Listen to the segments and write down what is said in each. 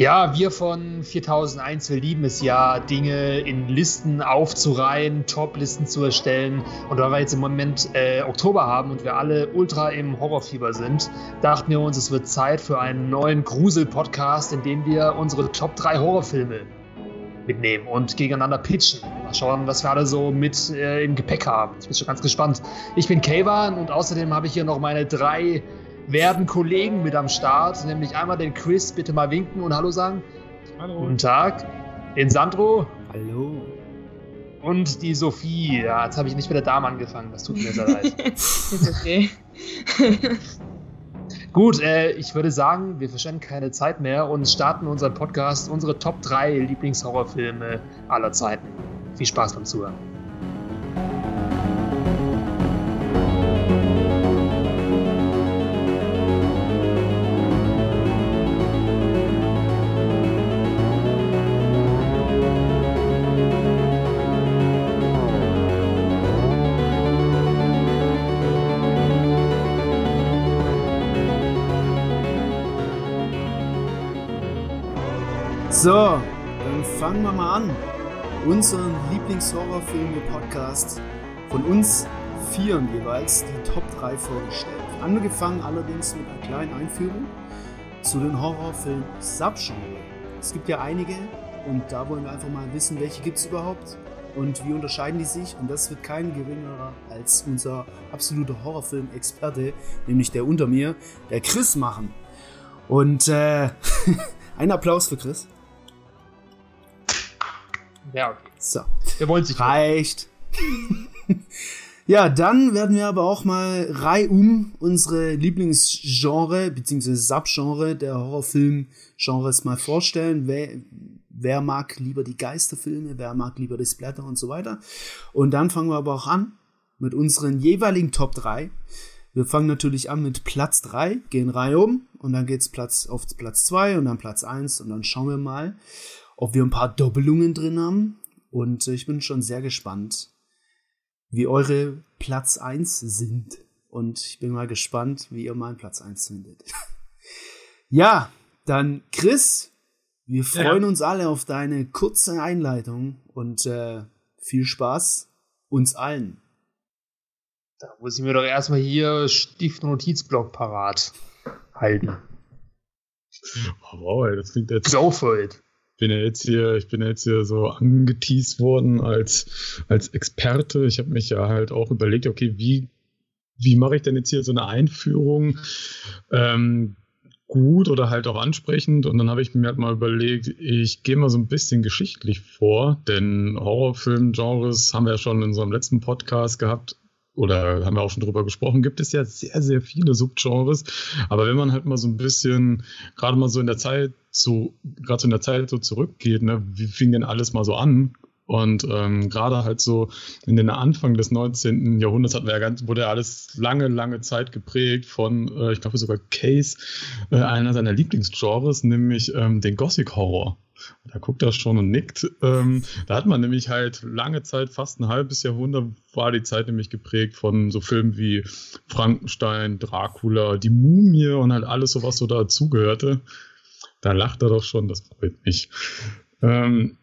Ja, wir von 4001, wir lieben es ja, Dinge in Listen aufzureihen, Top-Listen zu erstellen. Und da wir jetzt im Moment äh, Oktober haben und wir alle ultra im Horrorfieber sind, dachten wir uns, es wird Zeit für einen neuen Grusel-Podcast, in dem wir unsere Top 3 Horrorfilme mitnehmen und gegeneinander pitchen. Mal schauen, was wir alle so mit äh, im Gepäck haben. Ich bin schon ganz gespannt. Ich bin Kayvan und außerdem habe ich hier noch meine drei werden Kollegen mit am Start, nämlich einmal den Chris, bitte mal winken und Hallo sagen. Hallo. Guten Tag. Den Sandro. Hallo. Und die Sophie. Ja, jetzt habe ich nicht mit der Dame angefangen, das tut mir sehr leid. Ist okay. Gut, äh, ich würde sagen, wir verschwenden keine Zeit mehr und starten unseren Podcast, unsere Top 3 Lieblingshorrorfilme aller Zeiten. Viel Spaß beim Zuhören. Fangen wir mal an. Unseren Lieblingshorrorfilme-Podcast. Von uns vieren jeweils die Top 3 vorgestellt. Angefangen allerdings mit einer kleinen Einführung zu den Horrorfilmen Subgenre. Es gibt ja einige und da wollen wir einfach mal wissen, welche gibt es überhaupt und wie unterscheiden die sich. Und das wird kein geringerer als unser absoluter Horrorfilm-Experte, nämlich der unter mir, der Chris machen. Und äh, ein Applaus für Chris. Ja, okay. So. Wir wollen sich. Reicht. ja, dann werden wir aber auch mal reihum unsere Lieblingsgenre bzw. Subgenre der Horrorfilm-Genres mal vorstellen. Wer, wer mag lieber die Geisterfilme, wer mag lieber die Splatter und so weiter. Und dann fangen wir aber auch an mit unseren jeweiligen Top 3. Wir fangen natürlich an mit Platz 3, gehen Reihe um und dann geht's Platz auf Platz 2 und dann Platz 1 und dann schauen wir mal, ob wir ein paar Doppelungen drin haben. Und äh, ich bin schon sehr gespannt, wie eure Platz 1 sind. Und ich bin mal gespannt, wie ihr meinen Platz 1 findet. ja, dann Chris, wir freuen ja. uns alle auf deine kurze Einleitung und äh, viel Spaß uns allen. Da muss ich mir doch erstmal hier Stift und Notizblock parat halten. Oh, wow, das klingt jetzt. Go for it bin ja jetzt hier, ich bin ja jetzt hier so angeteased worden als, als Experte. Ich habe mich ja halt auch überlegt, okay, wie, wie mache ich denn jetzt hier so eine Einführung ähm, gut oder halt auch ansprechend? Und dann habe ich mir halt mal überlegt, ich gehe mal so ein bisschen geschichtlich vor, denn Horrorfilm-Genres haben wir ja schon in unserem letzten Podcast gehabt, oder haben wir auch schon drüber gesprochen, gibt es ja sehr, sehr viele Subgenres. Aber wenn man halt mal so ein bisschen, gerade mal so in der Zeit, so, gerade so in der Zeit so zurückgeht, ne, wie fing denn alles mal so an? Und ähm, gerade halt so in den Anfang des 19. Jahrhunderts hatten wir ja ganz, wurde ja alles lange, lange Zeit geprägt von, äh, ich glaube sogar Case, äh, einer seiner Lieblingsgenres, nämlich ähm, den Gothic Horror. Da guckt er schon und nickt. Ähm, da hat man nämlich halt lange Zeit, fast ein halbes Jahrhundert, war die Zeit nämlich geprägt von so Filmen wie Frankenstein, Dracula, die Mumie und halt alles so, was so dazugehörte. Da lacht er doch schon, das freut mich. Ähm,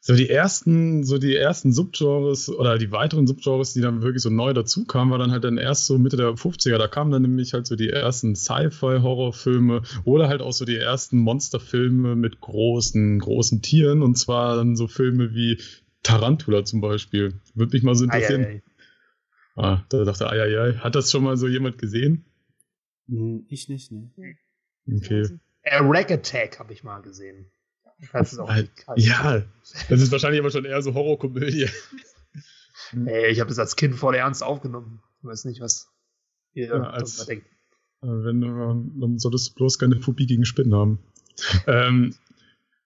so die ersten, so die ersten Subgenres oder die weiteren Subgenres, die dann wirklich so neu dazu kamen, war dann halt dann erst so Mitte der 50er. Da kamen dann nämlich halt so die ersten Sci-Fi-Horrorfilme oder halt auch so die ersten Monsterfilme mit großen, großen Tieren. Und zwar dann so Filme wie Tarantula zum Beispiel. Würde mich mal so interessieren. Ei, ei, ei. Ah, da dachte ich, ei, ei, Hat das schon mal so jemand gesehen? Hm, ich nicht, ne. Okay. A Rack Attack habe ich mal gesehen. Das ist auch nicht ja, das ist wahrscheinlich aber schon eher so Horrorkomödie. Hey, ich habe das als Kind voll ernst aufgenommen. Ich weiß nicht, was ihr ja, als, denkt. Äh, wenn, dann solltest du bloß keine Phobie gegen Spinnen haben. ähm,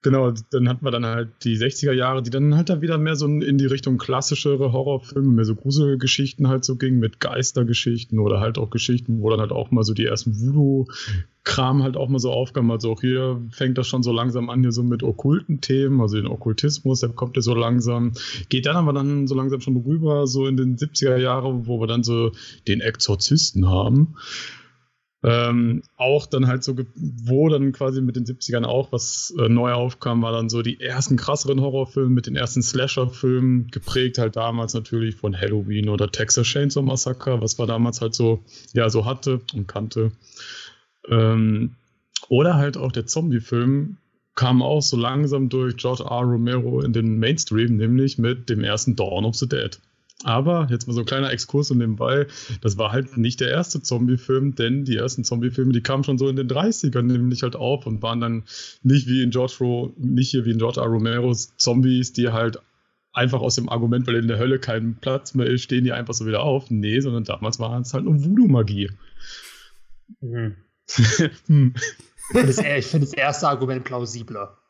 Genau, dann hatten wir dann halt die 60er Jahre, die dann halt da wieder mehr so in die Richtung klassischere Horrorfilme, mehr so Gruselgeschichten halt so ging, mit Geistergeschichten oder halt auch Geschichten, wo dann halt auch mal so die ersten Voodoo-Kram halt auch mal so aufkam. Also auch hier fängt das schon so langsam an, hier so mit okkulten Themen, also den Okkultismus, der kommt ja so langsam. Geht dann aber dann so langsam schon rüber, so in den 70er Jahren, wo wir dann so den Exorzisten haben. Ähm, auch dann halt so, wo dann quasi mit den 70ern auch was äh, neu aufkam, war dann so die ersten krasseren Horrorfilme mit den ersten Slasher-Filmen, geprägt halt damals natürlich von Halloween oder Texas Chainsaw Massacre, was man damals halt so, ja, so hatte und kannte. Ähm, oder halt auch der Zombie-Film kam auch so langsam durch George R. Romero in den Mainstream, nämlich mit dem ersten Dawn of the Dead. Aber jetzt mal so ein kleiner Exkurs und nebenbei, das war halt nicht der erste Zombie-Film, denn die ersten Zombie-Filme, die kamen schon so in den 30ern nämlich halt auf und waren dann nicht wie in George Ro, nicht hier wie in George R. Romeros Zombies, die halt einfach aus dem Argument, weil in der Hölle kein Platz mehr ist, stehen die einfach so wieder auf. Nee, sondern damals war es halt nur Voodoo-Magie. Mhm. hm. Ich finde das erste Argument plausibler.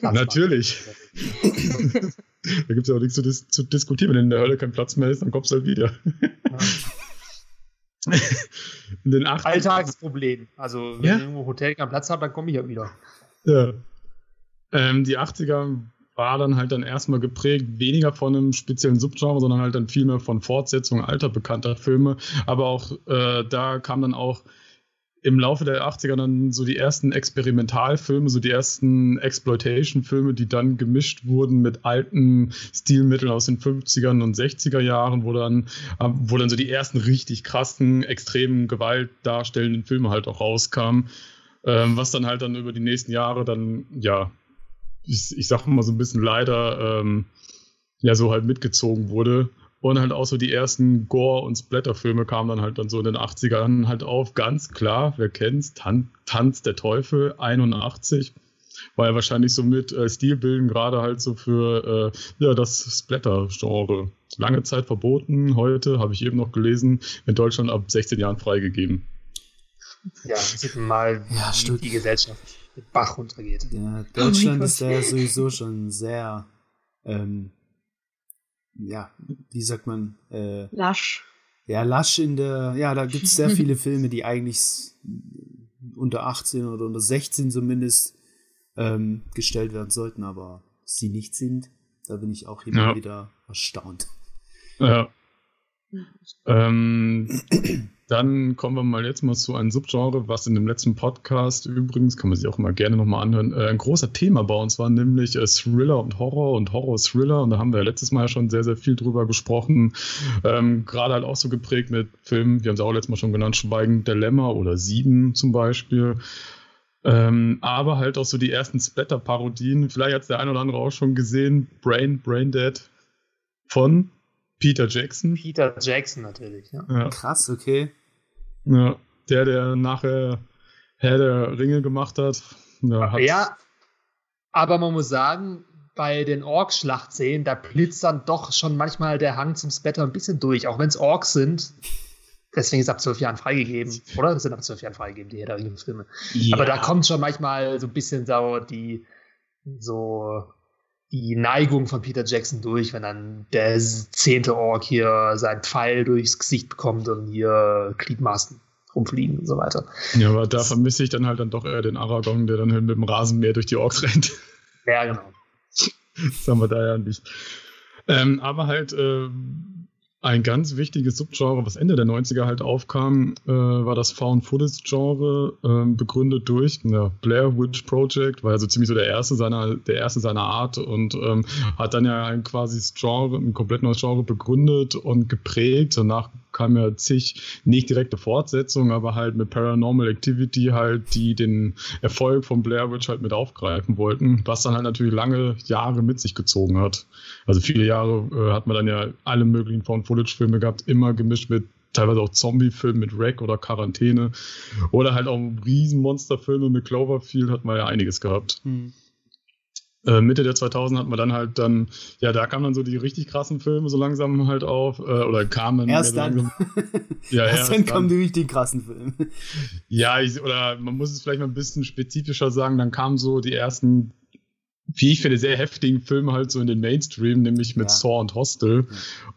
Natürlich. da gibt es ja auch nichts zu, dis zu, diskutieren. Wenn in der Hölle kein Platz mehr ist, dann kommst du halt wieder. in den Alltagsproblem. Also, wenn ja? ich irgendwo Hotel keinen Platz hat, dann komme ich ja wieder. Ja. Ähm, die 80er war dann halt dann erstmal geprägt, weniger von einem speziellen Subgenre, sondern halt dann viel mehr von Fortsetzungen alter bekannter Filme. Aber auch äh, da kam dann auch im Laufe der 80er dann so die ersten Experimentalfilme, so die ersten Exploitation-Filme, die dann gemischt wurden mit alten Stilmitteln aus den 50ern und 60er Jahren, wo dann, äh, wo dann so die ersten richtig krassen, extremen Gewalt darstellenden Filme halt auch rauskamen, ähm, was dann halt dann über die nächsten Jahre dann, ja, ich, ich sag mal so ein bisschen leider, ähm, ja, so halt mitgezogen wurde. Und halt auch so die ersten Gore- und Splatter-Filme kamen dann halt dann so in den 80ern halt auf. Ganz klar, wer kennt's? Tan Tanz der Teufel, 81. War ja wahrscheinlich so mit äh, Stilbilden gerade halt so für äh, ja, das Splatter-Genre. Lange Zeit verboten, heute, habe ich eben noch gelesen, in Deutschland ab 16 Jahren freigegeben. Ja, sieht mal, wie ja, die Gesellschaft mit Bach runtergeht. Ja, Deutschland oh ist da ja sowieso schon sehr ähm, ja, wie sagt man? Äh, lasch. Ja, lasch in der, ja, da gibt es sehr viele Filme, die eigentlich unter 18 oder unter 16 zumindest ähm, gestellt werden sollten, aber sie nicht sind. Da bin ich auch immer ja. wieder erstaunt. Ja. ähm, dann kommen wir mal jetzt mal zu einem Subgenre, was in dem letzten Podcast übrigens, kann man sich auch immer gerne nochmal anhören, äh, ein großer Thema bei uns war, nämlich äh, Thriller und Horror und Horror-Thriller. Und da haben wir ja letztes Mal schon sehr, sehr viel drüber gesprochen. Ähm, Gerade halt auch so geprägt mit Filmen, wir haben es auch letztes Mal schon genannt, Schweigen Dilemma oder Sieben zum Beispiel. Ähm, aber halt auch so die ersten Splatter-Parodien. Vielleicht hat es der ein oder andere auch schon gesehen. Brain, Brain Dead von Peter Jackson. Peter Jackson natürlich, ja. ja. Krass, okay. Ja, der, der nachher Herr der Ringe gemacht hat. Ja, ja aber man muss sagen, bei den Ork-Schlachtszenen, da blitzt dann doch schon manchmal der Hang zum Splatter ein bisschen durch, auch wenn es Orks sind. Deswegen ist ab zwölf Jahren freigegeben, oder? Das sind ab zwölf Jahren freigegeben, die Herr der Ringe-Filme. Ja. Aber da kommt schon manchmal so ein bisschen so die, so die Neigung von Peter Jackson durch, wenn dann der zehnte Ork hier seinen Pfeil durchs Gesicht bekommt und hier Gliedmaßen rumfliegen und so weiter. Ja, aber da vermisse ich dann halt dann doch eher den Aragorn, der dann halt mit dem Rasenmäher durch die Orks rennt. Ja, genau. Das haben wir da ja nicht. Ähm, aber halt, äh, ein ganz wichtiges Subgenre, was Ende der 90er halt aufkam, äh, war das Found-Footage-Genre, äh, begründet durch ja, Blair Witch Project, war ja so ziemlich so der erste seiner, der erste seiner Art und ähm, hat dann ja ein quasi Genre, ein komplett neues Genre begründet und geprägt. Danach kam ja zig nicht direkte Fortsetzungen, aber halt mit Paranormal Activity halt, die den Erfolg von Blair Witch halt mit aufgreifen wollten, was dann halt natürlich lange Jahre mit sich gezogen hat. Also viele Jahre äh, hat man dann ja alle möglichen Found-Footage-Filme gehabt, immer gemischt mit teilweise auch Zombie-Filmen mit Wreck oder Quarantäne oder halt auch Riesenmonsterfilme mit Cloverfield hat man ja einiges gehabt. Hm. Äh, Mitte der 2000 hat man dann halt dann, ja, da kamen dann so die richtig krassen Filme so langsam halt auf, äh, oder kamen erst dann. Langsam, ja, erst, erst dann kamen die richtig krassen Filme. Ja, ich, oder man muss es vielleicht mal ein bisschen spezifischer sagen, dann kamen so die ersten wie ich finde, sehr heftigen Film halt so in den Mainstream, nämlich mit ja. Saw und Hostel.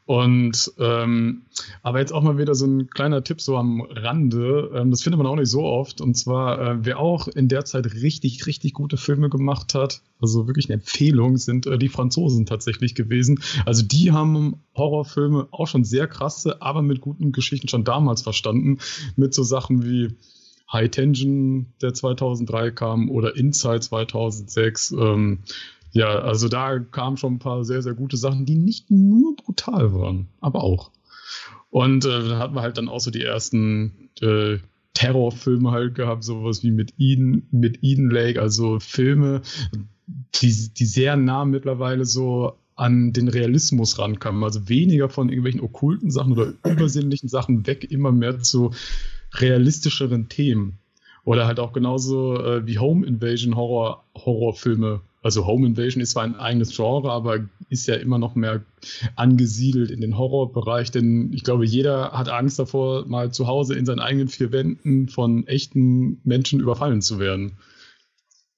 Und ähm, aber jetzt auch mal wieder so ein kleiner Tipp so am Rande. Ähm, das findet man auch nicht so oft. Und zwar, äh, wer auch in der Zeit richtig, richtig gute Filme gemacht hat, also wirklich eine Empfehlung, sind äh, die Franzosen tatsächlich gewesen. Also die haben Horrorfilme auch schon sehr krasse, aber mit guten Geschichten schon damals verstanden. Mit so Sachen wie High Tension, der 2003 kam, oder Inside 2006. Ähm, ja, also da kamen schon ein paar sehr, sehr gute Sachen, die nicht nur brutal waren, aber auch. Und äh, dann hatten wir halt dann auch so die ersten äh, Terrorfilme halt gehabt, sowas wie mit Eden, mit Eden Lake, also Filme, die, die sehr nah mittlerweile so an den Realismus rankamen. Also weniger von irgendwelchen okkulten Sachen oder übersinnlichen Sachen weg, immer mehr zu realistischeren Themen. Oder halt auch genauso äh, wie Home Invasion Horror, Horrorfilme. Also Home Invasion ist zwar ein eigenes Genre, aber ist ja immer noch mehr angesiedelt in den Horrorbereich, denn ich glaube, jeder hat Angst davor, mal zu Hause in seinen eigenen vier Wänden von echten Menschen überfallen zu werden.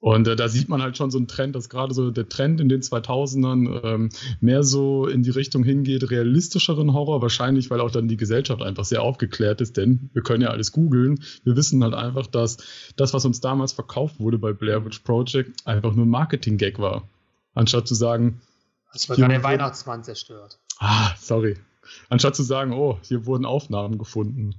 Und äh, da sieht man halt schon so einen Trend, dass gerade so der Trend in den 2000ern ähm, mehr so in die Richtung hingeht, realistischeren Horror, wahrscheinlich, weil auch dann die Gesellschaft einfach sehr aufgeklärt ist, denn wir können ja alles googeln. Wir wissen halt einfach, dass das, was uns damals verkauft wurde bei Blair Witch Project, einfach nur ein Marketing-Gag war. Anstatt zu sagen, war gerade der Weihnachtsmann zerstört. Ah, sorry. Anstatt zu sagen, oh, hier wurden Aufnahmen gefunden.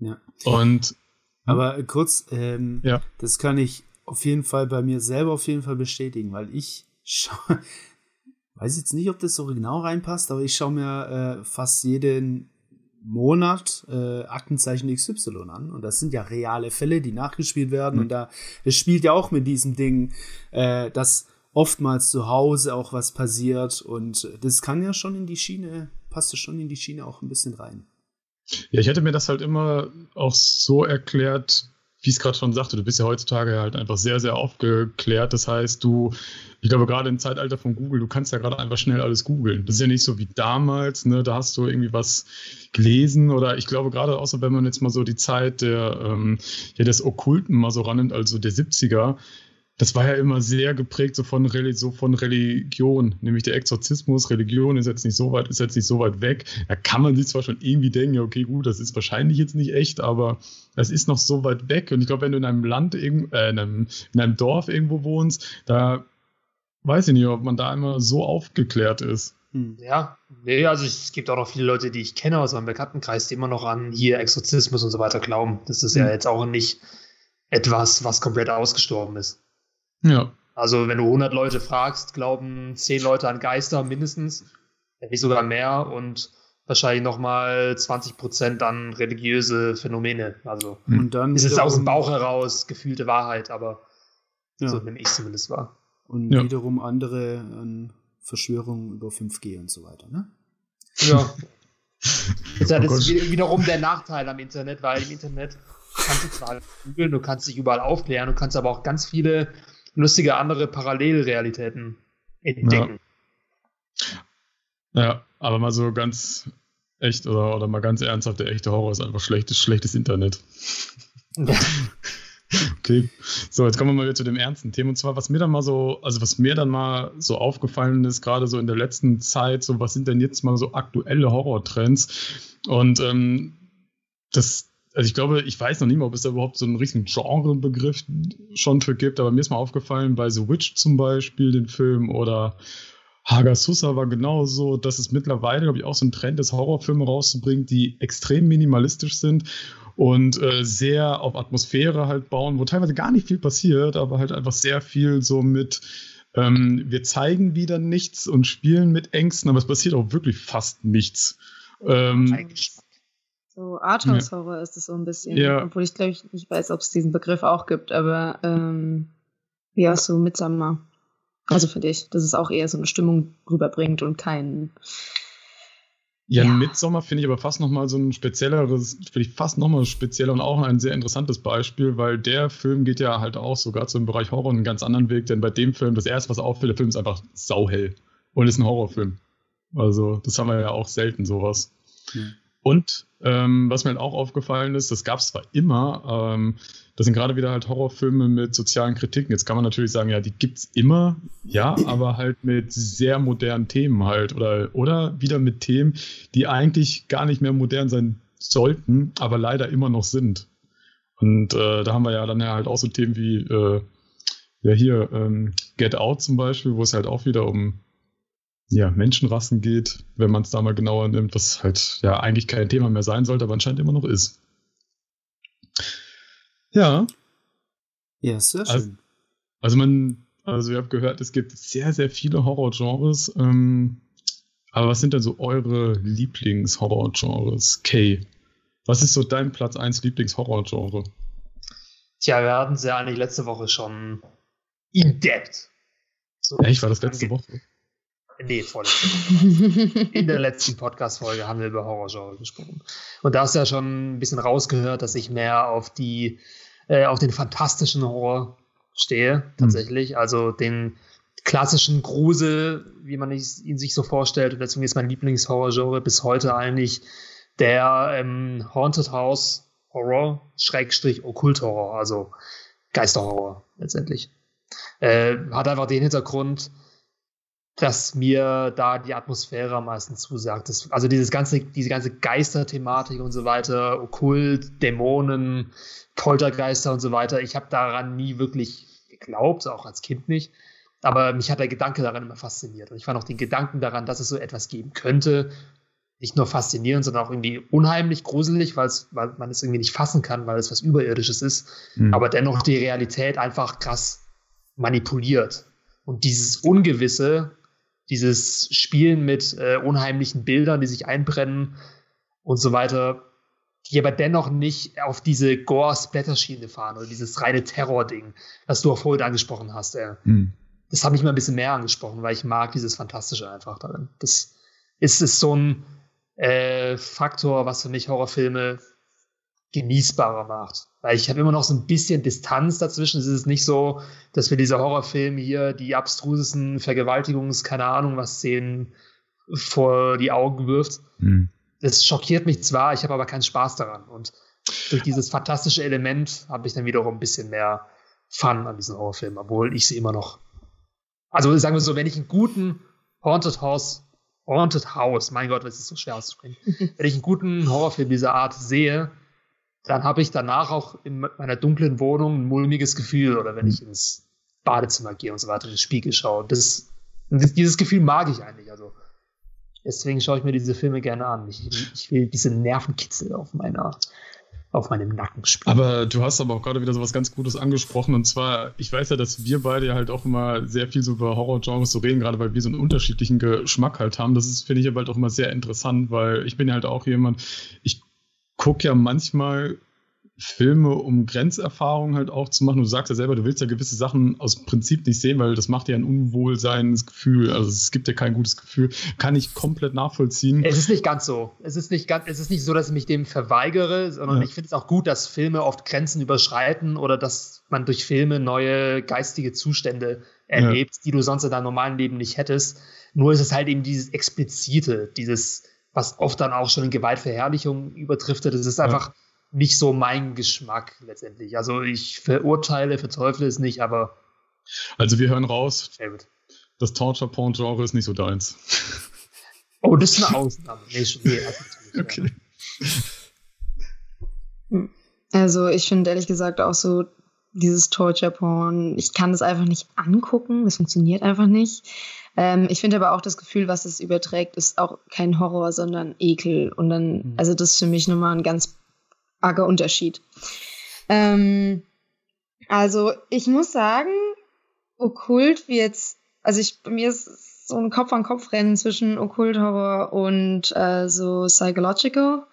Ja. Und aber kurz, ähm, ja. das kann ich auf jeden Fall bei mir selber auf jeden Fall bestätigen, weil ich schaue, weiß jetzt nicht, ob das so genau reinpasst, aber ich schaue mir äh, fast jeden Monat äh, Aktenzeichen XY an und das sind ja reale Fälle, die nachgespielt werden mhm. und da es spielt ja auch mit diesem Ding, äh, dass oftmals zu Hause auch was passiert und das kann ja schon in die Schiene, passt ja schon in die Schiene auch ein bisschen rein. Ja, ich hätte mir das halt immer auch so erklärt, wie ich es gerade schon sagte, du bist ja heutzutage halt einfach sehr, sehr aufgeklärt. Das heißt, du, ich glaube, gerade im Zeitalter von Google, du kannst ja gerade einfach schnell alles googeln. Das ist ja nicht so wie damals, ne? Da hast du irgendwie was gelesen oder ich glaube, gerade außer wenn man jetzt mal so die Zeit der, ähm, ja, des Okkulten mal so rannimmt, also der 70er, das war ja immer sehr geprägt so von, so von Religion, nämlich der Exorzismus. Religion ist jetzt nicht so weit, ist jetzt nicht so weit weg. Da kann man sich zwar schon irgendwie denken, okay, gut, das ist wahrscheinlich jetzt nicht echt, aber es ist noch so weit weg. Und ich glaube, wenn du in einem Land, äh, in, einem, in einem Dorf irgendwo wohnst, da weiß ich nicht, ob man da immer so aufgeklärt ist. Hm. Ja, nee, also es gibt auch noch viele Leute, die ich kenne aus meinem Bekanntenkreis, die immer noch an hier Exorzismus und so weiter glauben. Das ist hm. ja jetzt auch nicht etwas, was komplett ausgestorben ist. Ja. Also, wenn du 100 Leute fragst, glauben 10 Leute an Geister mindestens, wenn nicht sogar mehr und wahrscheinlich nochmal 20 Prozent an religiöse Phänomene. Also, und dann ist es aus dem Bauch heraus gefühlte Wahrheit, aber ja. so nehme ich zumindest wahr. Und ja. wiederum andere an Verschwörungen über 5G und so weiter, ne? Ja. Das ist oh wiederum der Nachteil am Internet, weil im Internet kannst du zwar googeln, du kannst dich überall aufklären, du kannst aber auch ganz viele lustige andere Parallelrealitäten entdecken. Ja. ja, aber mal so ganz echt oder, oder mal ganz ernsthaft, der echte Horror ist einfach schlechtes, schlechtes Internet. Ja. Okay, so jetzt kommen wir mal wieder zu dem ernsten Thema und zwar, was mir dann mal so, also was mir dann mal so aufgefallen ist, gerade so in der letzten Zeit, so was sind denn jetzt mal so aktuelle Horrortrends und ähm, das, also ich glaube, ich weiß noch nicht mal, ob es da überhaupt so einen richtigen Genrebegriff schon für gibt, aber mir ist mal aufgefallen, bei The Witch zum Beispiel, den Film, oder Hagasusa war genauso, dass es mittlerweile, glaube ich, auch so ein Trend ist, Horrorfilme rauszubringen, die extrem minimalistisch sind und äh, sehr auf Atmosphäre halt bauen, wo teilweise gar nicht viel passiert, aber halt einfach sehr viel so mit ähm, wir zeigen wieder nichts und spielen mit Ängsten, aber es passiert auch wirklich fast nichts. Ähm, so Arthouse-Horror ja. ist es so ein bisschen. Ja. Obwohl ich glaube ich nicht weiß, ob es diesen Begriff auch gibt, aber ähm, ja, so Midsummer. Also für dich, dass es auch eher so eine Stimmung rüberbringt und kein. Ja, ja. Midsommer finde ich aber fast nochmal so ein spezielleres, finde ich fast nochmal spezieller und auch ein sehr interessantes Beispiel, weil der Film geht ja halt auch sogar zum Bereich Horror einen ganz anderen Weg, denn bei dem Film, das erste, was auffällt, der Film ist einfach sauhell und ist ein Horrorfilm. Also, das haben wir ja auch selten sowas. Mhm. Und ähm, was mir halt auch aufgefallen ist, das gab es zwar immer, ähm, das sind gerade wieder halt Horrorfilme mit sozialen Kritiken. Jetzt kann man natürlich sagen, ja, die gibt's immer, ja, aber halt mit sehr modernen Themen halt oder oder wieder mit Themen, die eigentlich gar nicht mehr modern sein sollten, aber leider immer noch sind. Und äh, da haben wir ja dann ja halt auch so Themen wie äh, ja hier ähm, Get Out zum Beispiel, wo es halt auch wieder um ja, Menschenrassen geht, wenn man es da mal genauer nimmt, was halt ja eigentlich kein Thema mehr sein sollte, aber anscheinend immer noch ist. Ja. Ja, sehr schön. Also, also man, also ihr habt gehört, es gibt sehr, sehr viele Horror-Genres. Ähm, aber was sind denn so eure Lieblings-Horror-Genres? Kay, was ist so dein Platz 1 Lieblings-Horror-Genre? Tja, wir hatten es ja eigentlich letzte Woche schon in depth. So Echt, war das letzte Woche? Nee, vorletzte. In der letzten Podcast-Folge haben wir über Horrorgenre gesprochen. Und da hast du ja schon ein bisschen rausgehört, dass ich mehr auf die, äh, auf den fantastischen Horror stehe, tatsächlich. Hm. Also den klassischen Grusel, wie man ihn sich so vorstellt. Und deswegen ist mein Lieblingshorror-Genre bis heute eigentlich der ähm, Haunted House Horror, Schrägstrich Okkult-Horror, also Geisterhorror letztendlich. Äh, hat einfach den Hintergrund, dass mir da die Atmosphäre am meisten zusagt. Das, also dieses ganze, diese ganze Geisterthematik und so weiter, Okkult, Dämonen, Poltergeister und so weiter. Ich habe daran nie wirklich geglaubt, auch als Kind nicht. Aber mich hat der Gedanke daran immer fasziniert. Und ich fand auch den Gedanken daran, dass es so etwas geben könnte, nicht nur faszinierend, sondern auch irgendwie unheimlich gruselig, weil man es irgendwie nicht fassen kann, weil es was Überirdisches ist. Mhm. Aber dennoch die Realität einfach krass manipuliert. Und dieses Ungewisse, dieses Spielen mit äh, unheimlichen Bildern, die sich einbrennen und so weiter, die aber dennoch nicht auf diese Gore-Splatter-Schiene fahren oder dieses reine Terror-Ding, das du auch vorhin angesprochen hast. Äh. Hm. Das habe ich mal ein bisschen mehr angesprochen, weil ich mag dieses Fantastische einfach darin. Das ist, ist so ein äh, Faktor, was für mich Horrorfilme genießbarer macht. Weil ich habe immer noch so ein bisschen Distanz dazwischen. Es ist nicht so, dass wir diese Horrorfilme hier die abstrusesten Vergewaltigungs-, keine Ahnung, was Szenen vor die Augen wirft. Mhm. Das schockiert mich zwar, ich habe aber keinen Spaß daran. Und durch dieses fantastische Element habe ich dann wiederum ein bisschen mehr Fun an diesen Horrorfilmen, obwohl ich sie immer noch. Also sagen wir so, wenn ich einen guten Haunted House, Haunted House, mein Gott, das ist so schwer auszusprechen, wenn ich einen guten Horrorfilm dieser Art sehe, dann habe ich danach auch in meiner dunklen Wohnung ein mulmiges Gefühl oder wenn ich ins Badezimmer gehe und so weiter, ins Spiegel schaue. Das, dieses Gefühl mag ich eigentlich. Also deswegen schaue ich mir diese Filme gerne an. Ich, ich will diese Nervenkitzel auf meiner auf meinem Nacken spüren. Aber du hast aber auch gerade wieder so was ganz Gutes angesprochen und zwar, ich weiß ja, dass wir beide ja halt auch immer sehr viel so über Horror-Genres so reden, gerade weil wir so einen unterschiedlichen Geschmack halt haben. Das ist, finde ich, aber halt auch immer sehr interessant, weil ich bin ja halt auch jemand, ich gucke ja manchmal Filme, um Grenzerfahrungen halt auch zu machen. Du sagst ja selber, du willst ja gewisse Sachen aus Prinzip nicht sehen, weil das macht ja ein Unwohlseinsgefühl. Also es gibt ja kein gutes Gefühl. Kann ich komplett nachvollziehen. Es ist nicht ganz so. Es ist nicht ganz, es ist nicht so, dass ich mich dem verweigere, sondern ja. ich finde es auch gut, dass Filme oft Grenzen überschreiten oder dass man durch Filme neue geistige Zustände erlebt, ja. die du sonst in deinem normalen Leben nicht hättest. Nur ist es halt eben dieses Explizite, dieses was oft dann auch schon in Gewaltverherrlichung überdriftet. Das ist einfach ja. nicht so mein Geschmack letztendlich. Also ich verurteile, verteufle es nicht, aber. Also wir hören raus. Das Torture-Porn-Genre ist nicht so deins. Oh, das ist eine Ausnahme. Nee, nee, also okay. Also ich finde ehrlich gesagt auch so dieses Torture-Porn, ich kann das einfach nicht angucken, das funktioniert einfach nicht. Ähm, ich finde aber auch das Gefühl, was es überträgt, ist auch kein Horror, sondern Ekel. Und dann, mhm. also das ist für mich nochmal ein ganz arger Unterschied. Ähm, also ich muss sagen, Okkult wie jetzt, also ich, bei mir ist so ein Kopf-an-Kopf-Rennen zwischen Okkult-Horror und äh, so Psychological.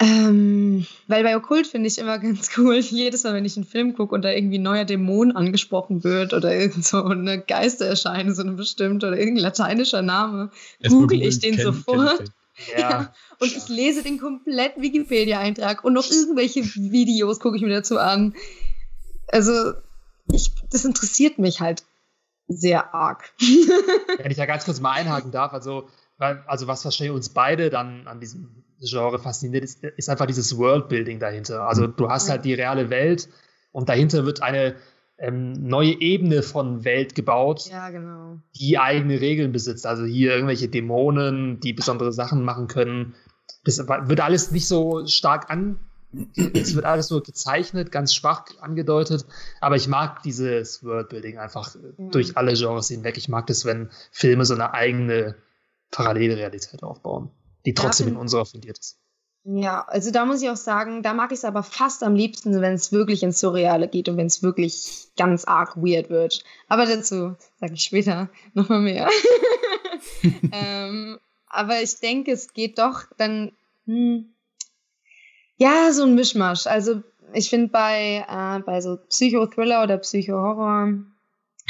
Ähm, weil bei Okkult finde ich immer ganz cool, jedes Mal, wenn ich einen Film gucke und da irgendwie ein neuer Dämon angesprochen wird oder irgend so eine Geistererscheinung, so eine bestimmte oder irgendein lateinischer Name, google ich den kenn, sofort. Kenn ja. ja. Und ich lese den kompletten Wikipedia-Eintrag und noch irgendwelche Videos gucke ich mir dazu an. Also, ich, das interessiert mich halt sehr arg. Wenn ich da ganz kurz mal einhaken darf, also, also was wahrscheinlich uns beide dann an diesem Genre fasziniert, ist, ist einfach dieses Worldbuilding dahinter. Also du hast halt die reale Welt und dahinter wird eine ähm, neue Ebene von Welt gebaut, Ja, genau. die eigene Regeln besitzt. Also hier irgendwelche Dämonen, die besondere Sachen machen können. Das wird alles nicht so stark an. Es wird alles nur gezeichnet, ganz schwach angedeutet. Aber ich mag dieses Worldbuilding einfach Ja. durch alle Genres hinweg. Ich mag das, wenn Filme so eine eigene parallele Realität aufbauen, die trotzdem in unserer fundiert ist. Ja, also da muss ich auch sagen, da mag ich es aber fast am liebsten, wenn es wirklich ins Surreale geht und wenn es wirklich ganz arg weird wird. Aber dazu sage ich später nochmal mehr. ähm, aber ich denke, es geht doch dann, hm, ja, so ein Mischmasch. Also ich finde bei, äh, bei so Psychothriller oder Psychohorror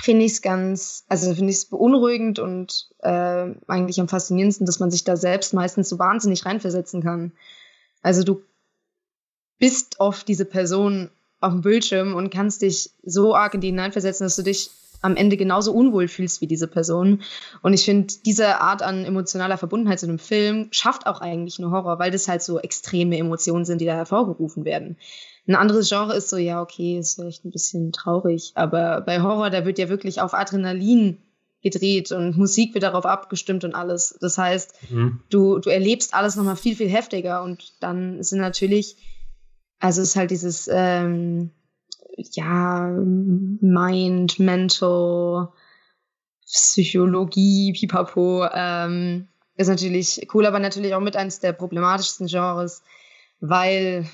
finde ich es ganz, also finde ich es beunruhigend und äh, eigentlich am faszinierendsten, dass man sich da selbst meistens so wahnsinnig reinversetzen kann. Also du bist oft diese Person auf dem Bildschirm und kannst dich so arg in die hineinversetzen, dass du dich am Ende genauso unwohl fühlst wie diese Person. Und ich finde, diese Art an emotionaler Verbundenheit zu einem Film schafft auch eigentlich nur Horror, weil das halt so extreme Emotionen sind, die da hervorgerufen werden. Ein anderes Genre ist so, ja, okay, ist vielleicht ein bisschen traurig, aber bei Horror, da wird ja wirklich auf Adrenalin gedreht und Musik wird darauf abgestimmt und alles. Das heißt, du, du erlebst alles nochmal viel, viel heftiger und dann sind natürlich, also es ist halt dieses, ähm, ja, Mind, Mental, Psychologie, Pipapo, ähm, ist natürlich cool, aber natürlich auch mit eines der problematischsten Genres, weil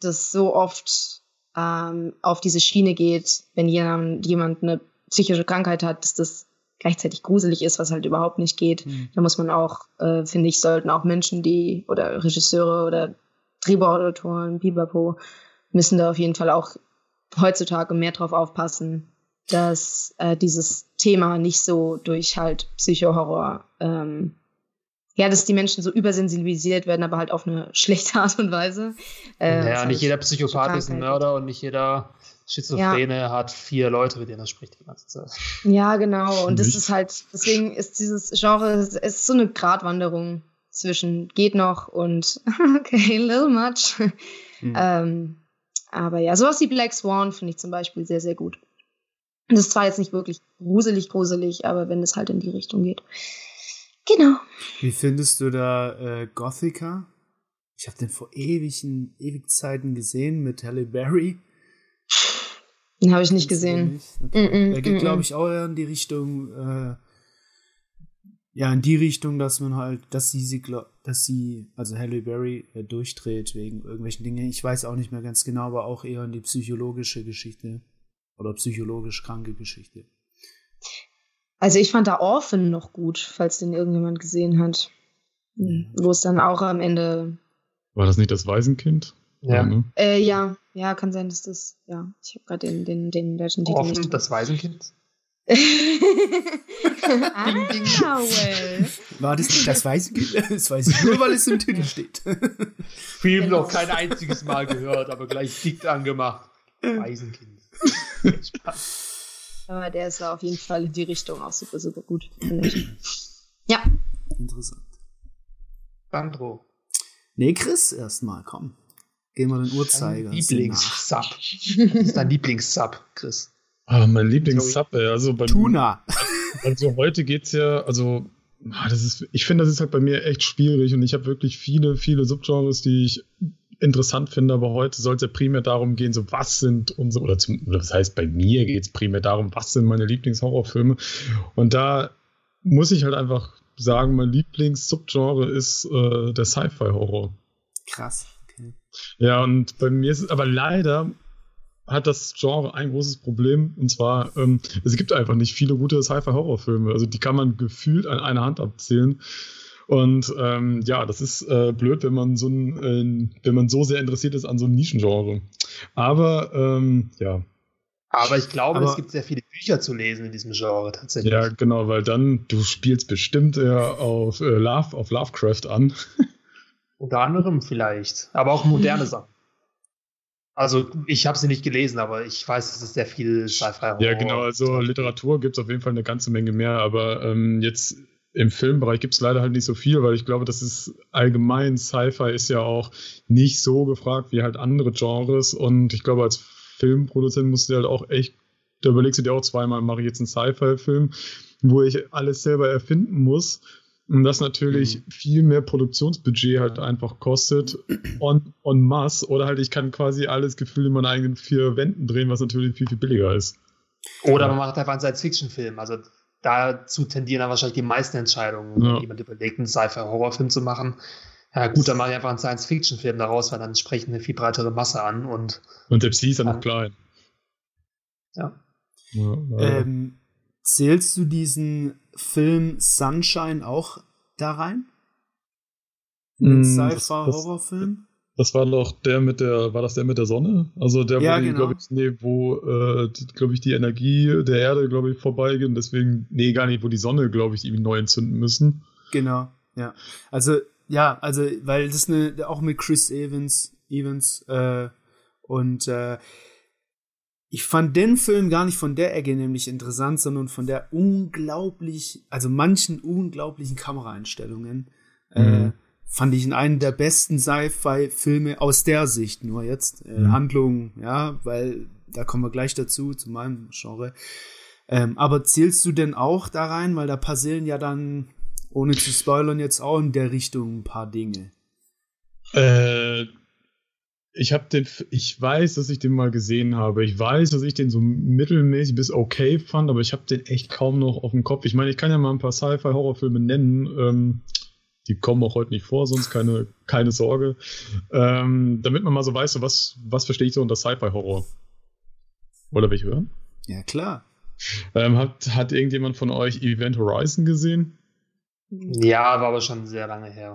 das so oft ähm, auf diese Schiene geht, wenn jemand, jemand eine psychische Krankheit hat, dass das gleichzeitig gruselig ist, was halt überhaupt nicht geht. Mhm. Da muss man auch, äh, finde ich, sollten auch Menschen, die oder Regisseure oder Drehbuchautoren, Pipapo, müssen da auf jeden Fall auch heutzutage mehr drauf aufpassen, dass äh, dieses Thema nicht so durch halt Psychohorror, ähm, ja, dass die Menschen so übersensibilisiert werden, aber halt auf eine schlechte Art und Weise. Äh, ja, was nicht jeder Psychopath ist ein. Mörder und nicht jeder Schizophrene hat vier Leute, mit denen er spricht die ganze Zeit. Ja, genau. Und das Nicht. ist halt, deswegen ist dieses Genre, es ist so eine Gratwanderung zwischen geht noch und okay, little much. Mhm. ähm, aber ja, sowas wie Black Swan finde ich zum Beispiel sehr, sehr gut. Das ist zwar jetzt nicht wirklich gruselig, gruselig, aber wenn es halt in die Richtung geht. Genau. Wie findest du da äh, Gothica? Ich habe den vor ewigen, ewig Zeiten gesehen mit Halle Berry. Den habe ich nicht gesehen. nicht? Okay. Mm-mm, Der geht, mm-mm. glaube ich, auch eher in die Richtung, äh, ja, in die Richtung, dass man halt, dass sie, sie dass sie, also Halle Berry, äh, durchdreht wegen irgendwelchen Dingen. Ich weiß auch nicht mehr ganz genau, aber auch eher in die psychologische Geschichte oder psychologisch kranke Geschichte. Also ich fand da Orphan noch gut, falls den irgendjemand gesehen hat. Mhm. Wo es dann auch am Ende War das nicht das Waisenkind? Ja. ne? Äh, ja, ja, kann sein, dass das, ja, ich habe gerade den, den, den deutschen Titel Offen, nicht. das Waisenkind. ah, well. War das nicht das Weißenkind? Das weiß ich nur, weil es im Titel steht. Film noch kein einziges Mal gehört, aber gleich dick angemacht. Waisenkind. Spaß. Aber der ist auf jeden Fall in die Richtung auch super, super gut. finde ich. Ja, Interessant. Sandro. Nee, Chris, erstmal, komm. Gehen wir den Uhrzeiger. Lieblingssub. Was ist dein Lieblingssub, Chris? Ah, mein Lieblingssub, ey. Also bei Tuna. Also heute geht's ja, also ah, das ist, ich finde, das ist halt bei mir echt schwierig und ich habe wirklich viele, viele Subgenres, die ich interessant finde, aber heute soll es ja primär darum gehen, so was sind unsere, oder, zum, oder das heißt, bei mir geht es primär darum, was sind meine Lieblingshorrorfilme und da muss ich halt einfach sagen, mein Lieblings-Subgenre ist äh, der Sci-Fi-Horror. Krass. Okay. Ja, und bei mir ist es aber leider hat das Genre ein großes Problem und zwar ähm, es gibt einfach nicht viele gute Sci-Fi-Horrorfilme. Also die kann man gefühlt an einer Hand abzählen. Und ähm, ja, das ist äh, blöd, wenn man so ein, äh, wenn man so sehr interessiert ist an so einem Nischengenre. Aber ähm, ja, Aber ich glaube, Aber- es gibt sehr viele Bücher zu lesen in diesem Genre tatsächlich. ja, genau, weil dann du spielst bestimmt eher auf äh, Love, auf Lovecraft an. Unter anderem vielleicht. Aber auch moderne Sachen. Also, ich habe sie nicht gelesen, aber ich weiß, es ist sehr viel Sci-Fi. Ja, genau. Also Literatur gibt es auf jeden Fall eine ganze Menge mehr, aber ähm, jetzt im Filmbereich gibt es leider halt nicht so viel, weil ich glaube, das ist allgemein, Sci-Fi ist ja auch nicht so gefragt wie halt andere Genres. Und ich glaube, als Filmproduzent musst du halt auch echt, da überlegst du dir auch zweimal, mache ich jetzt einen Sci-Fi-Film, wo ich alles selber erfinden muss. Und das natürlich mhm. viel mehr Produktionsbudget halt einfach kostet on, on masse. Oder halt ich kann quasi alles gefühlt in meinen eigenen vier Wänden drehen, was natürlich viel, viel billiger ist. Oder man macht einfach einen Science-Fiction-Film, also dazu tendieren dann wahrscheinlich die meisten Entscheidungen, ja. wenn jemand überlegt, einen Sci-Fi-Horrorfilm zu machen. Ja, gut, dann mache ich einfach einen Science-Fiction-Film daraus, weil dann sprechen eine viel breitere Masse an und. Und der Psi ist dann noch klein. Ja. ja ähm, zählst du diesen Film Sunshine auch da rein? Mm, Sci-Fi-Horrorfilm? Das war doch der mit der, war das der mit der Sonne? Also der, ja, wo, genau. glaube ich, nee, wo, äh, glaube ich, die Energie der Erde, glaube ich, vorbeigeht deswegen, nee, gar nicht, wo die Sonne, glaube ich, irgendwie neu entzünden müssen. Genau, ja. Also, ja, also, weil das ist eine, auch mit Chris Evans, Evans, äh, und, äh, ich fand den Film gar nicht von der Ecke nämlich interessant, sondern von der unglaublich, also manchen unglaublichen Kameraeinstellungen. Äh, mhm. Äh, fand ich in einen der besten Sci-Fi-Filme aus der Sicht. Nur jetzt äh, mhm. Handlung, ja, weil da kommen wir gleich dazu, zu meinem Genre. Ähm, aber zählst du denn auch da rein, weil da passieren ja dann, ohne zu spoilern, jetzt auch in der Richtung ein paar Dinge. Äh, ich habe den, ich weiß, dass ich den mal gesehen habe. Ich weiß, dass ich den so mittelmäßig bis okay fand, aber ich habe den echt kaum noch auf dem Kopf. Ich meine, ich kann ja mal ein paar Sci-Fi-Horrorfilme nennen. Ähm, die kommen auch heute nicht vor, sonst keine, keine Sorge. Ähm, damit man mal so weiß, so was, was verstehe ich so unter Sci-Fi-Horror. Oder will ich hören? Ja, klar. Ähm, hat, hat irgendjemand von euch Event Horizon gesehen? Ja, war aber schon sehr lange her.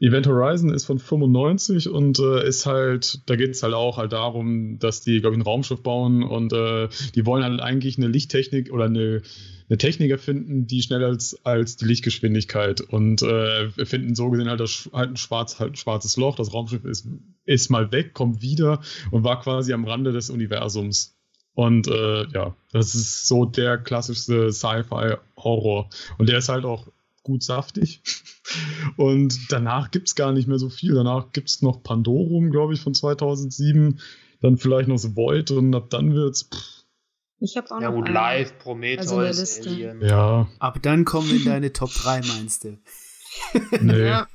Event Horizon ist von 95 und äh, ist halt, da geht es halt auch halt darum, dass die, glaube ich, ein Raumschiff bauen und äh, die wollen halt eigentlich eine Lichttechnik oder eine, eine Technik erfinden, die schneller als, als die Lichtgeschwindigkeit und äh, finden so gesehen halt, das, halt, ein schwarz, halt schwarzes Loch. Das Raumschiff ist, ist mal weg, kommt wieder und war quasi am Rande des Universums. Und äh, ja, das ist so der klassischste Sci-Fi-Horror. Und der ist halt auch gut saftig. Und danach gibt es gar nicht mehr so viel. Danach gibt es noch Pandorum, glaube ich, von 2007. Dann vielleicht noch The Void und ab dann wird's. Pff. Ich habe auch ja, noch. Ja, gut, Live, Prometheus, also Alien. Ja. Ab dann kommen wir in deine Top 3, meinst du? nee. Ja.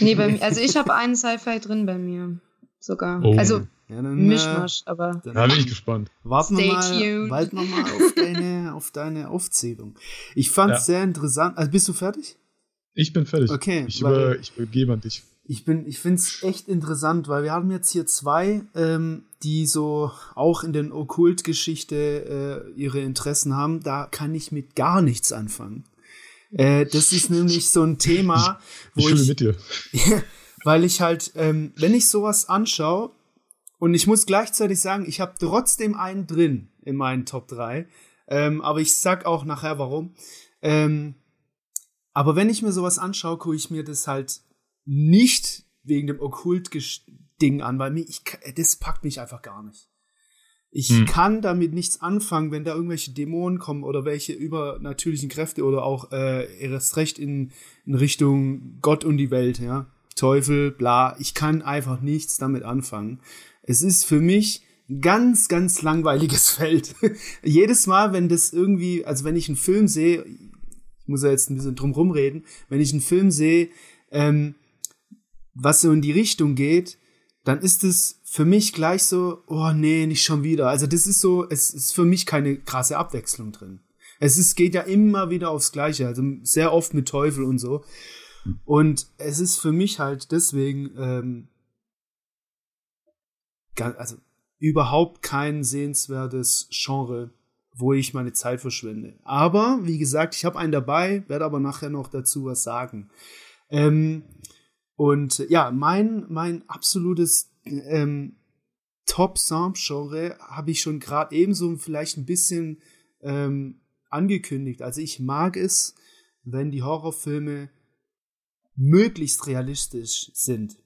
Nee, bei mir, also ich habe einen Sci-Fi drin bei mir. Sogar. Oh. Also ja, dann, äh, Mischmasch, aber. Da bin ich gespannt. Warten wir mal, warten wir mal auf deine, auf deine Aufzählung. Ich fand es ja. sehr interessant. Also bist du fertig? Ich bin fertig. Okay. Ich, über, ich übergebe an dich. Ich, ich finde es echt interessant, weil wir haben jetzt hier zwei, ähm, die so auch in den Okkultgeschichte äh, ihre Interessen haben. Da kann ich mit gar nichts anfangen. Äh, das ist nämlich so ein Thema, wo ich. ich mit dir. weil ich halt, ähm, wenn ich sowas anschaue, und ich muss gleichzeitig sagen, ich habe trotzdem einen drin in meinen Top 3. Ähm, aber ich sag auch nachher warum. Ähm, aber wenn ich mir sowas anschaue, gucke ich mir das halt nicht wegen dem Okkult-Ding an, weil mir, ich, das packt mich einfach gar nicht. Ich hm. kann damit nichts anfangen, wenn da irgendwelche Dämonen kommen oder welche übernatürlichen Kräfte oder auch äh, erst recht in, in Richtung Gott und die Welt, ja. Teufel, bla. Ich kann einfach nichts damit anfangen. Es ist für mich ein ganz, ganz langweiliges Feld. Jedes Mal, wenn das irgendwie, also wenn ich einen Film sehe, muss ja jetzt ein bisschen drum rumreden, wenn ich einen Film sehe, ähm, was so in die Richtung geht, dann ist es für mich gleich so, oh nee, nicht schon wieder. Also das ist so, es ist für mich keine krasse Abwechslung drin. Es ist, geht ja immer wieder aufs Gleiche, also sehr oft mit Teufel und so. Und es ist für mich halt deswegen, ähm, also überhaupt kein sehenswertes Genre wo ich meine Zeit verschwende. Aber, wie gesagt, ich habe einen dabei, werde aber nachher noch dazu was sagen. Ähm, und ja, mein, mein absolutes ähm, Top-Sound-Genre habe ich schon gerade ebenso vielleicht ein bisschen ähm, angekündigt. Also ich mag es, wenn die Horrorfilme möglichst realistisch sind.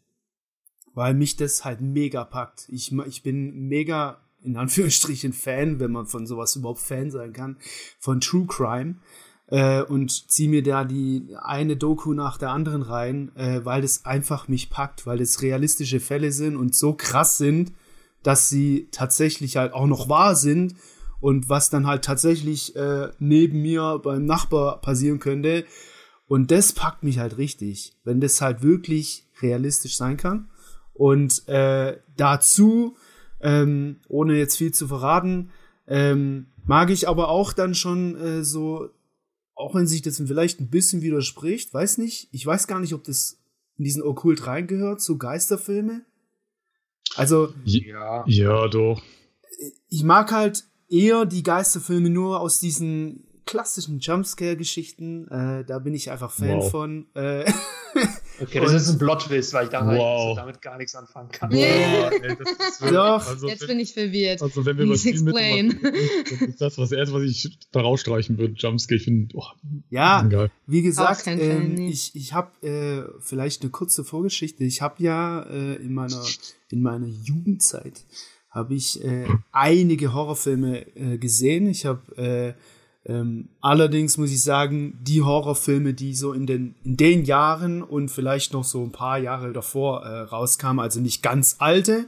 Weil mich das halt mega packt. Ich, ich bin mega in Anführungsstrichen Fan, wenn man von sowas überhaupt Fan sein kann, von True Crime. Äh, und ziehe mir da die eine Doku nach der anderen rein, äh, weil es einfach mich packt, weil es realistische Fälle sind und so krass sind, dass sie tatsächlich halt auch noch wahr sind und was dann halt tatsächlich äh, neben mir beim Nachbar passieren könnte. Und das packt mich halt richtig, wenn das halt wirklich realistisch sein kann. Und äh, dazu, ähm, ohne jetzt viel zu verraten, ähm, mag ich aber auch dann schon äh, so auch wenn sich das vielleicht ein bisschen widerspricht, weiß nicht, ich weiß gar nicht, ob das in diesen Okkult reingehört, so Geisterfilme. Also. Ja. Ja, doch. Ich mag halt eher die Geisterfilme nur aus diesen klassischen Jumpscare-Geschichten. Äh, da bin ich einfach Fan wow. von. Äh, Okay, das ist ein Plot-Twist, weil ich da wow. halt damit gar nichts anfangen kann. Yeah. Wow, ey, Doch. Also, Jetzt bin ich verwirrt. Also wenn wir was viel mitmachen, das ist das was erste, was ich da rausstreichen würde, Jumpscare. Ich finde, oh, ja, wie gesagt, ähm, ich, ich habe äh, vielleicht eine kurze Vorgeschichte. Ich habe ja äh, in meiner in meiner Jugendzeit habe ich äh, einige Horrorfilme äh, gesehen. Ich habe äh, ähm, allerdings muss ich sagen, die Horrorfilme, die so in den, in den Jahren und vielleicht noch so ein paar Jahre davor äh, rauskamen, also nicht ganz alte,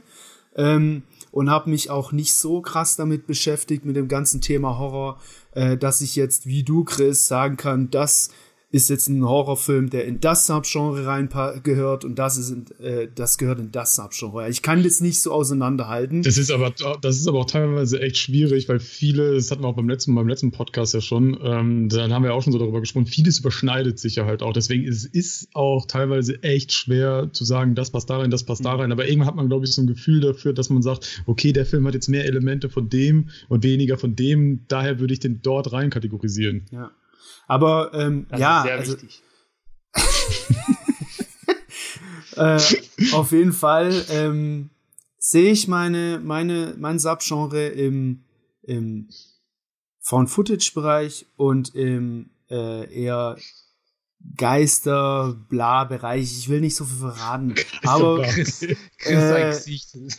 ähm, und habe mich auch nicht so krass damit beschäftigt, mit dem ganzen Thema Horror, äh, dass ich jetzt wie du, Chris, sagen kann, dass ist jetzt ein Horrorfilm, der in das Subgenre rein gehört und das ist in, äh, das gehört in das Subgenre. Ich kann das nicht so auseinanderhalten. Das ist aber das ist aber auch teilweise echt schwierig, weil viele, das hatten wir auch beim letzten beim letzten Podcast ja schon, ähm, dann haben wir auch schon so darüber gesprochen. Vieles überschneidet sich ja halt auch. Deswegen ist es auch teilweise echt schwer zu sagen, das passt da rein, das passt da rein. Aber irgendwann hat man glaube ich so ein Gefühl dafür, dass man sagt, okay, der Film hat jetzt mehr Elemente von dem und weniger von dem. Daher würde ich den dort rein kategorisieren. Ja. Aber ähm, das ja, also, äh, auf jeden Fall ähm, sehe ich meine, meine, mein Subgenre im, im Found-Footage-Bereich und im äh, eher Geister-Bla-Bereich. Ich will nicht so viel verraten. aber äh,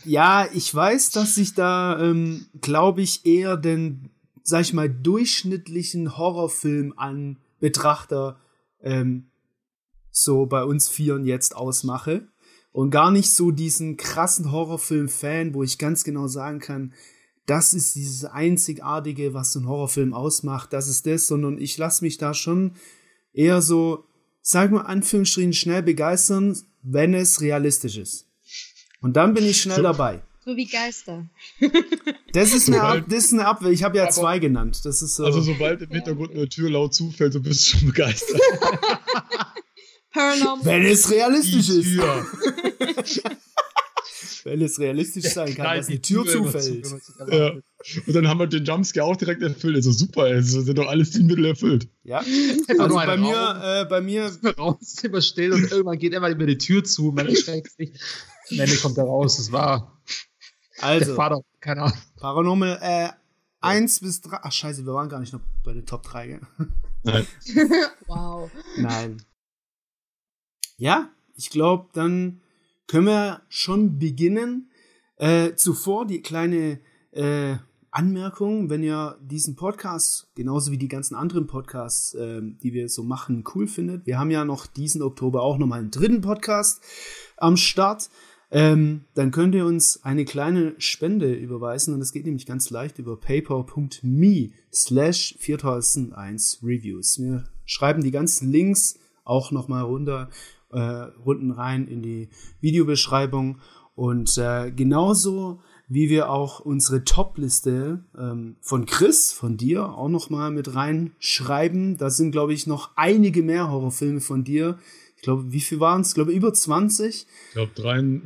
ja, ich weiß, dass ich da, ähm, glaube ich, eher den sag ich mal, durchschnittlichen Horrorfilm an Betrachter ähm, so bei uns Vieren jetzt ausmache. Und gar nicht so diesen krassen Horrorfilm-Fan, wo ich ganz genau sagen kann, das ist dieses Einzigartige, was so ein Horrorfilm ausmacht, das ist das, sondern ich lasse mich da schon eher so, sag mal, Anführungsstrichen schnell begeistern, wenn es realistisch ist. Und dann bin ich schnell so, dabei. So wie Geister. Das ist eine, Ab das ist eine Abwehr. Ich habe ja zwei genannt. Das ist so. Also sobald im Hintergrund eine Tür laut zufällt, so bist du schon begeistert. Paranormal. Wenn es realistisch ist. Wenn es realistisch sein kann, Nein, dass eine Tür, Tür zufällt. Ja. Und dann haben wir den Jumpscare auch direkt erfüllt. Also super, also sind doch alles die Mittel erfüllt. Ja. Also bei mir, äh, bei mir. Rauszimmer still und irgendwann geht immer die Tür zu, man erschreckt sich. Am Ende kommt er raus, das war. Also, der Vater, keine Ahnung. Paranormal äh, 1 bis 3. Ach scheiße, wir waren gar nicht noch bei den Top 3, gell? Nein. wow. Nein. Ja, ich glaube, dann können wir schon beginnen. Äh, zuvor die kleine äh, Anmerkung, wenn ihr diesen Podcast, genauso wie die ganzen anderen Podcasts, äh, die wir so machen, cool findet. Wir haben ja noch diesen Oktober auch nochmal einen dritten Podcast am Start ähm, dann könnt ihr uns eine kleine Spende überweisen und das geht nämlich ganz leicht über paypal.me slash 4001 Reviews. Wir schreiben die ganzen Links auch nochmal runter, äh, unten rein in die Videobeschreibung und äh, genauso wie wir auch unsere Top-Liste ähm, von Chris, von dir, auch nochmal mit reinschreiben. Da sind, glaube ich, noch einige mehr Horrorfilme von dir, ich glaube, wie viel waren es? Ich glaube, über 20. Ich glaube,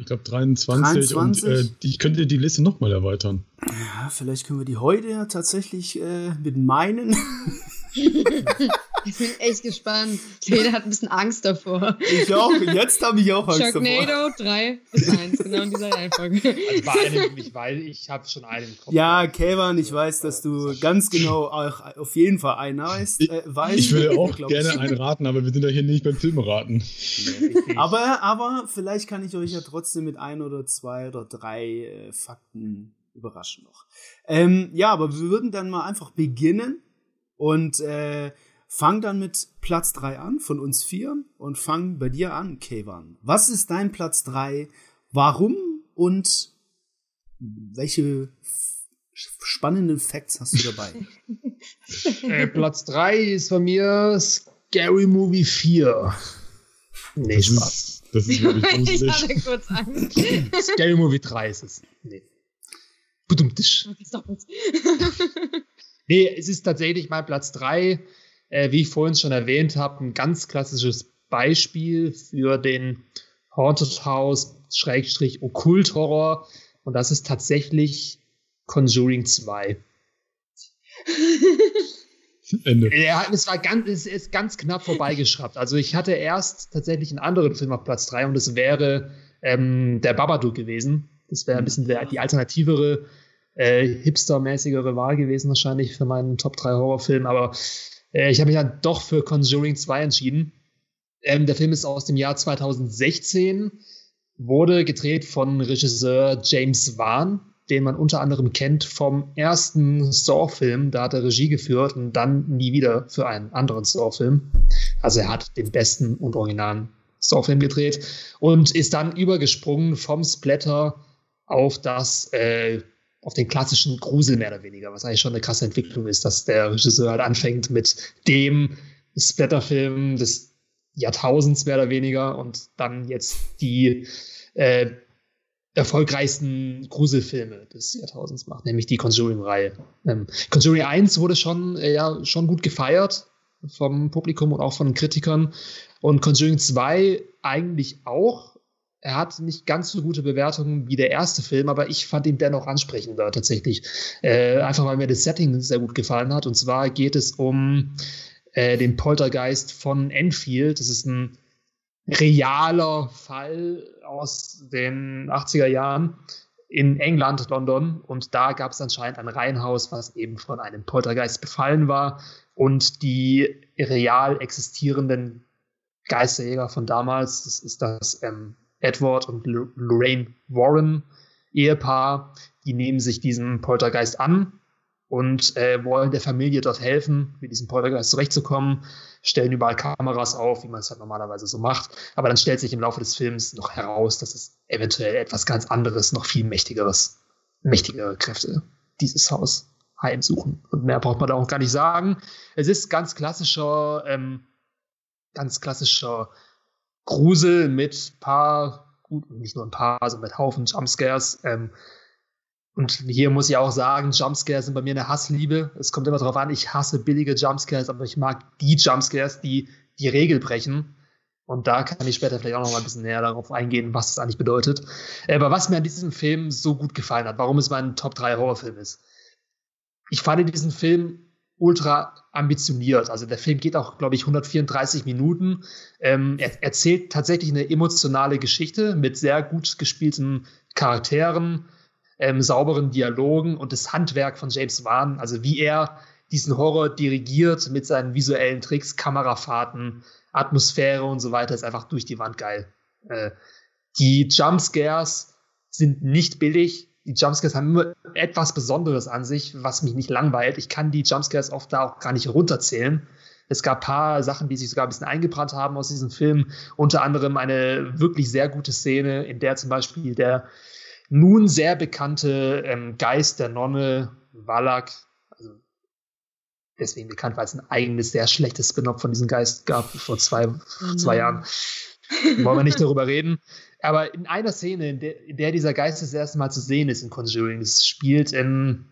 glaub 23. 23. Und äh, ich könnte die Liste nochmal erweitern. Ja, vielleicht können wir die heute ja tatsächlich äh, mit meinen ich bin echt gespannt. Jeder hat ein bisschen Angst davor. Ich auch. Jetzt habe ich auch Angst Sharknado davor. 3 bis 1, genau in dieser Reihenfolge. Also bei einem, ich weiß, ich habe schon einen im Kopf. Ja, Kevan, ich weiß, dass du ganz genau auch auf jeden Fall einen weißt. Äh, weißt ich würde auch gerne einen raten, aber wir sind ja hier nicht beim Filmeraten. aber, aber vielleicht kann ich euch ja trotzdem mit ein oder zwei oder drei äh, Fakten überraschen noch. Ähm, ja, aber wir würden dann mal einfach beginnen und äh, Fang dann mit Platz 3 an von uns vier und fang bei dir an, Kevan. Was ist dein Platz 3? Warum und welche spannenden Facts hast du dabei? äh, Platz 3 ist von mir Scary Movie 4. Nee, das Spaß. Ist, das ist wirklich gruselig. Ich kurz an. Scary Movie 3 ist es. Nee. Budumtisch. nee, es ist tatsächlich mein Platz 3. Äh, wie ich vorhin schon erwähnt habe, ein ganz klassisches Beispiel für den Haunted House Schrägstrich Okkult Horror. Und das ist tatsächlich Conjuring 2. Ende. Ja, es war ganz, es ist ganz knapp vorbeigeschraubt. Also ich hatte erst tatsächlich einen anderen Film auf Platz 3 und es wäre ähm, der Babadook gewesen. Das wäre ein bisschen der, die alternativere, äh, hipstermäßigere Wahl gewesen wahrscheinlich für meinen Top 3 Horrorfilm. Aber äh, ich habe mich dann doch für Conjuring 2 entschieden. Ähm, der Film ist aus dem Jahr 2016, wurde gedreht von Regisseur James Wan den man unter anderem kennt vom ersten Saw-Film. Da hat er Regie geführt und dann nie wieder für einen anderen Saw-Film. Also er hat den besten und originalen Saw-Film gedreht und ist dann übergesprungen vom Splatter auf das, äh, auf den klassischen Grusel mehr oder weniger, was eigentlich schon eine krasse Entwicklung ist, dass der Regisseur halt anfängt mit dem Splatter-Film des Jahrtausends mehr oder weniger und dann jetzt die äh, erfolgreichsten Gruselfilme des Jahrtausends macht, nämlich die Conjuring-Reihe. Ähm, Conjuring 1 wurde schon, äh, ja, schon gut gefeiert vom Publikum und auch von Kritikern. Und Conjuring 2 eigentlich auch. Er hat nicht ganz so gute Bewertungen wie der erste Film, aber ich fand ihn dennoch ansprechender tatsächlich. Äh, einfach weil mir das Setting sehr gut gefallen hat. Und zwar geht es um äh, den Poltergeist von Enfield. Das ist ein realer Fall aus den 80er Jahren in England, London. Und da gab es anscheinend ein Reihenhaus, was eben von einem Poltergeist befallen war. Und die real existierenden Geisterjäger von damals, das ist das ähm, Edward und Lorraine Warren Ehepaar, die nehmen sich diesem Poltergeist an und äh, wollen der Familie dort helfen, mit diesem Poltergeist zurechtzukommen, stellen überall Kameras auf, wie man es halt normalerweise so macht. Aber dann stellt sich im Laufe des Films noch heraus, dass es eventuell etwas ganz anderes, noch viel mächtigeres, mächtigere Kräfte dieses Haus heimsuchen. Und mehr braucht man da auch gar nicht sagen. Es ist ganz klassischer, ähm, ganz klassischer Grusel mit paar, gut, nicht nur ein paar, sondern mit Haufen Jumpscares. Ähm, und hier muss ich auch sagen, Jumpscares sind bei mir eine Hassliebe. Es kommt immer darauf an, ich hasse billige Jumpscares, aber ich mag die Jumpscares, die die Regel brechen. Und da kann ich später vielleicht auch noch mal ein bisschen näher darauf eingehen, was das eigentlich bedeutet. Aber was mir an diesem Film so gut gefallen hat, warum es mein Top 3 Horrorfilm ist. Ich fand diesen Film ultra ambitioniert. Also der Film geht auch, glaube ich, 134 Minuten. Ähm, er erzählt tatsächlich eine emotionale Geschichte mit sehr gut gespielten Charakteren ähm, sauberen Dialogen und das Handwerk von James Wan, also wie er diesen Horror dirigiert mit seinen visuellen Tricks, Kamerafahrten, Atmosphäre und so weiter, ist einfach durch die Wand geil. Äh, die Jumpscares sind nicht billig. Die Jumpscares haben immer etwas Besonderes an sich, was mich nicht langweilt. Ich kann die Jumpscares oft da auch gar nicht runterzählen. Es gab paar Sachen, die sich sogar ein bisschen eingebrannt haben aus diesem Film. Unter anderem eine wirklich sehr gute Szene, in der zum Beispiel der nun sehr bekannte ähm, Geist der Nonne Wallach, also deswegen bekannt, weil es ein eigenes, sehr schlechtes Spin-off von diesem Geist gab vor zwei, mhm. zwei Jahren. Wollen wir nicht darüber reden. Aber in einer Szene, in der, in der, dieser Geist das erste Mal zu sehen ist in Conjuring, es spielt in,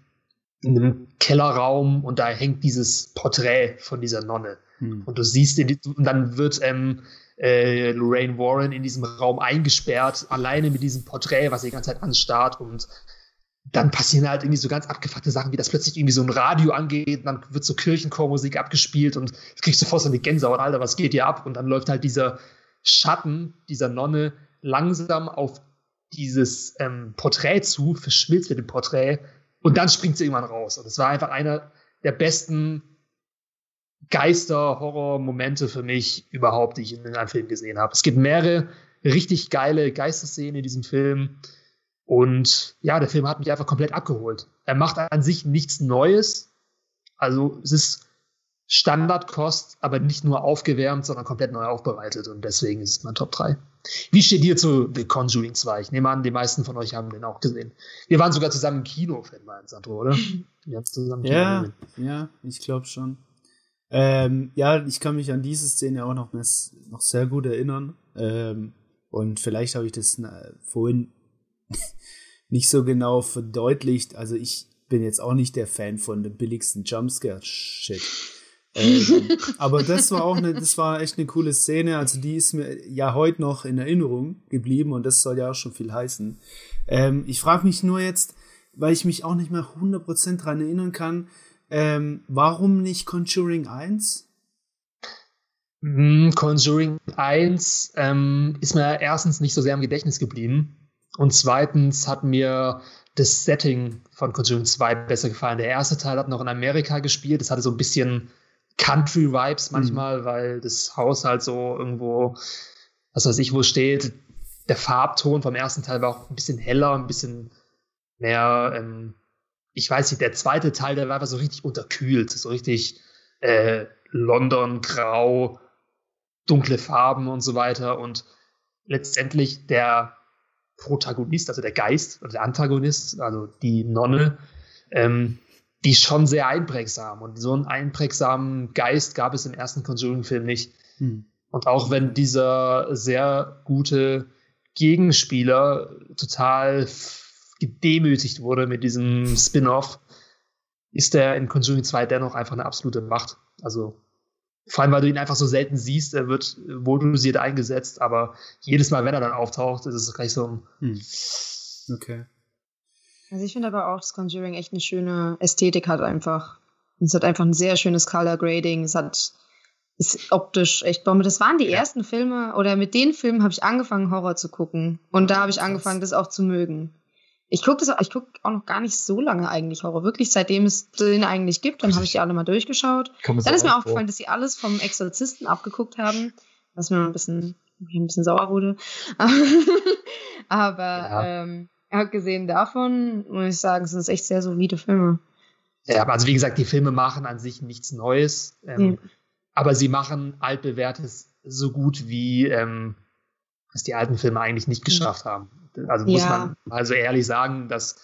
in einem Kellerraum und da hängt dieses Porträt von dieser Nonne. Mhm. Und du siehst, die, und dann wird ähm, äh, Lorraine Warren in diesem Raum eingesperrt, alleine mit diesem Porträt, was sie die ganze Zeit anstarrt und dann passieren halt irgendwie so ganz abgefuckte Sachen, wie das plötzlich irgendwie so ein Radio angeht, und dann wird so Kirchenchormusik abgespielt und du kriegst sofort so eine Gänsehaut, Alter, was geht hier ab? Und dann läuft halt dieser Schatten dieser Nonne langsam auf dieses ähm, Porträt zu, verschmilzt mit dem Porträt und dann springt sie irgendwann raus. Und es war einfach einer der besten Geister-Horror-Momente für mich überhaupt, die ich in einem Film gesehen habe. Es gibt mehrere richtig geile Geisterszenen in diesem Film. Und ja, der Film hat mich einfach komplett abgeholt. Er macht an sich nichts Neues. Also es ist Standardkost, aber nicht nur aufgewärmt, sondern komplett neu aufbereitet. Und deswegen ist es mein Top 3. Wie steht ihr zu The Conjuring 2? Ich nehme an, die meisten von euch haben den auch gesehen. Wir waren sogar zusammen im Kino, wenn mal, Sandro, oder? Wir haben zusammen ja, Kino ja, ich glaube schon. Ähm, ja, ich kann mich an diese Szene auch noch, noch sehr gut erinnern. Ähm, und vielleicht habe ich das na, vorhin nicht so genau verdeutlicht. Also ich bin jetzt auch nicht der Fan von dem billigsten Jumpscare-Shit. Ähm, aber das war auch eine, das war echt eine coole Szene. Also die ist mir ja heute noch in Erinnerung geblieben und das soll ja auch schon viel heißen. Ähm, ich frage mich nur jetzt, weil ich mich auch nicht mehr 100% dran erinnern kann, ähm, warum nicht Conjuring 1? Hm, Conjuring 1 ähm, ist mir erstens nicht so sehr im Gedächtnis geblieben. Und zweitens hat mir das Setting von Conjuring 2 besser gefallen. Der erste Teil hat noch in Amerika gespielt. Das hatte so ein bisschen Country-Vibes manchmal, mhm. weil das Haus halt so irgendwo, was weiß ich, wo steht. Der Farbton vom ersten Teil war auch ein bisschen heller, ein bisschen mehr, ähm, ich weiß nicht, der zweite Teil, der war einfach so richtig unterkühlt, so richtig äh, London, grau, dunkle Farben und so weiter. Und letztendlich der Protagonist, also der Geist oder der Antagonist, also die Nonne, ähm, die ist schon sehr einprägsam. Und so einen einprägsamen Geist gab es im ersten Conjuring-Film nicht. Hm. Und auch wenn dieser sehr gute Gegenspieler total gedemütigt wurde mit diesem Spin-off, ist er in Conjuring 2 dennoch einfach eine absolute Macht. Also vor allem, weil du ihn einfach so selten siehst, er wird wohldosiert eingesetzt, aber jedes Mal, wenn er dann auftaucht, ist es gleich so ein. Hm. Okay. Also ich finde aber auch, dass Conjuring echt eine schöne Ästhetik hat einfach. Es hat einfach ein sehr schönes Color Grading. Es hat ist optisch echt Bombe. Das waren die ja. ersten Filme oder mit den Filmen habe ich angefangen Horror zu gucken und da habe ich angefangen, das auch zu mögen. Ich gucke das, ich gucke auch noch gar nicht so lange eigentlich Horror. Wirklich, seitdem es den eigentlich gibt, dann habe ich die alle mal durchgeschaut. Dann ist mir aufgefallen, dass sie alles vom Exorzisten abgeguckt haben, was mir ein bisschen, ein bisschen sauer wurde. Aber ja. ähm, abgesehen davon muss ich sagen, es sind echt sehr solide Filme. Ja, also wie gesagt, die Filme machen an sich nichts Neues, ähm, ja. aber sie machen altbewährtes so gut wie ähm, was die alten Filme eigentlich nicht geschafft haben. Also muss ja. man also ehrlich sagen, dass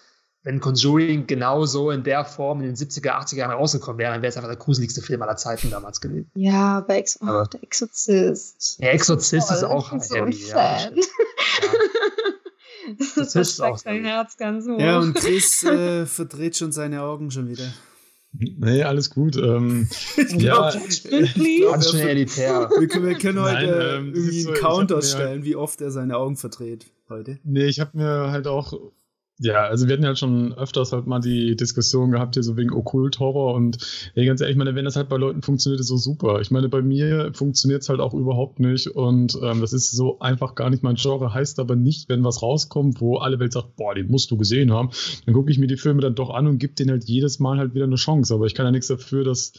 wenn Conjuring genauso in der Form in den 70er, 80er Jahren rausgekommen wäre, dann wäre es einfach der gruseligste Film aller Zeiten damals gewesen. Ja, bei Ex oh, der Exorzist. Der Exorzist ist auch so ein Fan. Ja. Das, das ist auch sein Herz ganz hoch. Ja, und Chris äh, verdreht schon seine Augen schon wieder. Nee, alles gut. Ähm, ja, ganz schön elitär. Wir können, wir können heute Nein, ähm, irgendwie einen so, Counter stellen, wie oft er seine Augen verdreht heute. Nee, ich habe mir halt auch ja, also wir hatten ja schon öfters halt mal die Diskussion gehabt hier so wegen Okkult-Horror und ey, ganz ehrlich, ich meine, wenn das halt bei Leuten funktioniert, ist so super. Ich meine, bei mir funktioniert es halt auch überhaupt nicht und ähm, das ist so einfach gar nicht mein Genre, heißt aber nicht, wenn was rauskommt, wo alle Welt sagt, boah, den musst du gesehen haben, dann gucke ich mir die Filme dann doch an und gebe denen halt jedes Mal halt wieder eine Chance, aber ich kann ja nichts dafür, dass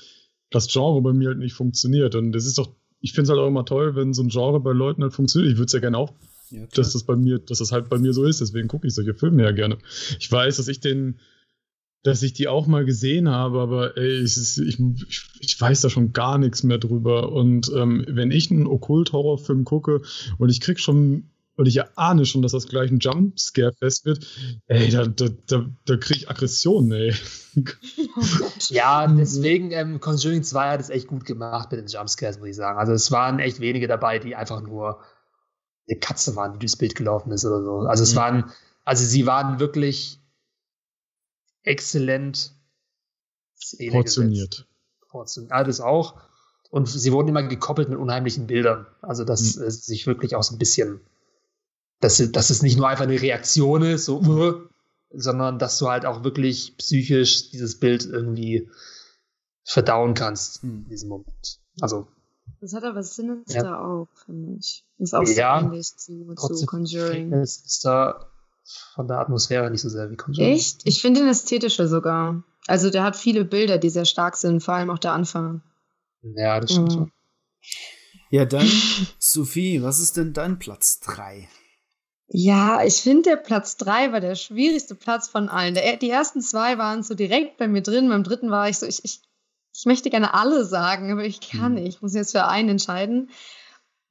das Genre bei mir halt nicht funktioniert und das ist doch, ich finde es halt auch immer toll, wenn so ein Genre bei Leuten halt funktioniert. Ich würde es ja gerne auch ja, dass das bei mir, dass das halt bei mir so ist. Deswegen gucke ich solche Filme ja gerne. Ich weiß, dass ich den, dass ich die auch mal gesehen habe, aber ey, ich, ich, ich weiß da schon gar nichts mehr drüber. Und ähm, wenn ich einen Okkult-Horrorfilm gucke und ich krieg schon und ich ahne schon, dass das gleich ein Jumpscare-Fest wird, ey, da, da, da, da kriege ich Aggression, ey. ja, deswegen, ähm, Conjuring 2 hat es echt gut gemacht mit den Jumpscares, muss ich sagen. Also es waren echt wenige dabei, die einfach nur eine Katze waren, die durchs Bild gelaufen ist oder so. Also es mhm. waren, also sie waren wirklich exzellent portioniert. Portioniert. Ja, das auch. Und sie wurden immer gekoppelt mit unheimlichen Bildern. Also, dass mhm. es sich wirklich auch so ein bisschen, dass, dass es nicht nur einfach eine Reaktion ist, so, uh, sondern dass du halt auch wirklich psychisch dieses Bild irgendwie verdauen kannst mhm. in diesem Moment. Also, das hat aber Sinister ja. auch, finde ich. Das ist auch ja, so ähnlich zu, zu Conjuring. ist da von der Atmosphäre nicht so sehr wie Conjuring. Echt? Ich finde ihn ästhetischer sogar. Also der hat viele Bilder, die sehr stark sind, vor allem auch der Anfang. Ja, das stimmt schon. Ja, dann, Sophie, was ist denn dein Platz 3? Ja, ich finde, der Platz 3 war der schwierigste Platz von allen. Der, die ersten zwei waren so direkt bei mir drin. Beim dritten war ich so, ich, ich ich möchte gerne alle sagen, aber ich kann nicht. Ich muss jetzt für einen entscheiden.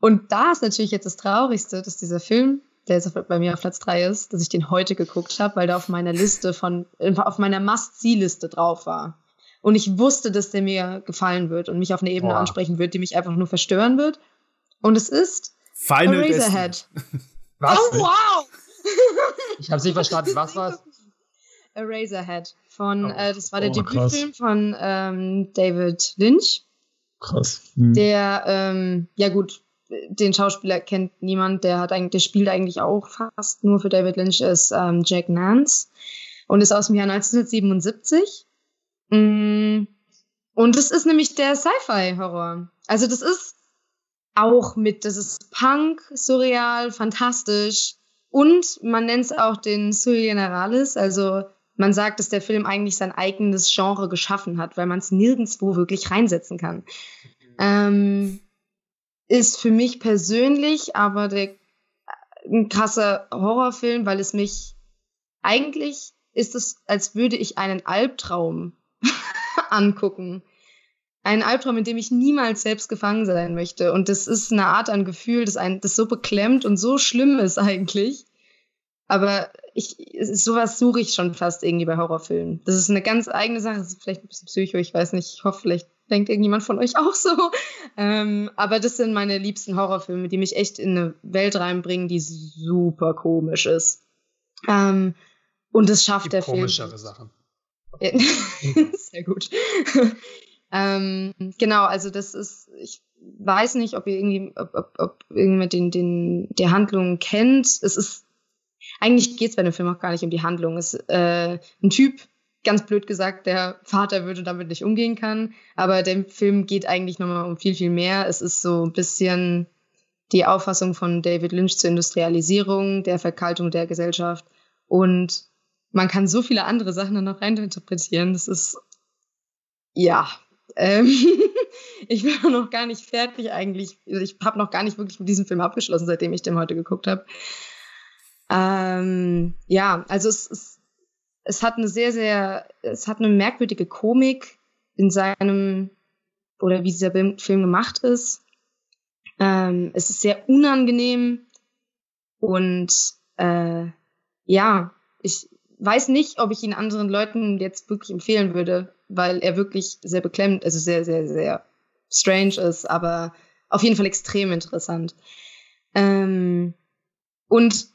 Und da ist natürlich jetzt das Traurigste, dass dieser Film, der jetzt bei mir auf Platz 3 ist, dass ich den heute geguckt habe, weil der auf meiner Liste von, auf meiner Must-See-Liste drauf war. Und ich wusste, dass der mir gefallen wird und mich auf eine Ebene Boah. ansprechen wird, die mich einfach nur verstören wird. Und es ist Final Eraserhead. Was? Oh, wow! Ich habe es nicht verstanden. Was war's? Eraserhead von, oh, äh, das war der oh, Debütfilm von ähm, David Lynch. Krass. Hm. Der, ähm, ja gut, den Schauspieler kennt niemand, der hat eigentlich, der spielt eigentlich auch fast nur für David Lynch, ist ähm, Jack Nance und ist aus dem Jahr 1977. Mm, und das ist nämlich der Sci-Fi-Horror. Also das ist auch mit, das ist Punk, surreal, fantastisch und man nennt es auch den Sui Generalis, also man sagt, dass der Film eigentlich sein eigenes Genre geschaffen hat, weil man es nirgendwo wirklich reinsetzen kann. Ähm, ist für mich persönlich aber der, ein krasser Horrorfilm, weil es mich eigentlich ist es, als würde ich einen Albtraum angucken. Einen Albtraum, in dem ich niemals selbst gefangen sein möchte. Und das ist eine Art an Gefühl, das, ein, das so beklemmt und so schlimm ist eigentlich. Aber ich, sowas suche ich schon fast irgendwie bei Horrorfilmen. Das ist eine ganz eigene Sache. Das ist vielleicht ein bisschen psycho, ich weiß nicht. Ich hoffe, vielleicht denkt irgendjemand von euch auch so. Ähm, aber das sind meine liebsten Horrorfilme, die mich echt in eine Welt reinbringen, die super komisch ist. Ähm, und das schafft der komischere Film. Sachen. Sehr gut. ähm, genau, also das ist, ich weiß nicht, ob ihr irgendwie, ob, ob, ob irgendjemand den, den, der Handlung kennt. Es ist, eigentlich geht es bei dem Film auch gar nicht um die Handlung. Es ist äh, ein Typ, ganz blöd gesagt, der Vater würde damit nicht umgehen kann. Aber der Film geht eigentlich nochmal um viel, viel mehr. Es ist so ein bisschen die Auffassung von David Lynch zur Industrialisierung, der Verkaltung der Gesellschaft. Und man kann so viele andere Sachen dann noch reininterpretieren. Das ist, ja, ähm, ich bin noch gar nicht fertig eigentlich. Ich habe noch gar nicht wirklich mit diesem Film abgeschlossen, seitdem ich den heute geguckt habe. Ähm, ja, also es, es, es hat eine sehr, sehr, es hat eine merkwürdige Komik in seinem, oder wie dieser Film gemacht ist. Ähm, es ist sehr unangenehm und äh, ja, ich, weiß nicht, ob ich ihn anderen Leuten jetzt wirklich empfehlen würde, weil er wirklich sehr beklemmt, also sehr, sehr, sehr strange ist, aber auf jeden Fall extrem interessant. Ähm, und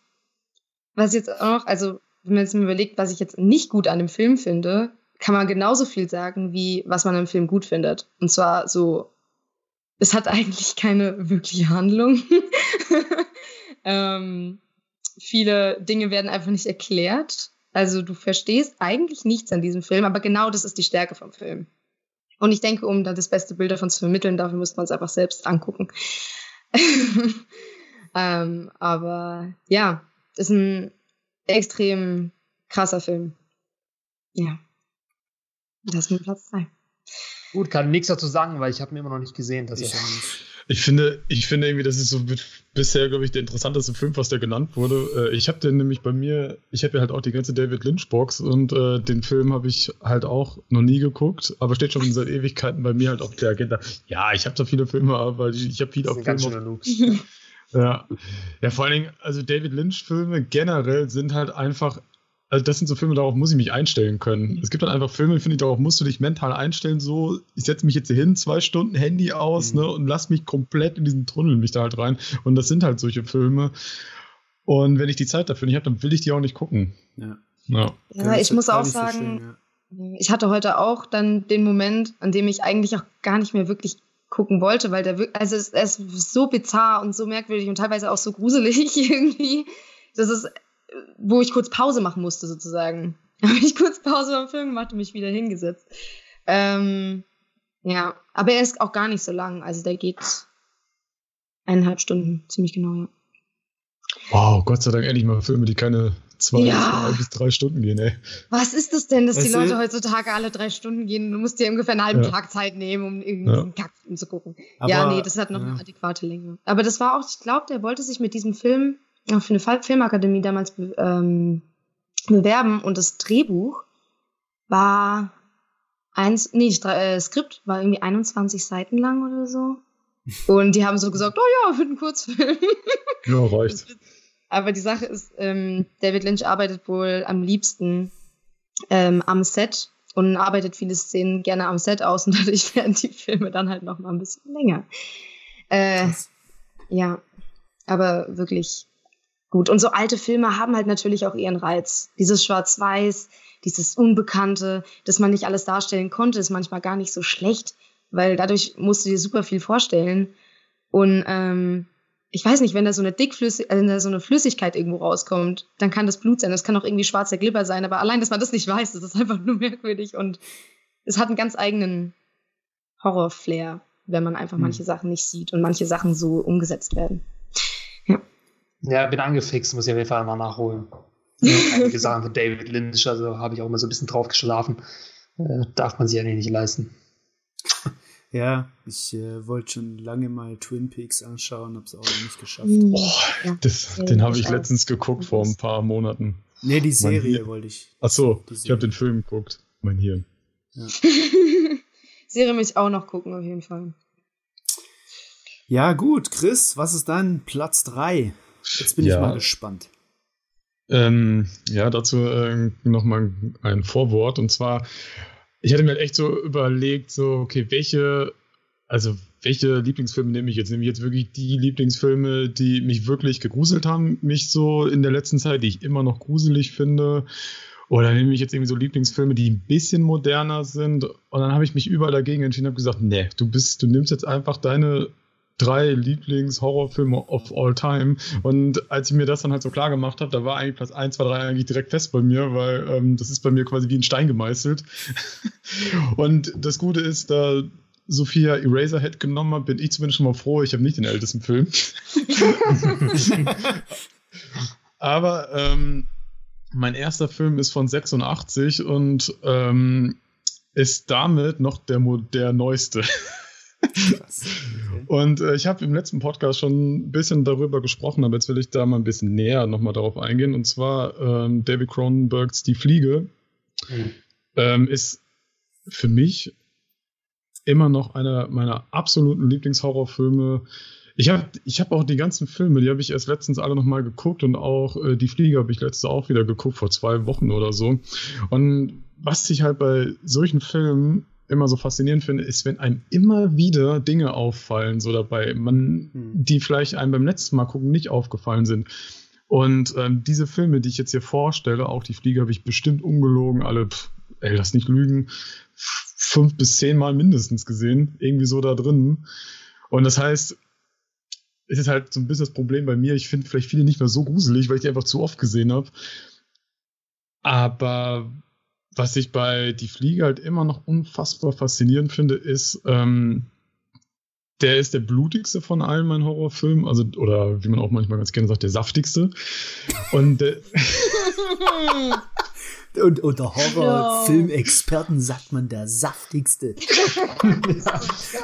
was jetzt auch noch, also wenn man jetzt überlegt, was ich jetzt nicht gut an dem Film finde, kann man genauso viel sagen, wie was man im Film gut findet. Und zwar so, es hat eigentlich keine wirkliche Handlung. ähm, viele Dinge werden einfach nicht erklärt. Also du verstehst eigentlich nichts an diesem Film, aber genau das ist die Stärke vom Film. Und ich denke, um da das beste Bild davon zu vermitteln, dafür müsste man es einfach selbst angucken. ähm, aber ja, ist ein extrem krasser Film. Ja. Das ist mein Platz 3. Gut, kann nichts dazu sagen, weil ich habe mir immer noch nicht gesehen. Dass ich, ich finde, ich finde irgendwie, das ist so bisher, glaube ich, der interessanteste Film, was der genannt wurde. Äh, ich habe den nämlich bei mir, ich habe ja halt auch die ganze David Lynch-Box und äh, den Film habe ich halt auch noch nie geguckt, aber steht schon seit Ewigkeiten bei mir halt auf der Agenda. Ja, ich habe so viele Filme, aber ich, ich habe viel auf Filme. Ja. ja, vor allen Dingen, also David Lynch-Filme generell sind halt einfach also das sind so Filme, darauf muss ich mich einstellen können. Es gibt dann einfach Filme, finde ich, darauf musst du dich mental einstellen, so, ich setze mich jetzt hier hin, zwei Stunden Handy aus, mhm. ne, und lass mich komplett in diesen Tunnel mich da halt rein. Und das sind halt solche Filme. Und wenn ich die Zeit dafür nicht habe, dann will ich die auch nicht gucken. Ja. Ja, ja ich muss auch sagen, ja. ich hatte heute auch dann den Moment, an dem ich eigentlich auch gar nicht mehr wirklich gucken wollte, weil der also es, es ist so bizarr und so merkwürdig und teilweise auch so gruselig irgendwie. Das ist wo ich kurz Pause machen musste, sozusagen. Habe ich kurz Pause beim Film gemacht und mich wieder hingesetzt. Ähm, ja, aber er ist auch gar nicht so lang. Also der geht eineinhalb Stunden, ziemlich genau, ja. Wow, Gott sei Dank endlich mal Filme, die keine zwei, ja. zwei bis drei Stunden gehen, ey. Was ist das denn, dass weißt die Leute heutzutage alle drei Stunden gehen? Du musst dir ungefähr einen halben ja. Tag Zeit nehmen, um irgendeinen ja. Kackfilm zu gucken. Aber, ja, nee, das hat noch ja. eine adäquate Länge. Aber das war auch, ich glaube, der wollte sich mit diesem Film für eine Filmakademie damals ähm, bewerben und das Drehbuch war eins, nee, äh, Skript war irgendwie 21 Seiten lang oder so. Und die haben so gesagt, oh ja, für einen Kurzfilm. Ja, reicht. Aber die Sache ist, ähm, David Lynch arbeitet wohl am liebsten ähm, am Set und arbeitet viele Szenen gerne am Set aus und dadurch werden die Filme dann halt noch mal ein bisschen länger. Äh, ja, aber wirklich gut. Und so alte Filme haben halt natürlich auch ihren Reiz. Dieses Schwarz-Weiß, dieses Unbekannte, dass man nicht alles darstellen konnte, ist manchmal gar nicht so schlecht, weil dadurch musst du dir super viel vorstellen. Und ähm, ich weiß nicht, wenn da so eine Dickflüssigkeit, äh, wenn da so eine Flüssigkeit irgendwo rauskommt, dann kann das Blut sein. Das kann auch irgendwie schwarzer Glibber sein, aber allein, dass man das nicht weiß, das ist einfach nur merkwürdig und es hat einen ganz eigenen Horror-Flair, wenn man einfach hm. manche Sachen nicht sieht und manche Sachen so umgesetzt werden. Ja. Ja, bin angefixt, muss ich auf jeden Fall mal nachholen. Einige Sachen von David Lynch, also habe ich auch immer so ein bisschen drauf geschlafen. Äh, darf man sich ja nicht leisten. Ja, ich äh, wollte schon lange mal Twin Peaks anschauen, habe es auch noch nicht geschafft. Oh, das, ja, den habe ich letztens geguckt vor ein paar Monaten. Nee, die Serie wollte ich. Ach so, ich habe den Film geguckt. Mein Hirn. Ja. Serie muss ich auch noch gucken, auf jeden Fall. Ja, gut, Chris, was ist dein Platz 3? Jetzt bin ja. ich mal gespannt. Ähm, ja, dazu äh, nochmal ein Vorwort. Und zwar ich hatte mir halt echt so überlegt, so, okay, welche, also welche Lieblingsfilme nehme ich jetzt? Nehme ich jetzt wirklich die Lieblingsfilme, die mich wirklich gegruselt haben, mich so in der letzten Zeit, die ich immer noch gruselig finde? Oder nehme ich jetzt irgendwie so Lieblingsfilme, die ein bisschen moderner sind? Und dann habe ich mich überall dagegen entschieden und habe gesagt, nee, du bist, du nimmst jetzt einfach deine drei Lieblings-Horrorfilme of all time. Und als ich mir das dann halt so klar gemacht habe, da war eigentlich Platz 1, 2, 3 eigentlich direkt fest bei mir, weil ähm, das ist bei mir quasi wie ein Stein gemeißelt. und das Gute ist, da Sophia Eraserhead genommen hat, bin ich zumindest schon mal froh, ich habe nicht den ältesten Film. Aber ähm, mein erster Film ist von 86 und ähm, ist damit noch der, der neueste. Und äh, ich habe im letzten Podcast schon ein bisschen darüber gesprochen, aber jetzt will ich da mal ein bisschen näher nochmal darauf eingehen. Und zwar ähm, David Cronenbergs Die Fliege mhm. ähm, ist für mich immer noch einer meiner absoluten Lieblingshorrorfilme. Ich habe ich hab auch die ganzen Filme, die habe ich erst letztens alle nochmal geguckt und auch äh, Die Fliege habe ich letztes auch wieder geguckt, vor zwei Wochen oder so. Und was ich halt bei solchen Filmen immer so faszinierend finde, ist, wenn einem immer wieder Dinge auffallen, so dabei, man, hm. die vielleicht einem beim letzten Mal gucken nicht aufgefallen sind. Und ähm, diese Filme, die ich jetzt hier vorstelle, auch die Fliege, habe ich bestimmt ungelogen, alle, pff, ey, lass nicht lügen, fünf bis zehn Mal mindestens gesehen, irgendwie so da drin. Und das heißt, es ist halt so ein bisschen das Problem bei mir. Ich finde vielleicht viele nicht mehr so gruselig, weil ich die einfach zu oft gesehen habe. Aber was ich bei Die Fliege halt immer noch unfassbar faszinierend finde, ist, ähm, der ist der blutigste von allen meinen Horrorfilmen, also, oder wie man auch manchmal ganz gerne sagt, der saftigste. Und, äh, und unter Horrorfilmexperten sagt man der saftigste.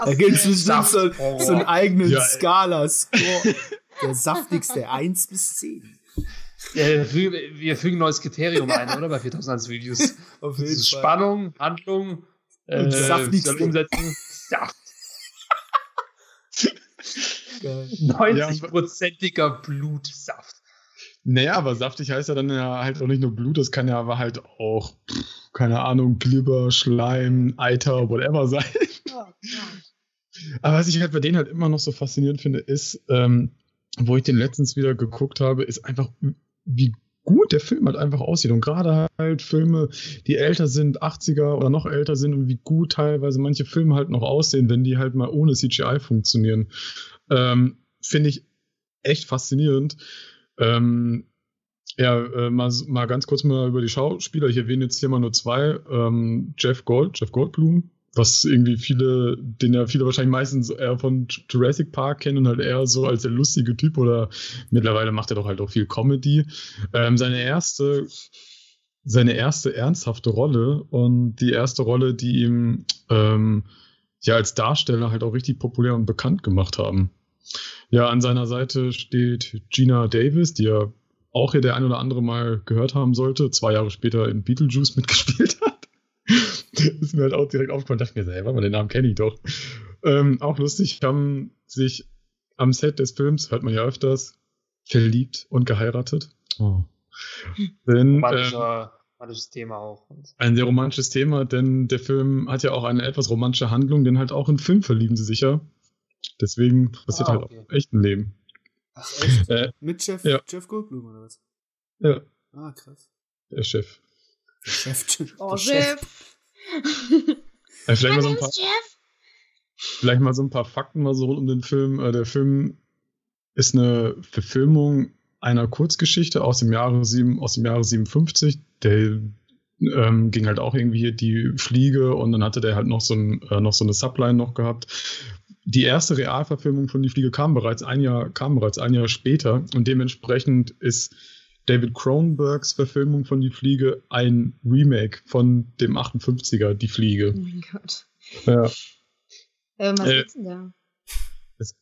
da gibt es bestimmt so, so einen eigenen ja, Skala-Score. Der saftigste 1 bis 10. Ja, wir fügen ein neues Kriterium ein, oder? Bei 4000 Videos. Auf jeden Fall. Spannung, Handlung, äh, Umsetzen, Saft. 90-prozentiger Blutsaft. Naja, aber saftig heißt ja dann ja halt auch nicht nur Blut, das kann ja aber halt auch, keine Ahnung, Glibber, Schleim, Eiter, whatever sein. Aber was ich halt bei denen halt immer noch so faszinierend finde, ist, ähm, wo ich den letztens wieder geguckt habe, ist einfach, wie gut der Film halt einfach aussieht. Und gerade halt Filme, die älter sind, 80er oder noch älter sind und wie gut teilweise manche Filme halt noch aussehen, wenn die halt mal ohne CGI funktionieren. Ähm, Finde ich echt faszinierend. Ähm, ja, äh, mal, mal ganz kurz mal über die Schauspieler. Ich erwähne jetzt hier mal nur zwei. Ähm, Jeff Gold, Jeff Goldblum, was irgendwie viele, den ja viele wahrscheinlich meistens eher von Jurassic Park kennen und halt eher so als der lustige Typ oder mittlerweile macht er doch halt auch viel Comedy. Ähm, seine erste, seine erste ernsthafte Rolle und die erste Rolle, die ihm ähm, ja als Darsteller halt auch richtig populär und bekannt gemacht haben. Ja, an seiner Seite steht Gina Davis, die ja auch hier der ein oder andere mal gehört haben sollte, zwei Jahre später in Beetlejuice mitgespielt hat. ist mir halt auch direkt aufgefallen. Dachte mir, so, hey, warte mal, den Namen kenne ich doch. Ähm, auch lustig, haben sich am Set des Films, hört man ja öfters, verliebt und geheiratet. Oh. Denn, Romantischer, romantisches Thema auch. Ein sehr romantisches Thema, denn der Film hat ja auch eine etwas romantische Handlung, denn halt auch in Film verlieben sie sich ja. Deswegen passiert ah, halt okay. auch im echten Leben. Ach, echt? Äh, Mit Jeff, ja. Jeff Goldblum oder was? Ja. Ah, krass. Der Chef. Der Chef. Oh, Chef. Ja, vielleicht, mal so ein paar, vielleicht mal so ein paar Fakten mal so rund um den Film. Äh, der Film ist eine Verfilmung einer Kurzgeschichte aus dem Jahre, sieben, aus dem Jahre 57. Der ähm, ging halt auch irgendwie die Fliege und dann hatte der halt noch so, ein, äh, noch so eine Subline noch gehabt. Die erste Realverfilmung von Die Fliege kam bereits ein Jahr, kam bereits ein Jahr später und dementsprechend ist David Cronenbergs Verfilmung von Die Fliege ein Remake von dem 58er Die Fliege. Oh mein Gott. Ja. Ähm, was äh, denn da? Es,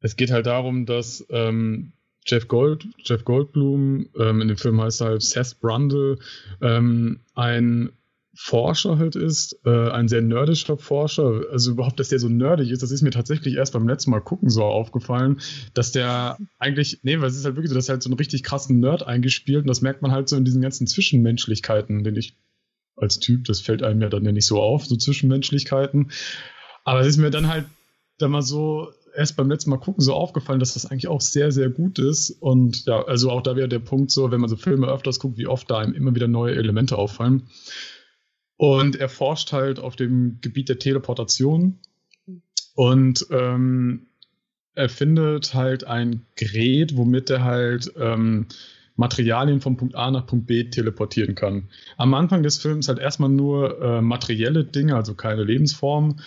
es, geht halt darum, dass ähm, Jeff Gold, Jeff Goldblum, ähm, in dem Film heißt er halt Seth Brundle, ähm, ein Forscher halt ist, äh, ein sehr nerdischer Forscher. Also überhaupt, dass der so nerdig ist, das ist mir tatsächlich erst beim letzten Mal gucken so aufgefallen, dass der eigentlich, nee, weil es ist halt wirklich so, dass er halt so einen richtig krassen Nerd eingespielt und das merkt man halt so in diesen ganzen Zwischenmenschlichkeiten, den ich als Typ, das fällt einem ja dann ja nicht so auf, so Zwischenmenschlichkeiten. Aber es ist mir dann halt da mal so erst beim letzten Mal gucken so aufgefallen, dass das eigentlich auch sehr, sehr gut ist. Und ja, also auch da wäre der Punkt so, wenn man so Filme öfters guckt, wie oft da einem immer wieder neue Elemente auffallen. Und er forscht halt auf dem Gebiet der Teleportation und ähm, er findet halt ein Gerät, womit er halt ähm, Materialien von Punkt A nach Punkt B teleportieren kann. Am Anfang des Films halt erstmal nur äh, materielle Dinge, also keine Lebensform.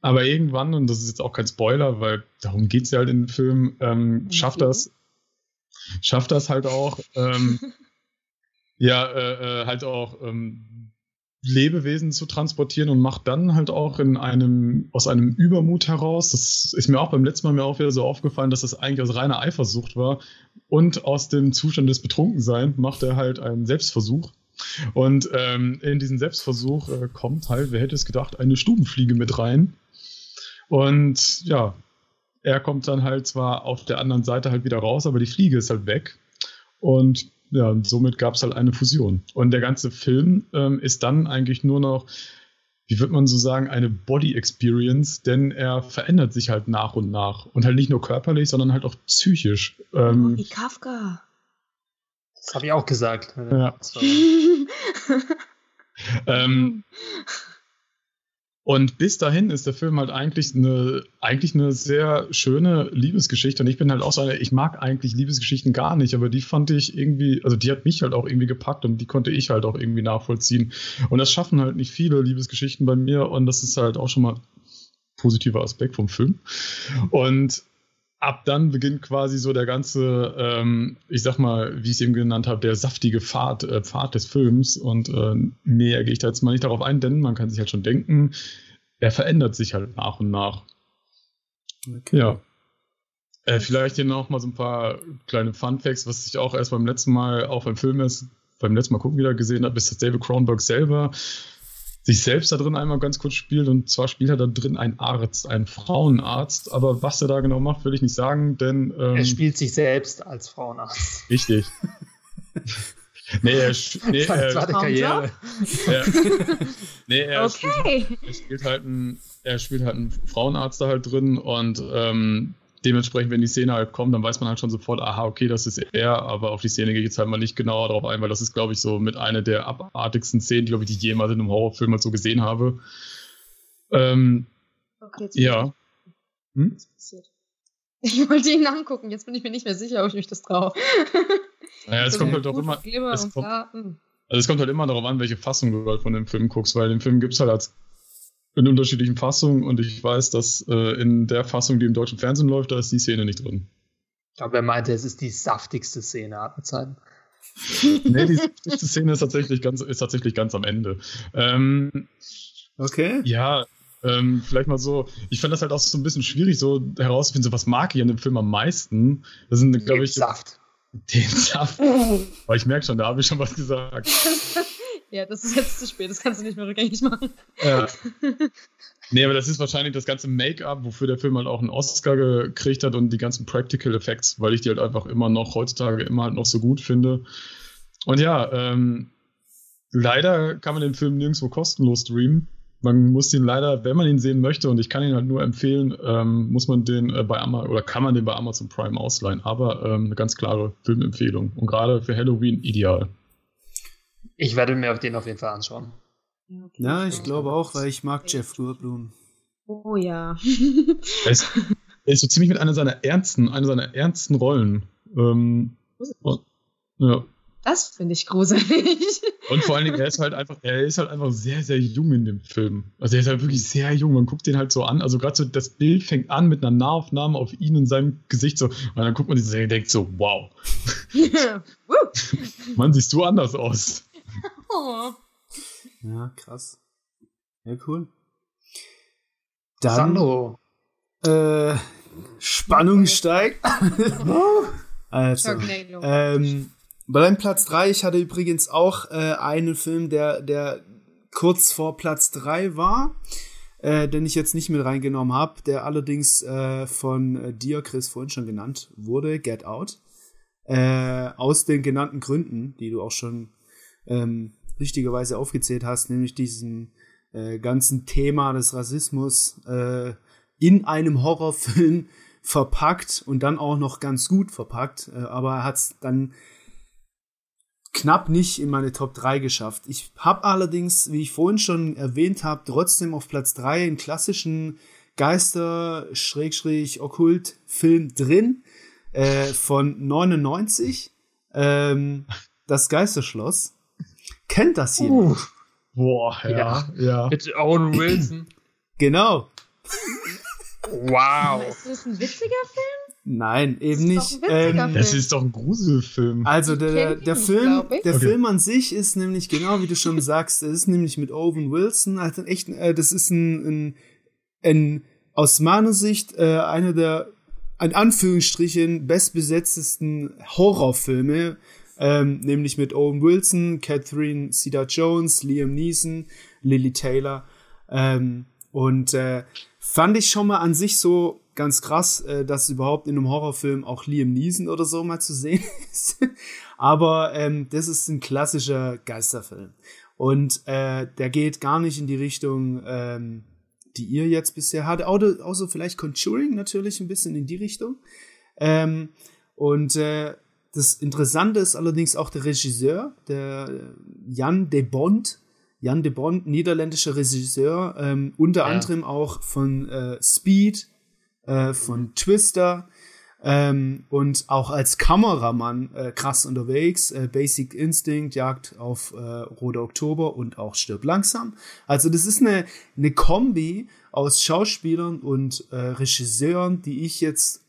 Aber irgendwann, und das ist jetzt auch kein Spoiler, weil darum geht es ja halt in dem Film, ähm, schafft das, schafft das halt auch, ähm, ja, äh, äh, halt auch ähm, Lebewesen zu transportieren und macht dann halt auch in einem, aus einem Übermut heraus, das ist mir auch beim letzten Mal mir auch wieder so aufgefallen, dass das eigentlich aus reiner Eifersucht war und aus dem Zustand des Betrunkenseins macht er halt einen Selbstversuch. Und ähm, in diesen Selbstversuch äh, kommt halt, wer hätte es gedacht, eine Stubenfliege mit rein. Und ja, er kommt dann halt zwar auf der anderen Seite halt wieder raus, aber die Fliege ist halt weg. Und ja, und somit gab es halt eine Fusion. Und der ganze Film ähm, ist dann eigentlich nur noch, wie würde man so sagen, eine Body Experience, denn er verändert sich halt nach und nach. Und halt nicht nur körperlich, sondern halt auch psychisch. Ähm, oh, wie Kafka. Das habe ich auch gesagt. Ja. ähm, und bis dahin ist der Film halt eigentlich eine, eigentlich eine sehr schöne Liebesgeschichte. Und ich bin halt auch so eine, ich mag eigentlich Liebesgeschichten gar nicht, aber die fand ich irgendwie, also die hat mich halt auch irgendwie gepackt und die konnte ich halt auch irgendwie nachvollziehen. Und das schaffen halt nicht viele Liebesgeschichten bei mir und das ist halt auch schon mal positiver Aspekt vom Film. Und ab dann beginnt quasi so der ganze, ähm, ich sag mal, wie ich es eben genannt habe, der saftige Pfad, äh, Pfad des Films. Und äh, mehr gehe ich da jetzt mal nicht darauf ein, denn man kann sich halt schon denken, er verändert sich halt nach und nach. Okay. Ja. Äh, vielleicht hier noch mal so ein paar kleine Fun Facts, was ich auch erst beim letzten Mal auch beim Film ist, beim letzten Mal gucken wieder gesehen habe, ist, dass David Cronenberg selber sich selbst da drin einmal ganz kurz spielt. Und zwar spielt er da drin einen Arzt, einen Frauenarzt. Aber was er da genau macht, will ich nicht sagen, denn. Ähm, er spielt sich selbst als Frauenarzt. Richtig. nee, er, nee, er, Karriere. Er, nee, er, okay. spielt, er spielt halt einen, er spielt halt einen Frauenarzt da halt drin und ähm, dementsprechend, wenn die Szene halt kommt, dann weiß man halt schon sofort, aha, okay, das ist er, aber auf die Szene gehe ich jetzt halt mal nicht genauer drauf ein, weil das ist, glaube ich, so mit einer der abartigsten Szenen, glaube ich, die ich jemals in einem Horrorfilm halt so gesehen habe. Ähm, okay, jetzt ja. Hm? Ich wollte ihn angucken, jetzt bin ich mir nicht mehr sicher, ob ich mich das traue. Naja, es kommt halt auch immer. Es kommt, hm. also es kommt halt immer darauf an, welche Fassung du halt von dem Film guckst, weil den Film gibt es halt als in unterschiedlichen Fassungen und ich weiß, dass äh, in der Fassung, die im deutschen Fernsehen läuft, da ist die Szene nicht drin. Aber er meinte, es ist die saftigste Szene aller Zeiten. nee, die saftigste Szene ist tatsächlich ganz, ist tatsächlich ganz am Ende. Ähm, okay. Ja, ähm, vielleicht mal so, ich fand das halt auch so ein bisschen schwierig, so herauszufinden, so, was mag ich an dem Film am meisten. Das sind, glaube ich. Saft. Den Saft. Aber ich merke schon, da habe ich schon was gesagt. Ja, das ist jetzt zu spät, das kannst du nicht mehr rückgängig machen. Ja. Nee, aber das ist wahrscheinlich das ganze Make-up, wofür der Film halt auch einen Oscar gekriegt hat und die ganzen Practical Effects, weil ich die halt einfach immer noch heutzutage immer halt noch so gut finde. Und ja, ähm, leider kann man den Film nirgendwo kostenlos streamen. Man muss ihn leider, wenn man ihn sehen möchte, und ich kann ihn halt nur empfehlen, ähm, muss man den äh, bei Amazon oder kann man den bei Amazon Prime ausleihen. Aber ähm, eine ganz klare Filmempfehlung. Und gerade für Halloween ideal. Ich werde mir den auf jeden Fall anschauen. Okay. Ja, ich glaube auch, weil ich mag Jeff Goldblum. Oh ja. er, ist, er ist so ziemlich mit einer seiner ernsten, einer seiner ernsten Rollen. Ähm, ja. Das finde ich gruselig. Und vor allen Dingen, er ist halt einfach, er ist halt einfach sehr, sehr jung in dem Film. Also er ist halt wirklich sehr jung. Man guckt den halt so an. Also gerade so das Bild fängt an mit einer Nahaufnahme auf ihn und seinem Gesicht so. Und dann guckt man sich und denkt so, wow. Mann, siehst du anders aus. Oh. Ja, krass. Ja, cool. Dann, Sandro. Äh, Spannung steigt. also, ähm, bei deinem Platz 3, ich hatte übrigens auch äh, einen Film, der, der kurz vor Platz 3 war, äh, den ich jetzt nicht mit reingenommen habe, der allerdings äh, von äh, dir, Chris, vorhin schon genannt wurde, Get Out. Äh, aus den genannten Gründen, die du auch schon ähm, richtigerweise aufgezählt hast, nämlich diesen äh, ganzen Thema des Rassismus äh, in einem Horrorfilm verpackt und dann auch noch ganz gut verpackt, äh, aber er hat es dann knapp nicht in meine Top 3 geschafft. Ich habe allerdings, wie ich vorhin schon erwähnt habe, trotzdem auf Platz 3 einen klassischen Geister-Okkult-Film drin äh, von 99, ähm, das Geisterschloss. Kennt das jemand? Uh, boah, ja, ja, ja. Mit Owen Wilson. Genau. Wow. Ist das ein witziger Film? Nein, eben nicht. Ähm, das ist doch ein Gruselfilm. Also der, der Film, der okay. Film an sich ist nämlich genau wie du schon sagst, es ist nämlich mit Owen Wilson, also echt, äh, das ist ein, ein, ein aus meiner Sicht äh, einer der in Anführungsstrichen bestbesetztesten Horrorfilme ähm, nämlich mit Owen Wilson, Catherine Cedar-Jones, Liam Neeson, Lily Taylor. Ähm, und äh, fand ich schon mal an sich so ganz krass, äh, dass überhaupt in einem Horrorfilm auch Liam Neeson oder so mal zu sehen ist. Aber ähm, das ist ein klassischer Geisterfilm. Und äh, der geht gar nicht in die Richtung, ähm, die ihr jetzt bisher hattet. Außer vielleicht Conjuring natürlich ein bisschen in die Richtung. Ähm, und äh, das Interessante ist allerdings auch der Regisseur, der Jan de Bond. Jan de Bond, niederländischer Regisseur, ähm, unter ja. anderem auch von äh, Speed, äh, von Twister ähm, und auch als Kameramann äh, krass unterwegs. Äh, Basic Instinct, Jagd auf äh, Rote Oktober und auch Stirb langsam. Also das ist eine, eine Kombi aus Schauspielern und äh, Regisseuren, die ich jetzt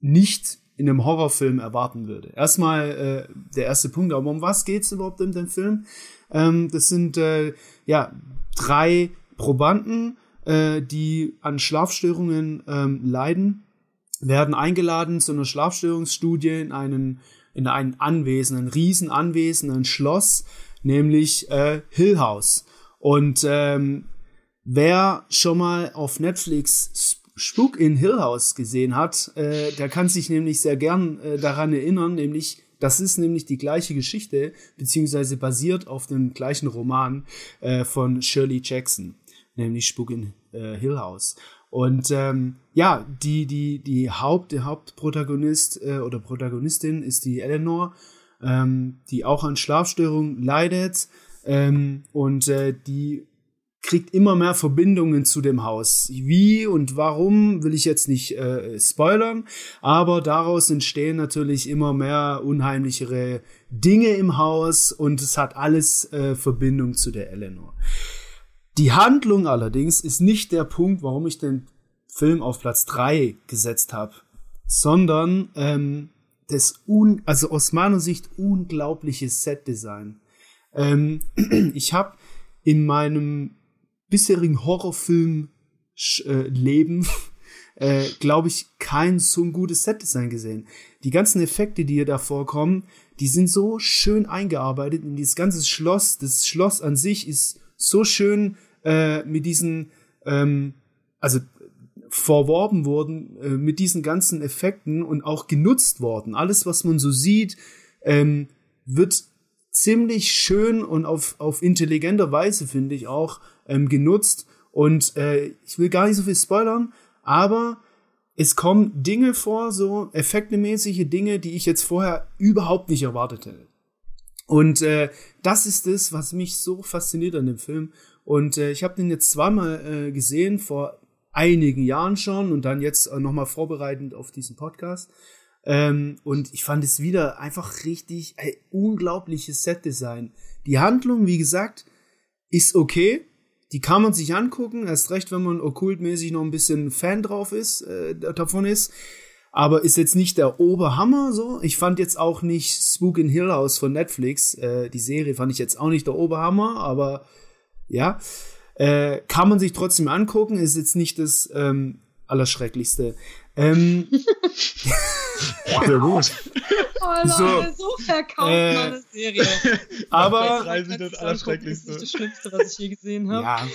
nicht in einem Horrorfilm erwarten würde. Erstmal äh, der erste Punkt, aber um was geht's überhaupt in dem Film? Ähm, das sind äh, ja drei Probanden, äh, die an Schlafstörungen ähm, leiden, werden eingeladen zu einer Schlafstörungsstudie in einen in ein Anwesen, ein Riesenanwesen, ein Schloss, nämlich äh, Hill House. Und ähm, wer schon mal auf Netflix Spuk in Hill House gesehen hat, äh, der kann sich nämlich sehr gern äh, daran erinnern, nämlich das ist nämlich die gleiche Geschichte, beziehungsweise basiert auf dem gleichen Roman äh, von Shirley Jackson, nämlich Spuk in äh, Hill House. Und ähm, ja, die, die, die Haupt, der Hauptprotagonist äh, oder Protagonistin ist die Eleanor, ähm, die auch an Schlafstörungen leidet. Ähm, und äh, die kriegt immer mehr Verbindungen zu dem Haus. Wie und warum will ich jetzt nicht äh, spoilern, aber daraus entstehen natürlich immer mehr unheimlichere Dinge im Haus und es hat alles äh, Verbindung zu der Eleanor. Die Handlung allerdings ist nicht der Punkt, warum ich den Film auf Platz 3 gesetzt habe, sondern ähm, das un also aus meiner Sicht unglaubliche Setdesign. Ähm, ich habe in meinem bisherigen Horrorfilm-Leben, äh, glaube ich, kein so ein gutes Set-Design gesehen. Die ganzen Effekte, die hier da vorkommen, die sind so schön eingearbeitet in dieses ganze Schloss. Das Schloss an sich ist so schön äh, mit diesen, ähm, also verworben worden äh, mit diesen ganzen Effekten und auch genutzt worden. Alles, was man so sieht, ähm, wird ziemlich schön und auf, auf intelligenter Weise, finde ich auch, ähm, genutzt. Und äh, ich will gar nicht so viel spoilern, aber es kommen Dinge vor, so effektemäßige Dinge, die ich jetzt vorher überhaupt nicht erwartet hätte. Und äh, das ist es, was mich so fasziniert an dem Film. Und äh, ich habe den jetzt zweimal äh, gesehen, vor einigen Jahren schon und dann jetzt äh, nochmal vorbereitend auf diesen Podcast. Ähm, und ich fand es wieder einfach richtig ey, unglaubliches Setdesign. Die Handlung, wie gesagt, ist okay. Die kann man sich angucken, erst recht, wenn man okkultmäßig noch ein bisschen Fan drauf ist, äh, davon ist. Aber ist jetzt nicht der Oberhammer so. Ich fand jetzt auch nicht Spook in Hill House von Netflix. Äh, die Serie fand ich jetzt auch nicht der Oberhammer, aber ja. Äh, kann man sich trotzdem angucken, ist jetzt nicht das ähm, Allerschrecklichste. Ähm, Sehr gut. Oh Leute, so, so verkauft äh, man eine Serie. Aber das, ist nicht das Schlimmste, was ich je gesehen habe. Ja.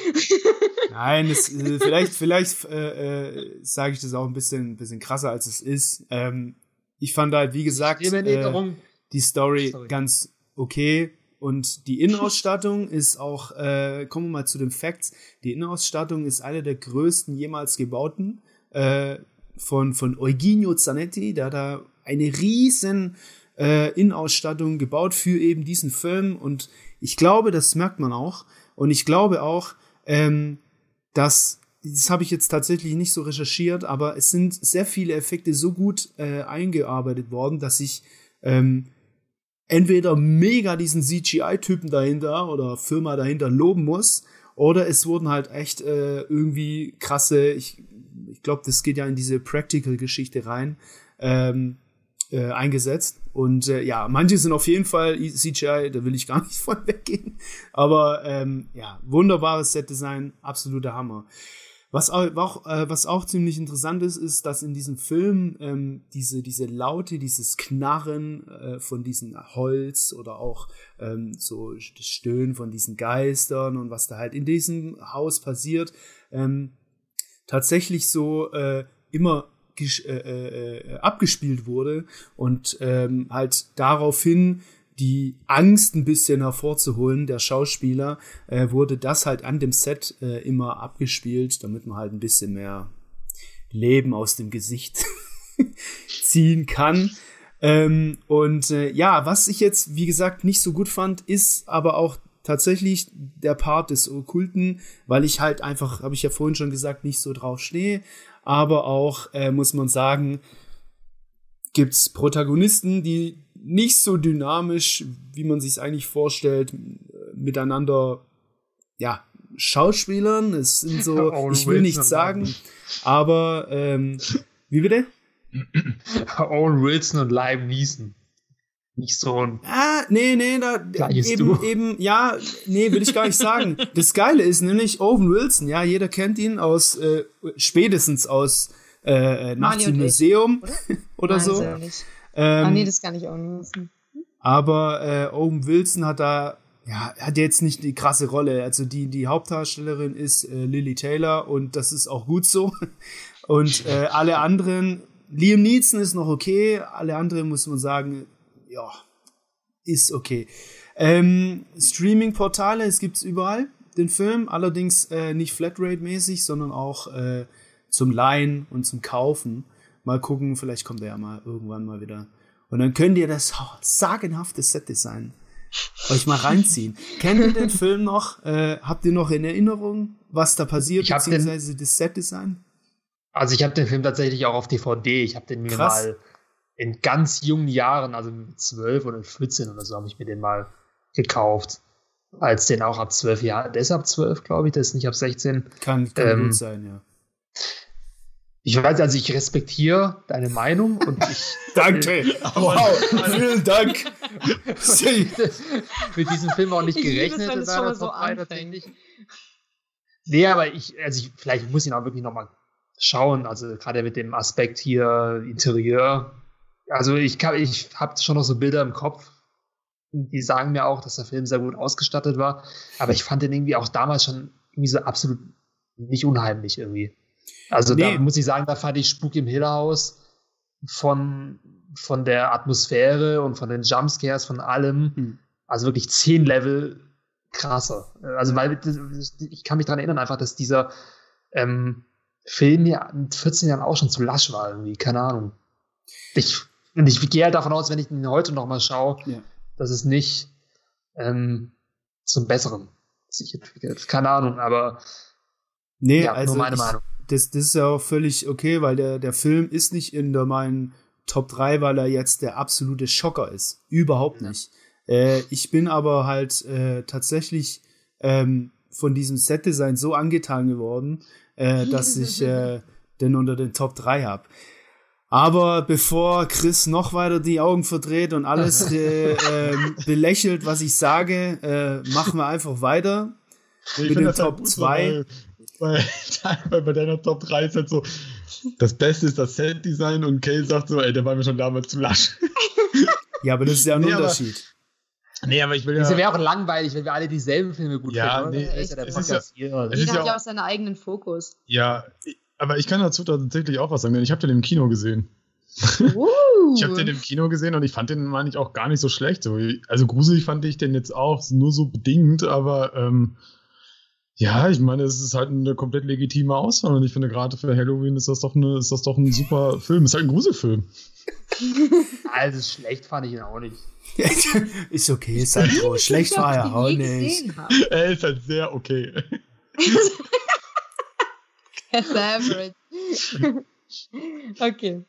Nein, das, äh, vielleicht, vielleicht äh, äh, sage ich das auch ein bisschen, bisschen krasser, als es ist. Ähm, ich fand halt, wie gesagt, äh, die Story Sorry. ganz okay. Und die Innenausstattung ist auch, äh, kommen wir mal zu den Facts, die Innenausstattung ist eine der größten jemals gebauten äh, von, von Eugenio Zanetti, der da eine riesen äh, Innenausstattung gebaut für eben diesen Film. Und ich glaube, das merkt man auch. Und ich glaube auch, ähm, dass das habe ich jetzt tatsächlich nicht so recherchiert, aber es sind sehr viele Effekte so gut äh, eingearbeitet worden, dass ich ähm, entweder mega diesen CGI-Typen dahinter oder Firma dahinter loben muss, oder es wurden halt echt äh, irgendwie krasse, ich, ich glaube, das geht ja in diese Practical-Geschichte rein, ähm, äh, eingesetzt. Und äh, ja, manche sind auf jeden Fall CGI, da will ich gar nicht von weggehen. Aber ähm, ja, wunderbares Set-Design, absoluter Hammer. Was auch, äh, was auch ziemlich interessant ist, ist, dass in diesem Film ähm, diese, diese Laute, dieses Knarren äh, von diesem Holz oder auch ähm, so das Stöhnen von diesen Geistern und was da halt in diesem Haus passiert, ähm, tatsächlich so äh, immer äh, äh, abgespielt wurde und ähm, halt daraufhin die Angst ein bisschen hervorzuholen der Schauspieler, äh, wurde das halt an dem Set äh, immer abgespielt, damit man halt ein bisschen mehr Leben aus dem Gesicht ziehen kann. Ähm, und äh, ja, was ich jetzt, wie gesagt, nicht so gut fand, ist aber auch tatsächlich der Part des Okkulten, weil ich halt einfach, habe ich ja vorhin schon gesagt, nicht so drauf stehe. Aber auch, äh, muss man sagen, gibt's Protagonisten, die nicht so dynamisch, wie man sich eigentlich vorstellt, miteinander, ja, Schauspielern. Es sind so, ich will nichts sagen, aber ähm, wie bitte? Owen Wilson und Liam Neeson. Nicht so ein. Ah, nee, nee, da eben, eben, ja, nee, will ich gar nicht sagen. Das Geile ist nämlich Owen Wilson, ja, jeder kennt ihn aus, äh, spätestens aus äh, Nachts im Museum oder, oder so. Ähm, ah, nee, das kann ich auch nicht wissen. Aber äh, Owen Wilson hat da, ja, hat jetzt nicht die krasse Rolle. Also die, die Hauptdarstellerin ist äh, Lily Taylor und das ist auch gut so. Und äh, alle anderen, Liam Neeson ist noch okay, alle anderen muss man sagen, ja, ist okay. Ähm, Streaming-Portale, es gibt's überall, den Film, allerdings äh, nicht Flatrate-mäßig, sondern auch äh, zum Leihen und zum Kaufen. Mal gucken, vielleicht kommt er ja mal irgendwann mal wieder. Und dann könnt ihr das sagenhafte Setdesign euch mal reinziehen. Kennt ihr den Film noch? Äh, habt ihr noch in Erinnerung, was da passiert, beziehungsweise den, das Setdesign? Also ich habe den Film tatsächlich auch auf DVD. Ich habe den mir Krass. mal in ganz jungen Jahren, also mit 12 oder 14 oder so, habe ich mir den mal gekauft. Als den auch ab 12 Jahren. Der ist ab 12, glaube ich, der ist nicht ab 16. Kann, kann ähm, gut sein, ja. Ich weiß, also ich respektiere deine Meinung und ich. Danke! wow, vielen Dank! mit diesem Film auch nicht ich gerechnet in seiner so tatsächlich. Nee, aber ich, also ich, vielleicht muss ich ihn auch wirklich nochmal schauen, also gerade mit dem Aspekt hier Interieur. Also ich kann, ich habe schon noch so Bilder im Kopf die sagen mir auch, dass der Film sehr gut ausgestattet war. Aber ich fand den irgendwie auch damals schon irgendwie so absolut nicht unheimlich irgendwie. Also nee. da muss ich sagen, da fand ich Spuk im Hill House von, von der Atmosphäre und von den Jumpscares, von allem, hm. also wirklich zehn Level krasser. Also weil ich kann mich daran erinnern einfach, dass dieser ähm, Film ja mit 14 Jahren auch schon zu lasch war irgendwie, keine Ahnung. Ich, ich gehe halt davon aus, wenn ich ihn heute noch mal schaue, ja. dass es nicht ähm, zum Besseren sich entwickelt. Keine Ahnung, aber nee, ja, also nur meine ich, Meinung. Das, das ist ja auch völlig okay, weil der, der Film ist nicht in der meinen Top 3, weil er jetzt der absolute Schocker ist. Überhaupt nicht. Äh, ich bin aber halt äh, tatsächlich ähm, von diesem Set-Design so angetan geworden, äh, dass ich äh, den unter den Top 3 habe. Aber bevor Chris noch weiter die Augen verdreht und alles äh, belächelt, was ich sage, äh, machen wir einfach weiter ich mit den Top 2. Weil, weil, bei deiner Top 3 ist halt so, das Beste ist das Set-Design und Kay sagt so, ey, der war mir schon damals zu lasch. ja, aber das ist ja ein nee, Unterschied. Nee, aber ich will ja. Es wäre auch langweilig, wenn wir alle dieselben Filme gut ja, finden. Nee, es, ist ja der es Podcast ist ja, hier. Jeder hat ja auch seinen eigenen Fokus. Ja, aber ich kann dazu tatsächlich auch was sagen, denn ich habe den im Kino gesehen. Uh. ich habe den im Kino gesehen und ich fand den, meine ich, auch gar nicht so schlecht. Also gruselig fand ich den jetzt auch nur so bedingt, aber ähm, ja, ich meine, es ist halt eine komplett legitime Auswahl und ich finde gerade für Halloween ist das doch eine, ist das doch ein super Film. Ist halt ein Gruselfilm. also schlecht fand ich ihn auch nicht. ist okay, Sandro. Schlecht war er auch nicht. Er ist halt sehr okay. That's average. okay.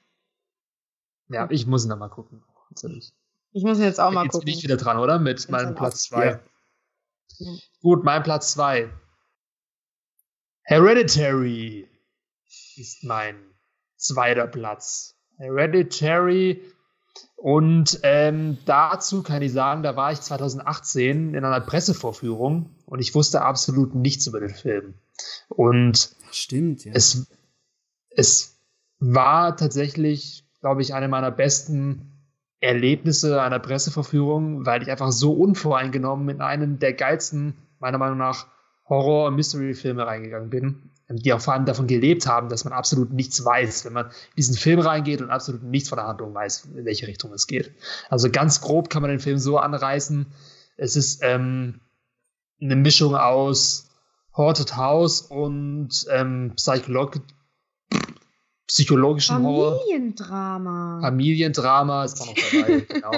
Ja, ich muss ihn dann mal gucken. Natürlich. Ich muss ihn jetzt auch mal jetzt gucken. Jetzt bin ich wieder dran, oder? Mit meinem Platz 2. Ja. Gut, mein Platz 2. Hereditary ist mein zweiter Platz. Hereditary und ähm, dazu kann ich sagen, da war ich 2018 in einer Pressevorführung und ich wusste absolut nichts über den Film. Und stimmt, ja. Es, es war tatsächlich, glaube ich, eine meiner besten Erlebnisse einer Presseverführung, weil ich einfach so unvoreingenommen in einen der geilsten, meiner Meinung nach, Horror- und Mystery-Filme reingegangen bin die auch vor allem davon gelebt haben, dass man absolut nichts weiß, wenn man in diesen Film reingeht und absolut nichts von der Handlung weiß, in welche Richtung es geht. Also ganz grob kann man den Film so anreißen. Es ist ähm, eine Mischung aus Haunted House und ähm, Psycholog psychologischen Familiendrama. Horror. Familiendrama ist auch noch dabei, genau.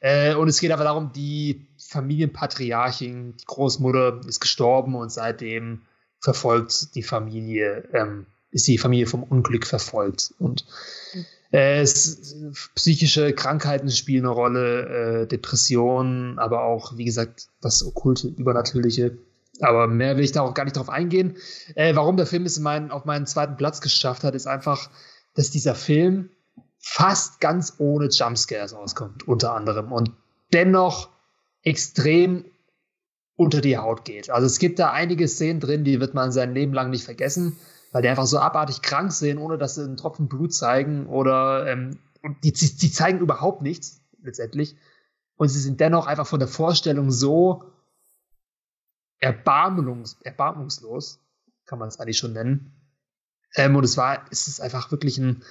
Äh, und es geht aber darum, die Familienpatriarchin, die Großmutter ist gestorben und seitdem verfolgt die Familie, ähm, ist die Familie vom Unglück verfolgt. Und äh, es, psychische Krankheiten spielen eine Rolle, äh, Depressionen, aber auch, wie gesagt, das okkulte, übernatürliche. Aber mehr will ich da auch gar nicht drauf eingehen. Äh, warum der Film es mein, auf meinen zweiten Platz geschafft hat, ist einfach, dass dieser Film fast ganz ohne Jumpscares auskommt, unter anderem. Und dennoch extrem unter die Haut geht. Also es gibt da einige Szenen drin, die wird man sein Leben lang nicht vergessen, weil die einfach so abartig krank sind, ohne dass sie einen Tropfen Blut zeigen oder ähm, und die, die, zeigen überhaupt nichts letztendlich. Und sie sind dennoch einfach von der Vorstellung so erbarmungs, erbarmungslos, kann man es eigentlich schon nennen. Ähm, und es war, es ist einfach wirklich ein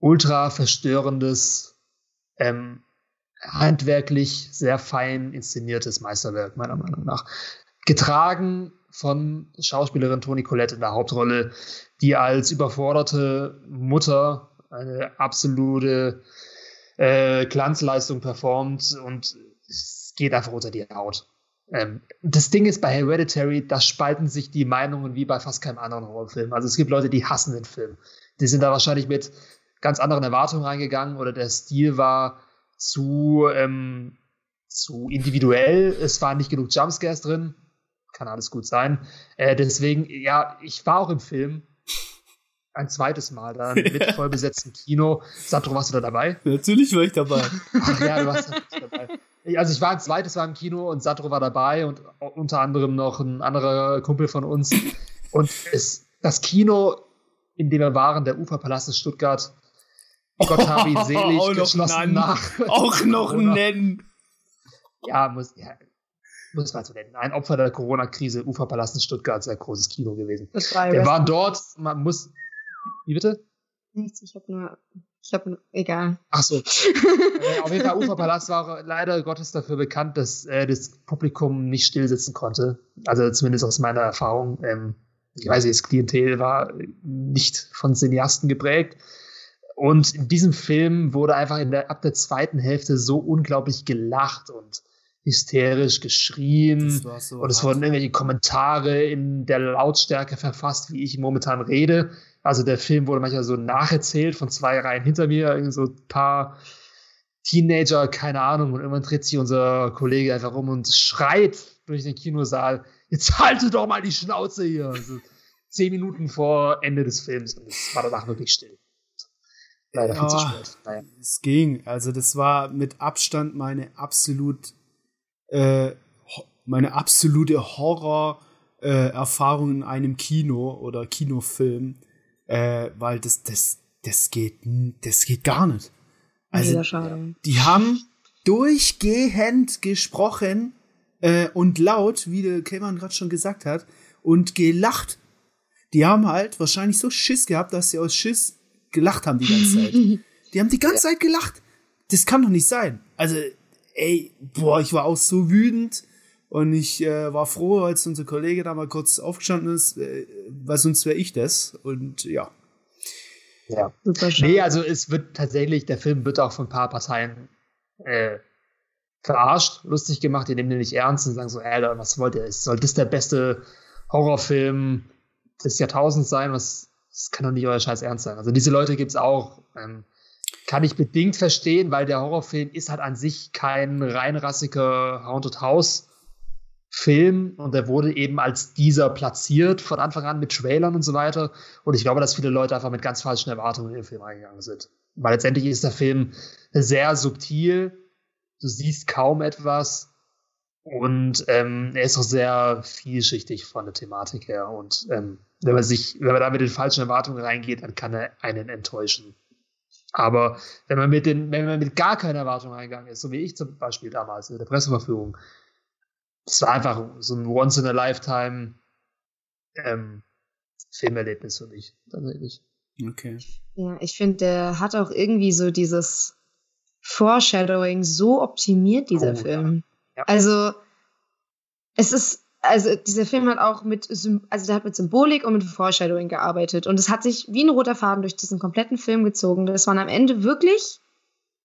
ultra verstörendes ähm, handwerklich sehr fein inszeniertes Meisterwerk, meiner Meinung nach. Getragen von Schauspielerin Toni Collette in der Hauptrolle, die als überforderte Mutter eine absolute äh, Glanzleistung performt und es geht einfach unter die Haut. Ähm, das Ding ist bei Hereditary, da spalten sich die Meinungen wie bei fast keinem anderen Horrorfilm. Also es gibt Leute, die hassen den Film. Die sind da wahrscheinlich mit ganz anderen Erwartungen reingegangen oder der Stil war zu, ähm, zu individuell. Es waren nicht genug Jumpscares drin. Kann alles gut sein. Äh, deswegen, ja, ich war auch im Film. Ein zweites Mal dann mit vollbesetztem Kino. Sandro, warst du da dabei? Natürlich war ich dabei. Ach ja, du warst dabei. Also ich war ein zweites Mal im Kino und Sandro war dabei und unter anderem noch ein anderer Kumpel von uns. Und es, das Kino, in dem wir waren, der Uferpalast in Stuttgart, Gott habe ihn selig auch geschlossen nach. Auch noch nennen. ja, muss, ja, muss man so nennen. Ein Opfer der Corona-Krise, Uferpalast in Stuttgart, sehr großes Kino gewesen. Das war Wir waren dort, man muss, wie bitte? Nichts, ich habe nur, ich habe nur, egal. Ach so. äh, auf jeden Fall, Uferpalast war auch leider Gottes dafür bekannt, dass äh, das Publikum nicht stillsitzen konnte. Also zumindest aus meiner Erfahrung. Ähm, ich weiß nicht, das Klientel war nicht von Cineasten geprägt. Und in diesem Film wurde einfach in der, ab der zweiten Hälfte so unglaublich gelacht und hysterisch geschrien. So und es wurden irgendwelche Kommentare in der Lautstärke verfasst, wie ich momentan rede. Also der Film wurde manchmal so nacherzählt von zwei Reihen hinter mir, irgendwie so ein paar Teenager, keine Ahnung. Und irgendwann dreht sich unser Kollege einfach um und schreit durch den Kinosaal, jetzt halte doch mal die Schnauze hier. Also zehn Minuten vor Ende des Films. Und es war danach wirklich still. Leider viel zu spät. Naja. Es ging. Also das war mit Abstand meine absolut äh, meine absolute Horror-Erfahrung äh, in einem Kino oder Kinofilm, äh, weil das, das, das geht, das geht gar nicht. Also, die haben durchgehend gesprochen äh, und laut, wie der Kämmer gerade schon gesagt hat, und gelacht. Die haben halt wahrscheinlich so Schiss gehabt, dass sie aus Schiss gelacht haben die ganze Zeit. Die haben die ganze Zeit gelacht. Das kann doch nicht sein. Also, ey, boah, ich war auch so wütend. Und ich äh, war froh, als unser Kollege da mal kurz aufgestanden ist, äh, weil sonst wäre ich das. Und ja. Ja. Super schön. Nee, also es wird tatsächlich, der Film wird auch von ein paar Parteien äh, verarscht, lustig gemacht, die nehmen den nicht ernst und sagen so, Alter, was wollt ihr? Soll das der beste Horrorfilm des Jahrtausends sein? Was, das kann doch nicht euer Scheiß ernst sein. Also diese Leute gibt's auch. Ähm, kann ich bedingt verstehen, weil der Horrorfilm ist halt an sich kein reinrassiger Haunted House Film und der wurde eben als dieser platziert von Anfang an mit Trailern und so weiter. Und ich glaube, dass viele Leute einfach mit ganz falschen Erwartungen in den Film eingegangen sind. Weil letztendlich ist der Film sehr subtil, du siehst kaum etwas und ähm, er ist auch sehr vielschichtig von der Thematik her. Und ähm, wenn man sich, wenn man da mit den falschen Erwartungen reingeht, dann kann er einen enttäuschen. Aber wenn man mit den, wenn man mit gar keiner Erwartung eingegangen ist, so wie ich zum Beispiel damals in der Presseverführung, das war einfach so ein Once in a Lifetime ähm, Filmerlebnis für mich, tatsächlich. Okay. Ja, ich finde, der hat auch irgendwie so dieses Foreshadowing so optimiert, dieser oh, Film. Ja. Also, es ist also dieser Film hat auch mit, also der hat mit Symbolik und mit Foreshadowing gearbeitet. Und es hat sich wie ein roter Faden durch diesen kompletten Film gezogen, dass man am Ende wirklich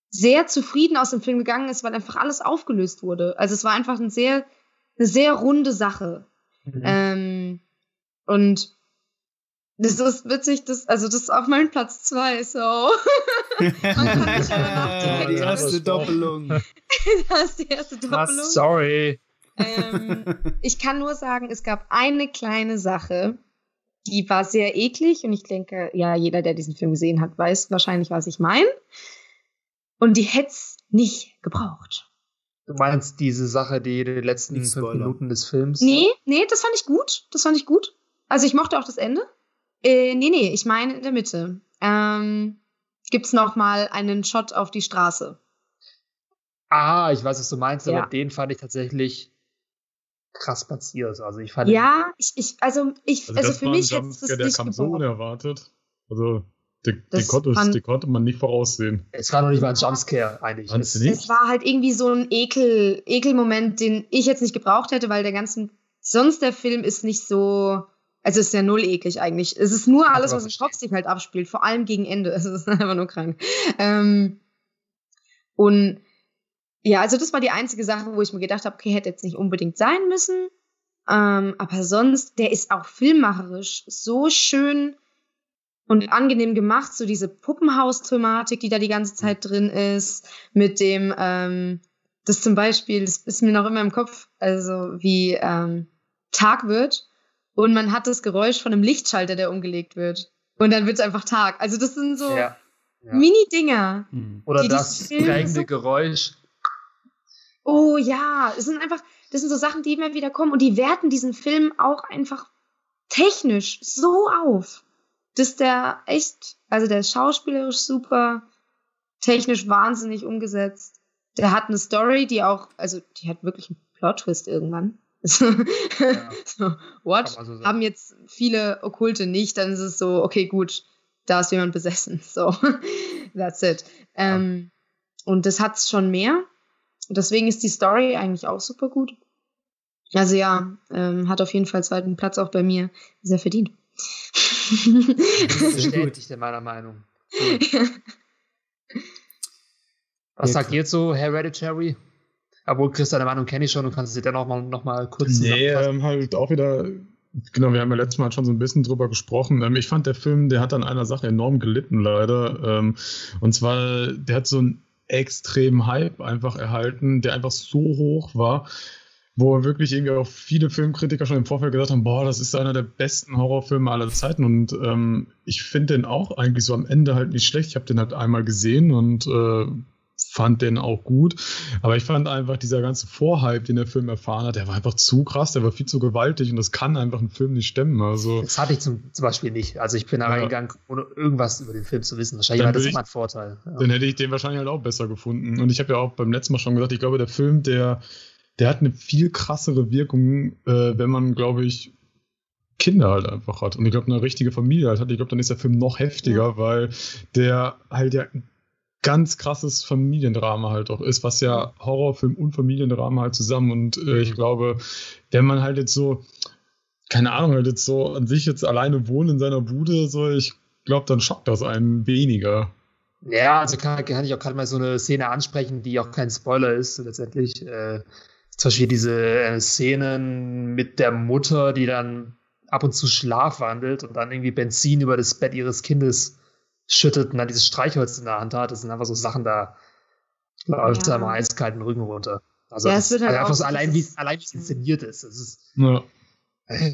sehr zufrieden aus dem Film gegangen ist, weil einfach alles aufgelöst wurde. Also es war einfach ein sehr, eine sehr runde Sache. Mhm. Ähm, und das ist witzig, das, also das ist auf meinem Platz zwei, so. Man kann nicht aber Die erste Doppelung. das ist die erste Doppelung. Was? Sorry. Ähm, ich kann nur sagen, es gab eine kleine Sache, die war sehr eklig und ich denke, ja, jeder, der diesen Film gesehen hat, weiß wahrscheinlich, was ich meine. Und die hätte es nicht gebraucht. Du meinst diese Sache, die in den letzten fünf Minuten des Films? Nee, nee, das fand ich gut. Das fand ich gut. Also ich mochte auch das Ende. Äh, nee, nee, ich meine in der Mitte. Ähm, gibt's noch mal einen Shot auf die Straße. Ah, ich weiß, was du meinst, ja. aber den fand ich tatsächlich krass platziert. Also ich fand Ja, ich, ich also ich, also, also für mich hätte es der nicht kam so unerwartet. Also die, die, konnte, fand, die, konnte, man nicht voraussehen. Es war noch nicht mal ein Jumpscare eigentlich. Es, es war halt irgendwie so ein Ekel, Ekelmoment, den ich jetzt nicht gebraucht hätte, weil der ganzen, sonst der Film ist nicht so, also es ist ja null eklig eigentlich. Es ist nur alles, was trotzdem halt abspielt, vor allem gegen Ende. Es ist einfach nur krank. Ähm, und ja, also das war die einzige Sache, wo ich mir gedacht habe, okay, hätte jetzt nicht unbedingt sein müssen. Ähm, aber sonst, der ist auch filmmacherisch so schön und angenehm gemacht, so diese Puppenhaus-Thematik, die da die ganze Zeit drin ist, mit dem, ähm, das zum Beispiel, das ist mir noch immer im Kopf, also wie ähm, Tag wird und man hat das Geräusch von einem Lichtschalter, der umgelegt wird. Und dann wird es einfach Tag. Also das sind so ja, ja. Mini-Dinger. Mhm. Oder das prägende so Geräusch Oh ja, es sind einfach, das sind so Sachen, die immer wieder kommen und die werten diesen Film auch einfach technisch so auf, dass der echt, also der ist schauspielerisch super, technisch wahnsinnig umgesetzt. der hat eine Story, die auch, also die hat wirklich einen Plot-Twist irgendwann. so, what? So Haben jetzt viele Okkulte nicht, dann ist es so, okay, gut, da ist jemand besessen. So, that's it. Ähm, und das hat's schon mehr. Deswegen ist die Story eigentlich auch super gut. Also ja, ähm, hat auf jeden Fall zweiten Platz auch bei mir sehr verdient. Bestätigt in meiner Meinung. Was sagt ihr zu Hereditary? Obwohl, Chris, deine Meinung kenne ich schon, du kannst es dir dennoch mal, noch mal kurz Nee, ähm, halt auch wieder, genau, wir haben ja letztes Mal schon so ein bisschen drüber gesprochen. Ähm, ich fand, der Film, der hat an einer Sache enorm gelitten, leider. Ähm, und zwar, der hat so einen extremen Hype einfach erhalten, der einfach so hoch war, wo wirklich irgendwie auch viele Filmkritiker schon im Vorfeld gesagt haben, boah, das ist einer der besten Horrorfilme aller Zeiten und ähm, ich finde den auch eigentlich so am Ende halt nicht schlecht. Ich habe den halt einmal gesehen und äh, fand den auch gut. Aber ich fand einfach dieser ganze Vorhype, den der Film erfahren hat, der war einfach zu krass, der war viel zu gewaltig und das kann einfach ein Film nicht stemmen. Also, das hatte ich zum, zum Beispiel nicht. Also ich bin da ja. reingegangen, ohne irgendwas über den Film zu wissen. Wahrscheinlich war das immer ein Vorteil. Ja. Dann hätte ich den wahrscheinlich halt auch besser gefunden. Und ich habe ja auch beim letzten Mal schon gesagt, ich glaube, der Film, der, der hat eine viel krassere Wirkung, äh, wenn man, glaube ich, Kinder halt einfach hat und ich glaube eine richtige Familie halt hat. Ich glaube, dann ist der Film noch heftiger, ja. weil der halt ja ganz krasses Familiendrama halt auch ist, was ja Horrorfilm und Familiendrama halt zusammen und äh, ich mhm. glaube, wenn man halt jetzt so, keine Ahnung, halt jetzt so an sich jetzt alleine wohnt in seiner Bude, so, ich glaube, dann schockt das einen weniger. Ja, also kann, kann ich auch gerade mal so eine Szene ansprechen, die auch kein Spoiler ist, letztendlich. Äh, zum Beispiel diese äh, Szenen mit der Mutter, die dann ab und zu schlafwandelt und dann irgendwie Benzin über das Bett ihres Kindes schüttet und dann dieses Streichholz in der Hand hat. Das sind einfach so Sachen, da läuft ja. einem eiskalten Rücken runter. Also, ja, das, halt also einfach so allein, wie allein wie es inszeniert ist. Das ist ja.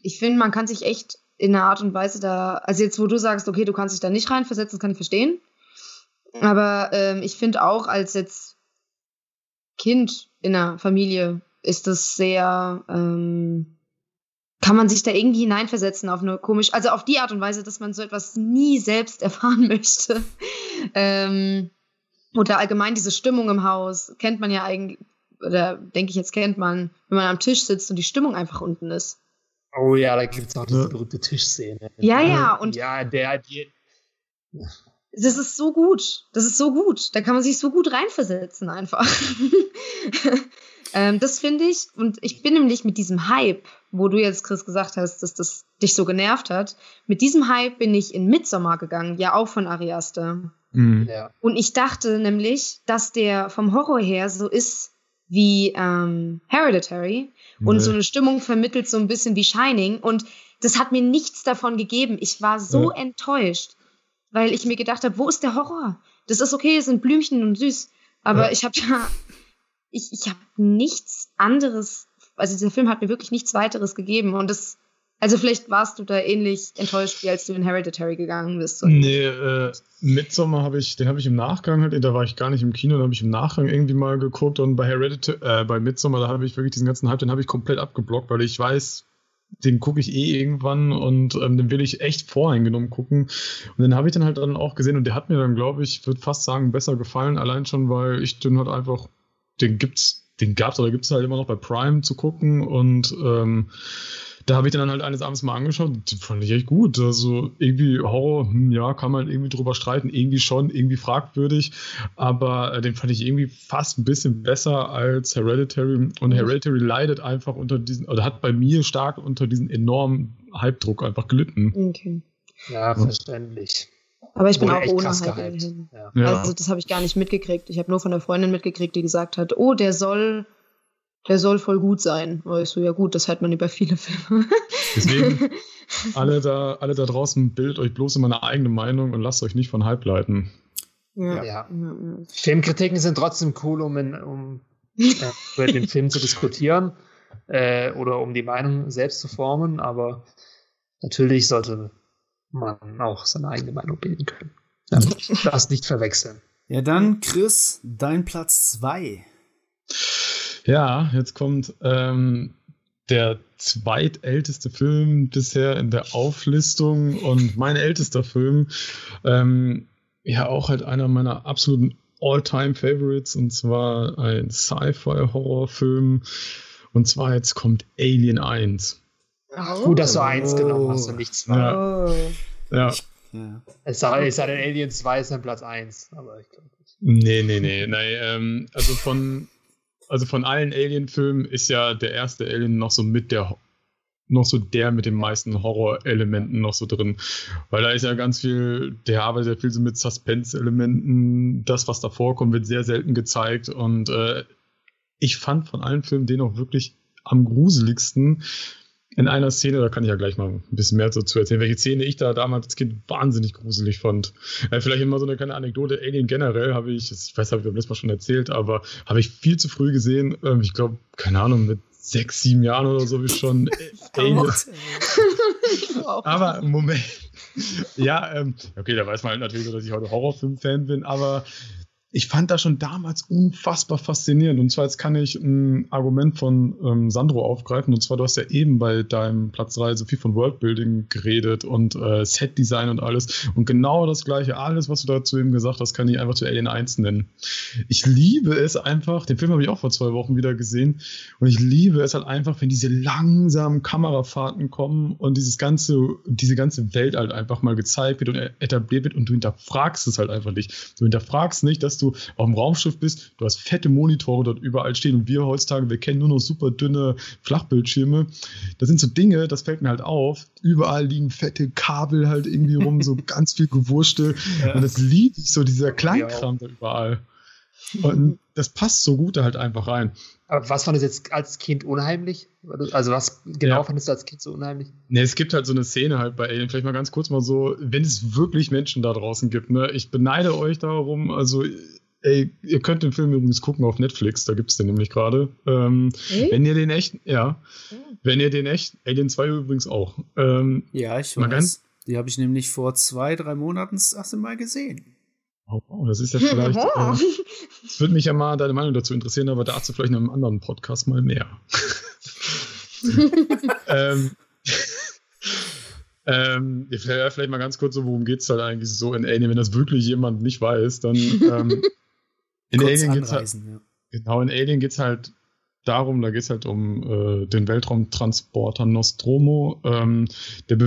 Ich finde, man kann sich echt in einer Art und Weise da, also jetzt, wo du sagst, okay, du kannst dich da nicht reinversetzen, das kann ich verstehen. Aber ähm, ich finde auch, als jetzt Kind in einer Familie ist das sehr, ähm, kann man sich da irgendwie hineinversetzen auf eine komische, also auf die Art und Weise, dass man so etwas nie selbst erfahren möchte. ähm, oder allgemein diese Stimmung im Haus kennt man ja eigentlich, oder denke ich jetzt kennt man, wenn man am Tisch sitzt und die Stimmung einfach unten ist. Oh ja, da gibt es auch diese berühmte Tischszene. Ja, ja, und. Ja, der, die, das ist so gut. Das ist so gut. Da kann man sich so gut reinversetzen einfach. ähm, das finde ich. Und ich bin nämlich mit diesem Hype, wo du jetzt, Chris, gesagt hast, dass das dich so genervt hat, mit diesem Hype bin ich in Midsommar gegangen, ja auch von Ariaster. Mhm. Ja. Und ich dachte nämlich, dass der vom Horror her so ist wie ähm, Hereditary und nee. so eine Stimmung vermittelt, so ein bisschen wie Shining. Und das hat mir nichts davon gegeben. Ich war so ja. enttäuscht weil ich mir gedacht habe, wo ist der Horror? Das ist okay, es sind Blümchen und süß, aber ja. ich habe ja, ich, ich habe nichts anderes, also dieser Film hat mir wirklich nichts weiteres gegeben und das, also vielleicht warst du da ähnlich enttäuscht, wie als du in Hereditary gegangen bist. Nee, äh, Midsommar habe ich, den habe ich im Nachgang halt, da war ich gar nicht im Kino, da habe ich im Nachgang irgendwie mal geguckt und bei Hereditary, äh, bei Midsommar, da habe ich wirklich diesen ganzen Hype, den habe ich komplett abgeblockt, weil ich weiß, den gucke ich eh irgendwann und ähm, den will ich echt voreingenommen gucken. Und den habe ich dann halt dann auch gesehen und der hat mir dann, glaube ich, würde fast sagen, besser gefallen, allein schon, weil ich den halt einfach, den gibt's, den gab's oder gibt's halt immer noch bei Prime zu gucken und ähm, da habe ich dann halt eines Abends mal angeschaut, die fand ich echt gut. Also irgendwie Horror, hm, ja, kann man irgendwie drüber streiten, irgendwie schon, irgendwie fragwürdig, aber äh, den fand ich irgendwie fast ein bisschen besser als Hereditary und. Hereditary leidet einfach unter diesen, oder hat bei mir stark unter diesen enormen Hypedruck einfach gelitten. Okay. Ja, verständlich. Aber ich bin Wurde auch ohne Hype hin. Ja. Also das habe ich gar nicht mitgekriegt. Ich habe nur von der Freundin mitgekriegt, die gesagt hat, oh, der soll der soll voll gut sein. Aber ich so, ja gut, das hört man über viele Filme. Deswegen, alle da, alle da draußen, bildet euch bloß immer eine eigene Meinung und lasst euch nicht von Hype leiten. Ja. ja. Filmkritiken sind trotzdem cool, um, in, um äh, über den Film zu diskutieren äh, oder um die Meinung selbst zu formen, aber natürlich sollte man auch seine eigene Meinung bilden können. Ja, das nicht verwechseln. Ja, dann, Chris, dein Platz 2. Ja, jetzt kommt ähm, der zweitälteste Film bisher in der Auflistung und mein ältester Film. Ähm, ja, auch halt einer meiner absoluten All-Time-Favorites und zwar ein Sci-Fi-Horrorfilm. Und zwar jetzt kommt Alien 1. Ach, gut, dass du eins genommen hast und nicht zwei. Ja. Oh. Ja. Ja. Es sei, es sei denn, Alien 2 ist dann Platz 1, aber ich glaube nicht. Nee, nee, nee. nee ähm, also von also von allen Alien-Filmen ist ja der erste Alien noch so mit der noch so der mit den meisten Horrorelementen noch so drin. Weil da ist ja ganz viel, der arbeitet ja viel so mit Suspense-Elementen. Das, was da vorkommt, wird sehr selten gezeigt. Und äh, ich fand von allen Filmen den auch wirklich am gruseligsten. In einer Szene, da kann ich ja gleich mal ein bisschen mehr dazu erzählen, welche Szene ich da damals als Kind wahnsinnig gruselig fand. Äh, vielleicht immer so eine kleine Anekdote. Alien generell habe ich, ich weiß, habe ich beim letzten Mal schon erzählt, aber habe ich viel zu früh gesehen. Ähm, ich glaube, keine Ahnung, mit sechs, sieben Jahren oder so wie schon Alien. aber Moment. ja, ähm, okay, da weiß man halt natürlich so, dass ich heute Horrorfilm-Fan bin, aber ich fand das schon damals unfassbar faszinierend. Und zwar jetzt kann ich ein Argument von ähm, Sandro aufgreifen. Und zwar, du hast ja eben bei deinem Platz 3 so viel von Worldbuilding geredet und äh, Setdesign und alles. Und genau das gleiche, alles, was du dazu eben gesagt hast, kann ich einfach zu Alien 1 nennen. Ich liebe es einfach, den Film habe ich auch vor zwei Wochen wieder gesehen. Und ich liebe es halt einfach, wenn diese langsamen Kamerafahrten kommen und dieses ganze, diese ganze Welt halt einfach mal gezeigt wird und etabliert wird und du hinterfragst es halt einfach nicht. Du hinterfragst nicht, dass du auf dem Raumschiff bist, du hast fette Monitore dort überall stehen und wir heutzutage, wir kennen nur noch super dünne Flachbildschirme. Das sind so Dinge, das fällt mir halt auf. Überall liegen fette Kabel halt irgendwie rum, so ganz viel Gewurstel. Ja. Und das liebe ich so, dieser Kleinkram da überall. Und das passt so gut da halt einfach rein. Aber was fandest du jetzt als Kind unheimlich? Also was genau ja. fandest du als Kind so unheimlich? Ne, es gibt halt so eine Szene halt bei Alien, vielleicht mal ganz kurz mal so, wenn es wirklich Menschen da draußen gibt, ne? Ich beneide euch darum, also ey, ihr könnt den Film übrigens gucken auf Netflix, da gibt es den nämlich gerade. Ähm, hey? Wenn ihr den echt, ja, mhm. wenn ihr den echt, Alien 2 übrigens auch. Ähm, ja, ich weiß. Die habe ich nämlich vor zwei, drei Monaten das erste Mal gesehen. Oh, wow, das ist ja vielleicht. äh, es würde mich ja mal deine Meinung dazu interessieren, aber dazu vielleicht in einem anderen Podcast mal mehr. ähm, ähm, vielleicht mal ganz kurz so, worum geht es halt eigentlich so in Alien, wenn das wirklich jemand nicht weiß, dann ähm, in Alien geht's halt, ja. genau, in Alien geht's halt darum, da geht's halt um äh, den Weltraumtransporter Nostromo, ähm, der,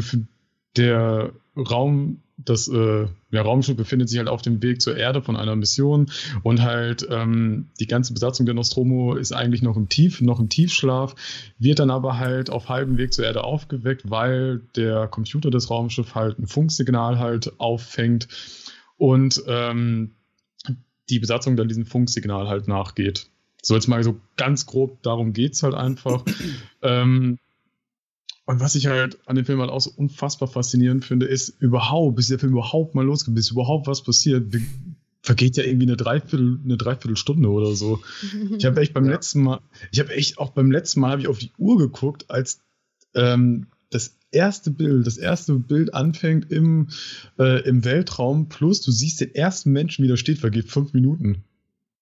der Raum das äh, ja, Raumschiff befindet sich halt auf dem Weg zur Erde von einer Mission und halt ähm, die ganze Besatzung der Nostromo ist eigentlich noch im Tief, noch im Tiefschlaf, wird dann aber halt auf halbem Weg zur Erde aufgeweckt, weil der Computer des Raumschiffs halt ein Funksignal halt auffängt und ähm, die Besatzung dann diesem Funksignal halt nachgeht. So jetzt mal so ganz grob, darum geht's halt einfach. ähm, und was ich halt an dem Film halt auch so unfassbar faszinierend finde, ist überhaupt, bis der Film überhaupt mal losgeht, bis überhaupt was passiert, vergeht ja irgendwie eine Dreiviertel, eine Dreiviertelstunde oder so. Ich habe echt beim ja. letzten Mal, ich habe echt auch beim letzten Mal habe ich auf die Uhr geguckt, als ähm, das erste Bild, das erste Bild anfängt im, äh, im Weltraum, plus du siehst den ersten Menschen, wie da steht, vergeht fünf Minuten.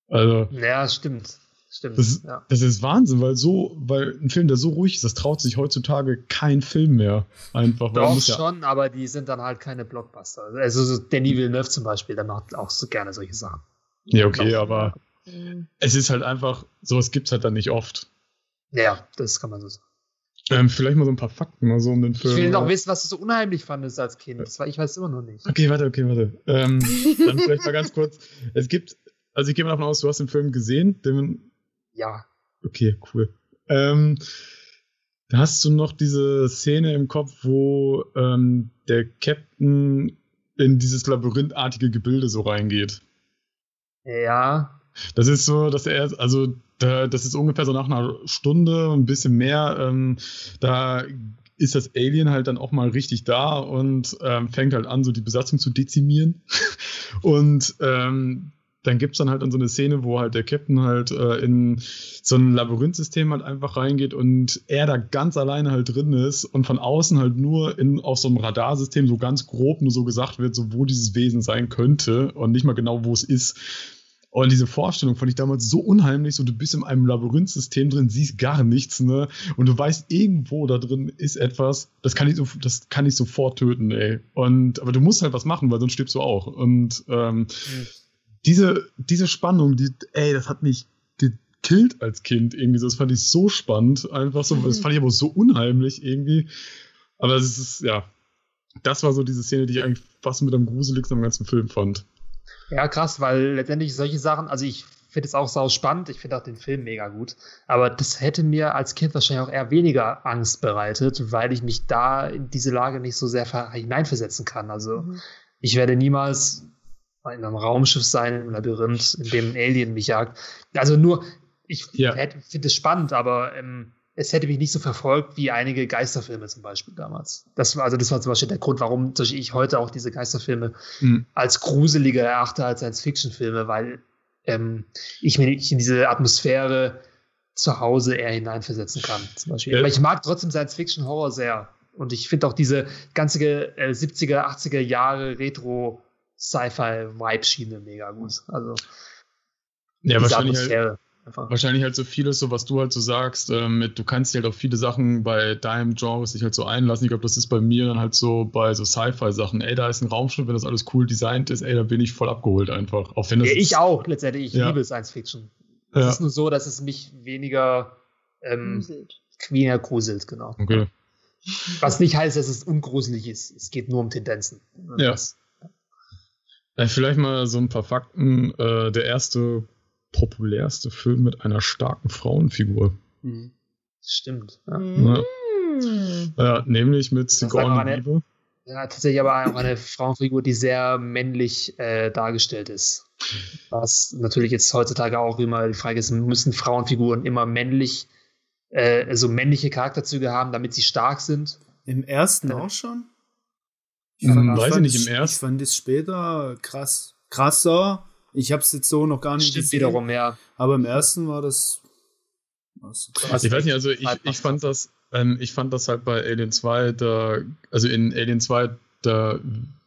Also. Ja, stimmt. Stimmt. Das, ja. das ist Wahnsinn, weil so, weil ein Film, der so ruhig ist, das traut sich heutzutage kein Film mehr. Einfach. Doch ja schon, aber die sind dann halt keine Blockbuster. Also so Danny Villeneuve zum Beispiel, der macht auch so gerne solche Sachen. Ja, okay, aber mhm. es ist halt einfach, sowas gibt es halt dann nicht oft. Ja, das kann man so sagen. Ähm, vielleicht mal so ein paar Fakten mal so um den Film. Ich will noch wissen, was du so unheimlich fandest als Kind. Das war, ich weiß immer noch nicht. Okay, warte, okay, warte. Ähm, dann vielleicht mal ganz kurz. Es gibt, also ich gehe mal davon aus, du hast den Film gesehen, den ja. Okay, cool. Ähm, da hast du noch diese Szene im Kopf, wo ähm, der Captain in dieses labyrinthartige Gebilde so reingeht. Ja. Das ist so, dass er, also da, das ist ungefähr so nach einer Stunde, ein bisschen mehr, ähm, da ist das Alien halt dann auch mal richtig da und ähm, fängt halt an, so die Besatzung zu dezimieren. und ähm, dann gibt es dann halt so eine Szene, wo halt der Captain halt äh, in so ein Labyrinthsystem halt einfach reingeht und er da ganz alleine halt drin ist und von außen halt nur in, auf so einem Radarsystem so ganz grob nur so gesagt wird, so wo dieses Wesen sein könnte und nicht mal genau, wo es ist. Und diese Vorstellung fand ich damals so unheimlich, so du bist in einem Labyrinthsystem drin, siehst gar nichts, ne? Und du weißt, irgendwo da drin ist etwas, das kann ich, so, das kann ich sofort töten, ey. Und, aber du musst halt was machen, weil sonst stirbst du auch. Und ähm, mhm diese, diese Spannung, die, ey, das hat mich gekillt als Kind irgendwie. Das fand ich so spannend, einfach so. Das fand ich aber so unheimlich irgendwie. Aber es ist, ja, das war so diese Szene, die ich eigentlich fast mit am gruseligsten am ganzen Film fand. Ja, krass, weil letztendlich solche Sachen, also ich finde es auch sau spannend, ich finde auch den Film mega gut, aber das hätte mir als Kind wahrscheinlich auch eher weniger Angst bereitet, weil ich mich da in diese Lage nicht so sehr hineinversetzen kann. Also mhm. ich werde niemals in einem Raumschiff sein, im Labyrinth, in dem ein Alien mich jagt. Also nur, ich ja. finde es spannend, aber ähm, es hätte mich nicht so verfolgt wie einige Geisterfilme zum Beispiel damals. Das war, also das war zum Beispiel der Grund, warum ich heute auch diese Geisterfilme mhm. als gruseliger erachte als Science-Fiction-Filme, weil ähm, ich mich in diese Atmosphäre zu Hause eher hineinversetzen kann. Zum Beispiel. Ja. Aber ich mag trotzdem Science-Fiction-Horror sehr. Und ich finde auch diese ganze äh, 70er, 80er Jahre Retro- Sci-Fi-Vibe-Schiene mega gut. Also ja, wahrscheinlich halt, wahrscheinlich halt so vieles, so was du halt so sagst, äh, mit, du kannst dir halt auf viele Sachen bei deinem Genre sich halt so einlassen. Ich glaube, das ist bei mir dann halt so bei so Sci-Fi-Sachen. Ey, da ist ein Raumschiff, wenn das alles cool designt ist, ey, da bin ich voll abgeholt einfach. Auch wenn das ja, ich auch, letztendlich. Ich ja. liebe Science-Fiction. Es ja. ist nur so, dass es mich weniger ähm, gruselt. weniger gruselt, genau. Okay. Was nicht heißt, dass es ungruselig ist. Es geht nur um Tendenzen. Ja. Das, vielleicht mal so ein paar Fakten. Äh, der erste populärste Film mit einer starken Frauenfigur. Mhm. Stimmt. Ja. Ja. ja. nämlich mit Sigourney Weaver. Ja, tatsächlich aber auch eine Frauenfigur, die sehr männlich äh, dargestellt ist. Was natürlich jetzt heutzutage auch immer die Frage ist, müssen Frauenfiguren immer männlich, äh, so also männliche Charakterzüge haben, damit sie stark sind? Im ersten auch schon? Ich hm, weiß ich nicht, im ersten. Ich fand es später krass, krasser. Ich habe es jetzt so noch gar nicht Stimmt gesehen. wiederum, ja. Aber im ersten war das. krass. Ich weiß nicht, also ich, ich fand das, ähm, ich fand das halt bei Alien 2, da, also in Alien 2, da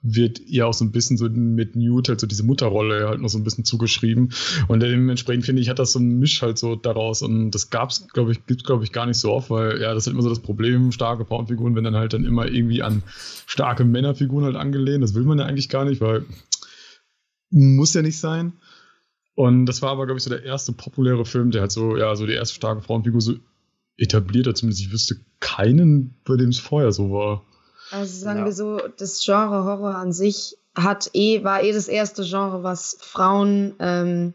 wird ihr auch so ein bisschen so mit Newt halt so diese Mutterrolle halt noch so ein bisschen zugeschrieben. Und dementsprechend finde ich, hat das so ein Misch halt so daraus. Und das gab's, glaube ich, gibt glaube ich gar nicht so oft, weil ja, das ist halt immer so das Problem, starke Frauenfiguren, wenn dann halt dann immer irgendwie an starke Männerfiguren halt angelehnt. Das will man ja eigentlich gar nicht, weil muss ja nicht sein. Und das war aber, glaube ich, so der erste populäre Film, der halt so, ja, so die erste starke Frauenfigur so etabliert hat. Zumindest ich wüsste keinen, bei dem es vorher so war. Also sagen ja. wir so, das Genre Horror an sich hat eh, war eh das erste Genre, was Frauen ähm,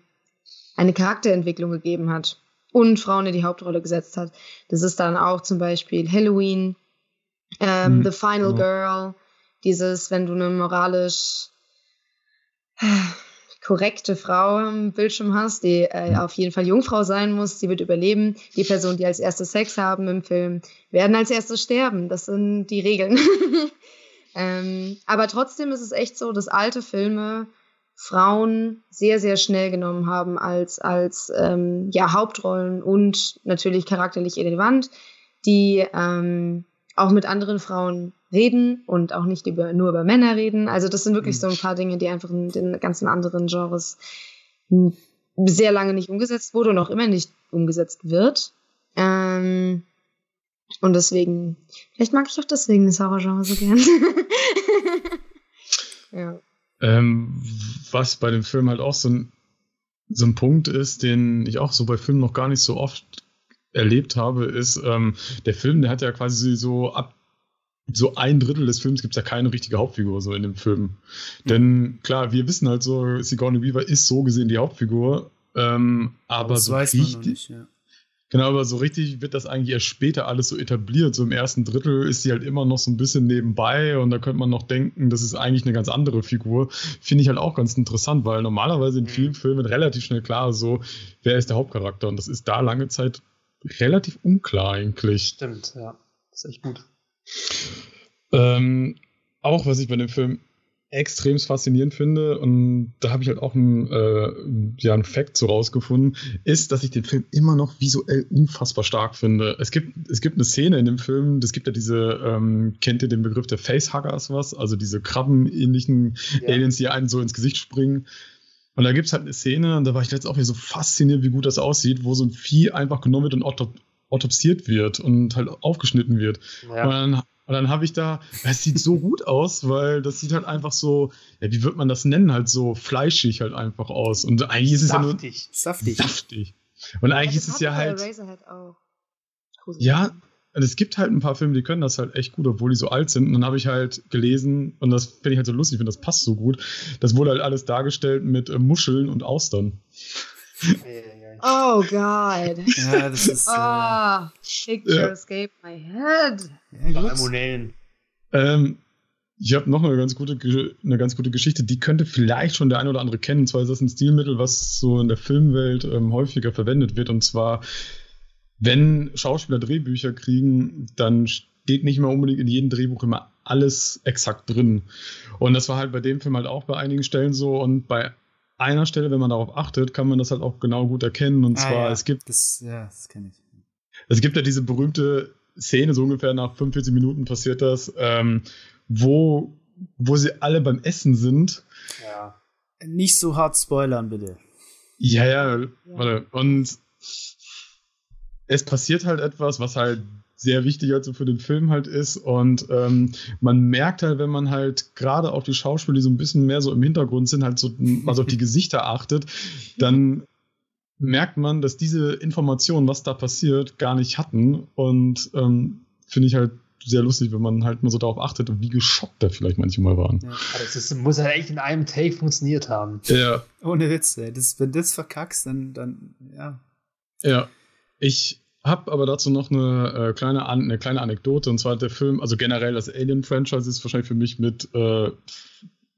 eine Charakterentwicklung gegeben hat und Frauen in die Hauptrolle gesetzt hat. Das ist dann auch zum Beispiel Halloween, ähm, hm, The Final ja. Girl, dieses, wenn du eine moralisch korrekte Frau am Bildschirm hast, die äh, auf jeden Fall Jungfrau sein muss, die wird überleben. Die Personen, die als erstes Sex haben im Film, werden als erstes sterben. Das sind die Regeln. ähm, aber trotzdem ist es echt so, dass alte Filme Frauen sehr, sehr schnell genommen haben als, als ähm, ja, Hauptrollen und natürlich charakterlich relevant, die ähm, auch mit anderen Frauen reden und auch nicht über, nur über Männer reden. Also das sind wirklich so ein paar Dinge, die einfach in den ganzen anderen Genres sehr lange nicht umgesetzt wurde und auch immer nicht umgesetzt wird. Ähm, und deswegen, vielleicht mag ich auch deswegen das Horrorgenre so gern. ja. Ähm, was bei dem Film halt auch so ein, so ein Punkt ist, den ich auch so bei Filmen noch gar nicht so oft erlebt habe, ist, ähm, der Film, der hat ja quasi so ab so ein Drittel des Films gibt es ja keine richtige Hauptfigur so in dem Film. Mhm. Denn klar, wir wissen halt so, Sigourney Weaver ist so gesehen die Hauptfigur, ähm, aber das so richtig, nicht, ja. Genau, aber so richtig wird das eigentlich erst später alles so etabliert. So im ersten Drittel ist sie halt immer noch so ein bisschen nebenbei und da könnte man noch denken, das ist eigentlich eine ganz andere Figur. Finde ich halt auch ganz interessant, weil normalerweise in mhm. vielen Filmen relativ schnell klar so, wer ist der Hauptcharakter und das ist da lange Zeit relativ unklar eigentlich. Stimmt, ja. Das ist echt gut. Ähm, auch was ich bei dem Film extrem faszinierend finde, und da habe ich halt auch einen, äh, ja, einen Fact so rausgefunden, ist, dass ich den Film immer noch visuell unfassbar stark finde. Es gibt, es gibt eine Szene in dem Film, es gibt ja diese, ähm, kennt ihr den Begriff der Facehuggers was? Also diese krabbenähnlichen ja. Aliens, die einen so ins Gesicht springen. Und da gibt es halt eine Szene, und da war ich letztens auch wieder so fasziniert, wie gut das aussieht, wo so ein Vieh einfach genommen wird und autopsiert wird und halt aufgeschnitten wird. Ja. Und dann dann habe ich da, es sieht so gut aus, weil das sieht halt einfach so, ja, wie wird man das nennen, halt so fleischig halt einfach aus. Und eigentlich ist es ja nur saftig. saftig. Und eigentlich ja, ist es ja halt. Ja, und es gibt halt ein paar Filme, die können das halt echt gut, obwohl die so alt sind. Und dann habe ich halt gelesen, und das finde ich halt so lustig, ich finde, das passt so gut. Das wurde halt alles dargestellt mit äh, Muscheln und Austern. Oh God. Ja, das ist. Oh, picture ja. escape my head. Ja, Salmonellen. Ähm, ich habe noch eine ganz, gute, eine ganz gute Geschichte, die könnte vielleicht schon der ein oder andere kennen. Und zwar ist das ein Stilmittel, was so in der Filmwelt ähm, häufiger verwendet wird. Und zwar wenn Schauspieler Drehbücher kriegen, dann steht nicht mehr unbedingt in jedem Drehbuch immer alles exakt drin. Und das war halt bei dem Film halt auch bei einigen Stellen so und bei einer Stelle, wenn man darauf achtet, kann man das halt auch genau gut erkennen. Und ah, zwar, ja. es gibt. Das, ja, das kenne ich. Es gibt ja diese berühmte Szene, so ungefähr nach 45 Minuten passiert das, ähm, wo, wo sie alle beim Essen sind. Ja. Nicht so hart spoilern, bitte. Ja, ja, ja. warte. Und es passiert halt etwas, was halt sehr wichtig also für den Film halt ist und ähm, man merkt halt, wenn man halt gerade auf die Schauspieler, die so ein bisschen mehr so im Hintergrund sind, halt so also auf die Gesichter achtet, dann merkt man, dass diese Informationen, was da passiert, gar nicht hatten und ähm, finde ich halt sehr lustig, wenn man halt mal so darauf achtet und wie geschockt da vielleicht manchmal waren. Ja, das ist, muss halt echt in einem Take funktioniert haben. Ja. Ohne Witz, ey. Das, wenn das verkackst, dann, dann ja. Ja. Ich habe aber dazu noch eine, äh, kleine An eine kleine Anekdote. Und zwar der Film, also generell das Alien-Franchise ist wahrscheinlich für mich mit, äh,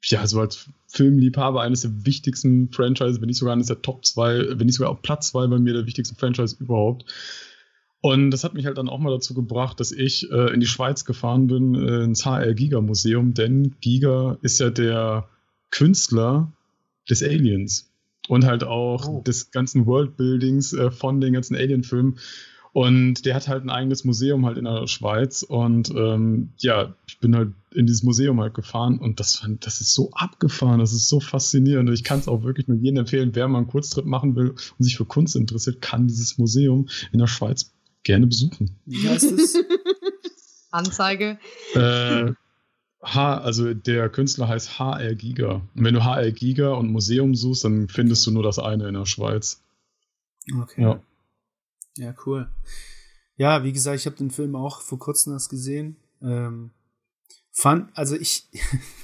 ja, so als Filmliebhaber eines der wichtigsten Franchises, wenn nicht sogar eines der Top 2, wenn nicht sogar auf Platz 2 bei mir der wichtigsten Franchise überhaupt. Und das hat mich halt dann auch mal dazu gebracht, dass ich äh, in die Schweiz gefahren bin, äh, ins HR Giga Museum, denn Giga ist ja der Künstler des Aliens und halt auch oh. des ganzen Worldbuildings äh, von den ganzen Alien-Filmen. Und der hat halt ein eigenes Museum halt in der Schweiz. Und ähm, ja, ich bin halt in dieses Museum halt gefahren und das, das ist so abgefahren, das ist so faszinierend. Ich kann es auch wirklich nur jedem empfehlen, wer mal einen Kurztrip machen will und sich für Kunst interessiert, kann dieses Museum in der Schweiz gerne besuchen. Wie heißt es? Anzeige. Äh, H, also der Künstler heißt HR Giga. Und wenn du HR Giga und Museum suchst, dann findest du nur das eine in der Schweiz. Okay. Ja, ja cool. Ja, wie gesagt, ich habe den Film auch vor kurzem erst gesehen. Ähm, fand, also ich,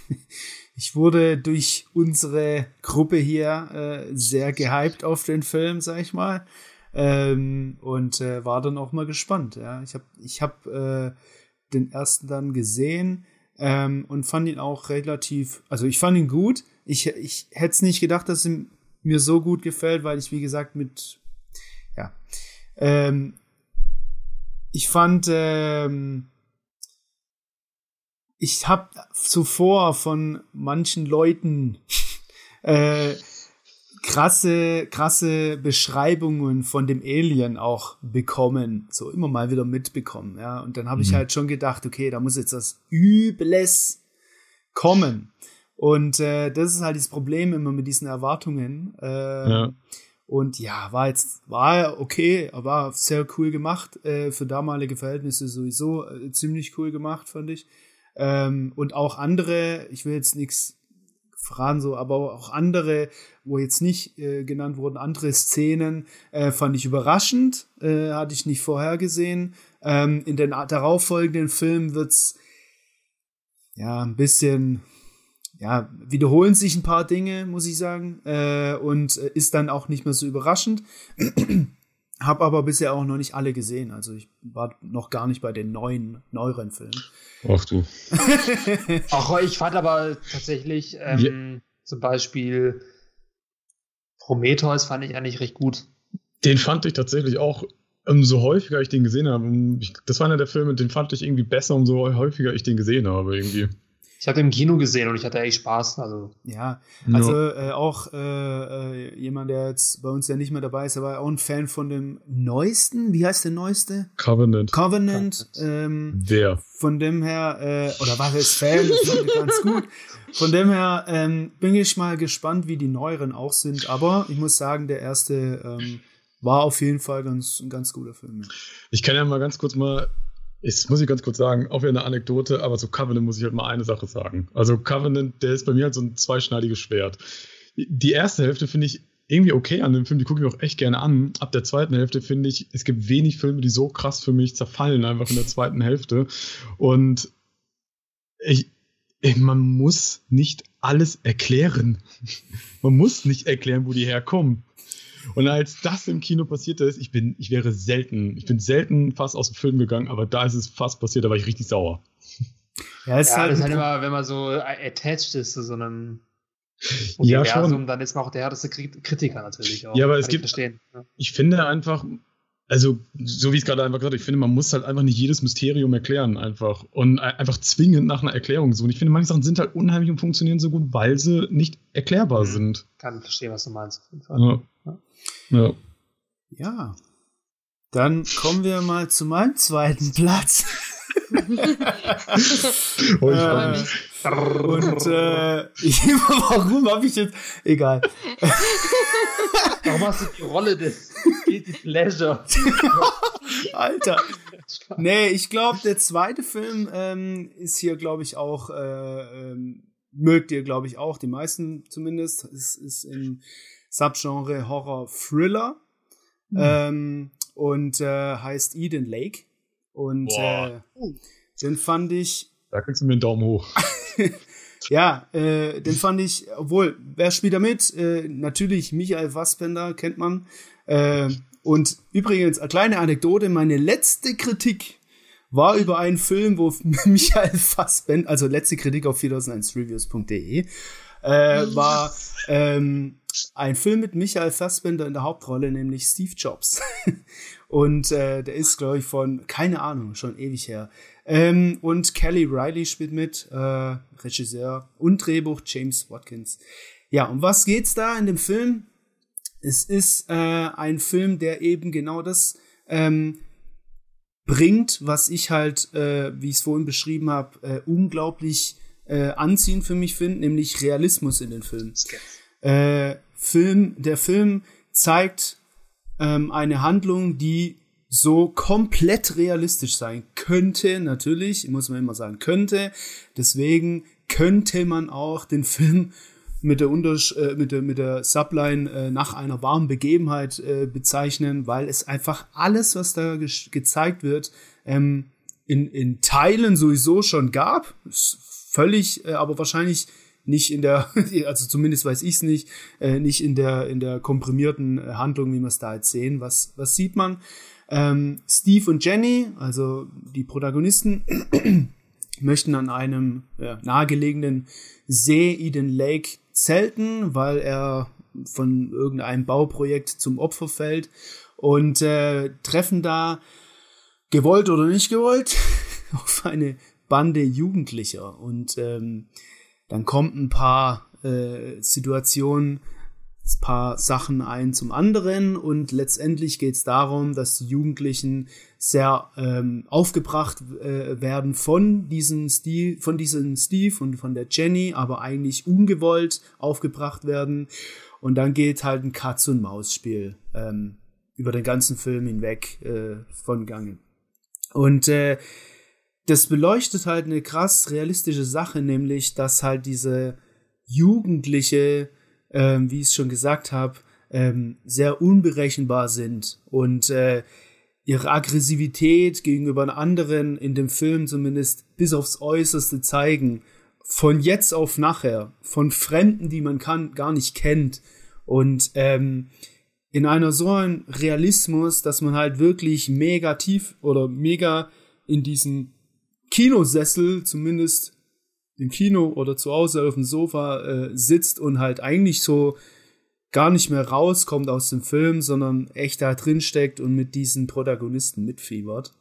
ich wurde durch unsere Gruppe hier äh, sehr gehypt auf den Film, sag ich mal. Ähm, und äh, war dann auch mal gespannt. Ja, ich habe, ich habe äh, den ersten dann gesehen ähm, und fand ihn auch relativ, also ich fand ihn gut. Ich, ich hätte es nicht gedacht, dass er mir so gut gefällt, weil ich, wie gesagt, mit, ja, ähm, ich fand, ähm, ich habe zuvor von manchen Leuten äh, krasse, krasse Beschreibungen von dem Alien auch bekommen, so immer mal wieder mitbekommen, ja. Und dann habe ich mhm. halt schon gedacht, okay, da muss jetzt das Übles kommen. Und äh, das ist halt das Problem immer mit diesen Erwartungen. Äh, ja. Und ja, war jetzt, war okay, war sehr cool gemacht, äh, für damalige Verhältnisse sowieso äh, ziemlich cool gemacht, fand ich. Ähm, und auch andere, ich will jetzt nichts verraten, so, aber auch andere, wo jetzt nicht äh, genannt wurden, andere Szenen äh, fand ich überraschend, äh, hatte ich nicht vorhergesehen. Ähm, in den darauffolgenden Filmen wird's ja ein bisschen ja, wiederholen sich ein paar Dinge, muss ich sagen, äh, und äh, ist dann auch nicht mehr so überraschend. Hab aber bisher auch noch nicht alle gesehen. Also ich war noch gar nicht bei den neuen, neueren Filmen. Ach du. Ach, ich fand aber tatsächlich ähm, ja. zum Beispiel Prometheus fand ich eigentlich recht gut. Den fand ich tatsächlich auch, umso häufiger ich den gesehen habe. Das war einer der Filme, den fand ich irgendwie besser, umso häufiger ich den gesehen habe, irgendwie. Ich habe im Kino gesehen und ich hatte echt Spaß. Also. Ja, also äh, auch äh, äh, jemand, der jetzt bei uns ja nicht mehr dabei ist, der war auch ein Fan von dem neuesten. Wie heißt der neueste? Covenant. Covenant. Ähm, der. Von dem her, äh, oder war es Fan, das ich ganz gut. Von dem her ähm, bin ich mal gespannt, wie die neueren auch sind. Aber ich muss sagen, der erste ähm, war auf jeden Fall ganz, ein ganz guter Film. Ich kann ja mal ganz kurz mal ich muss ich ganz kurz sagen, auch wieder eine Anekdote, aber zu Covenant muss ich halt mal eine Sache sagen. Also Covenant, der ist bei mir halt so ein zweischneidiges Schwert. Die erste Hälfte finde ich irgendwie okay an dem Film, die gucke ich mir auch echt gerne an. Ab der zweiten Hälfte finde ich, es gibt wenig Filme, die so krass für mich zerfallen, einfach in der zweiten Hälfte. Und ich, ich, man muss nicht alles erklären. man muss nicht erklären, wo die herkommen. Und als das im Kino passiert ist, ich bin, ich wäre selten, ich bin selten fast aus dem Film gegangen, aber da ist es fast passiert, da war ich richtig sauer. Ja, es ja, ist halt, das ist halt immer, wenn man so attached ist zu so einem Universum, ja, schon. dann ist man auch der härteste Kritiker natürlich auch. Ja, aber es gibt, verstehen. ich finde einfach, also so wie ich es gerade einfach gesagt habe, ich finde, man muss halt einfach nicht jedes Mysterium erklären einfach und einfach zwingend nach einer Erklärung so. Und ich finde, manche Sachen sind halt unheimlich und funktionieren so gut, weil sie nicht erklärbar mhm. sind. Kann verstehen, was du meinst. Auf jeden Fall. Ja. Ja. Ja. Dann kommen wir mal zu meinem zweiten Platz. oh, äh, und äh, warum habe ich jetzt. Egal. Warum hast du die Rolle des Guilty Pleasure? Alter. Nee, ich glaube, der zweite Film ähm, ist hier, glaube ich, auch. Äh, ähm, mögt ihr, glaube ich, auch. Die meisten zumindest. Es ist im Subgenre Horror Thriller. Mhm. Ähm, und äh, heißt Eden Lake. Und äh, den fand ich. Da kriegst du mir einen Daumen hoch. ja, äh, den fand ich, obwohl, wer spielt da mit? Äh, natürlich Michael Fassbender, kennt man. Äh, und übrigens, eine kleine Anekdote, meine letzte Kritik war über einen Film, wo Michael Fassbender, also letzte Kritik auf 4001reviews.de, äh, war ähm, ein Film mit Michael Fassbender in der Hauptrolle, nämlich Steve Jobs. und äh, der ist, glaube ich, von, keine Ahnung, schon ewig her. Ähm, und Kelly Riley spielt mit, äh, Regisseur und Drehbuch James Watkins. Ja, um was geht's da in dem Film? Es ist äh, ein Film, der eben genau das ähm, bringt, was ich halt, äh, wie ich es vorhin beschrieben habe, äh, unglaublich äh, anziehend für mich finde, nämlich Realismus in den Film. Äh, Film, der Film zeigt ähm, eine Handlung, die so komplett realistisch sein könnte, natürlich, muss man immer sagen, könnte. Deswegen könnte man auch den Film mit der, Untersch äh, mit der, mit der Subline äh, nach einer warmen Begebenheit äh, bezeichnen, weil es einfach alles, was da ge gezeigt wird, ähm, in, in Teilen sowieso schon gab. Ist völlig, äh, aber wahrscheinlich nicht in der, also zumindest weiß ich es nicht, äh, nicht in der, in der komprimierten äh, Handlung, wie wir es da jetzt sehen. Was, was sieht man? Ähm, Steve und Jenny, also die Protagonisten, möchten an einem nahegelegenen See Eden Lake zelten, weil er von irgendeinem Bauprojekt zum Opfer fällt und äh, treffen da gewollt oder nicht gewollt auf eine Bande Jugendlicher und ähm, dann kommt ein paar äh, Situationen, ein paar Sachen ein zum anderen und letztendlich geht es darum, dass die Jugendlichen sehr ähm, aufgebracht äh, werden von diesem Steve, von diesem Steve und von der Jenny, aber eigentlich ungewollt aufgebracht werden. Und dann geht halt ein Katz- und Maus-Spiel ähm, über den ganzen Film hinweg äh, von Gange. Und äh, das beleuchtet halt eine krass realistische Sache, nämlich, dass halt diese Jugendliche, ähm, wie ich es schon gesagt habe, ähm, sehr unberechenbar sind und äh, ihre Aggressivität gegenüber anderen in dem Film zumindest bis aufs Äußerste zeigen. Von jetzt auf nachher, von Fremden, die man kann, gar nicht kennt. Und ähm, in einer so einem Realismus, dass man halt wirklich mega tief oder mega in diesen Kinosessel, zumindest im Kino oder zu Hause auf dem Sofa äh, sitzt und halt eigentlich so gar nicht mehr rauskommt aus dem Film, sondern echt da drin steckt und mit diesen Protagonisten mitfiebert.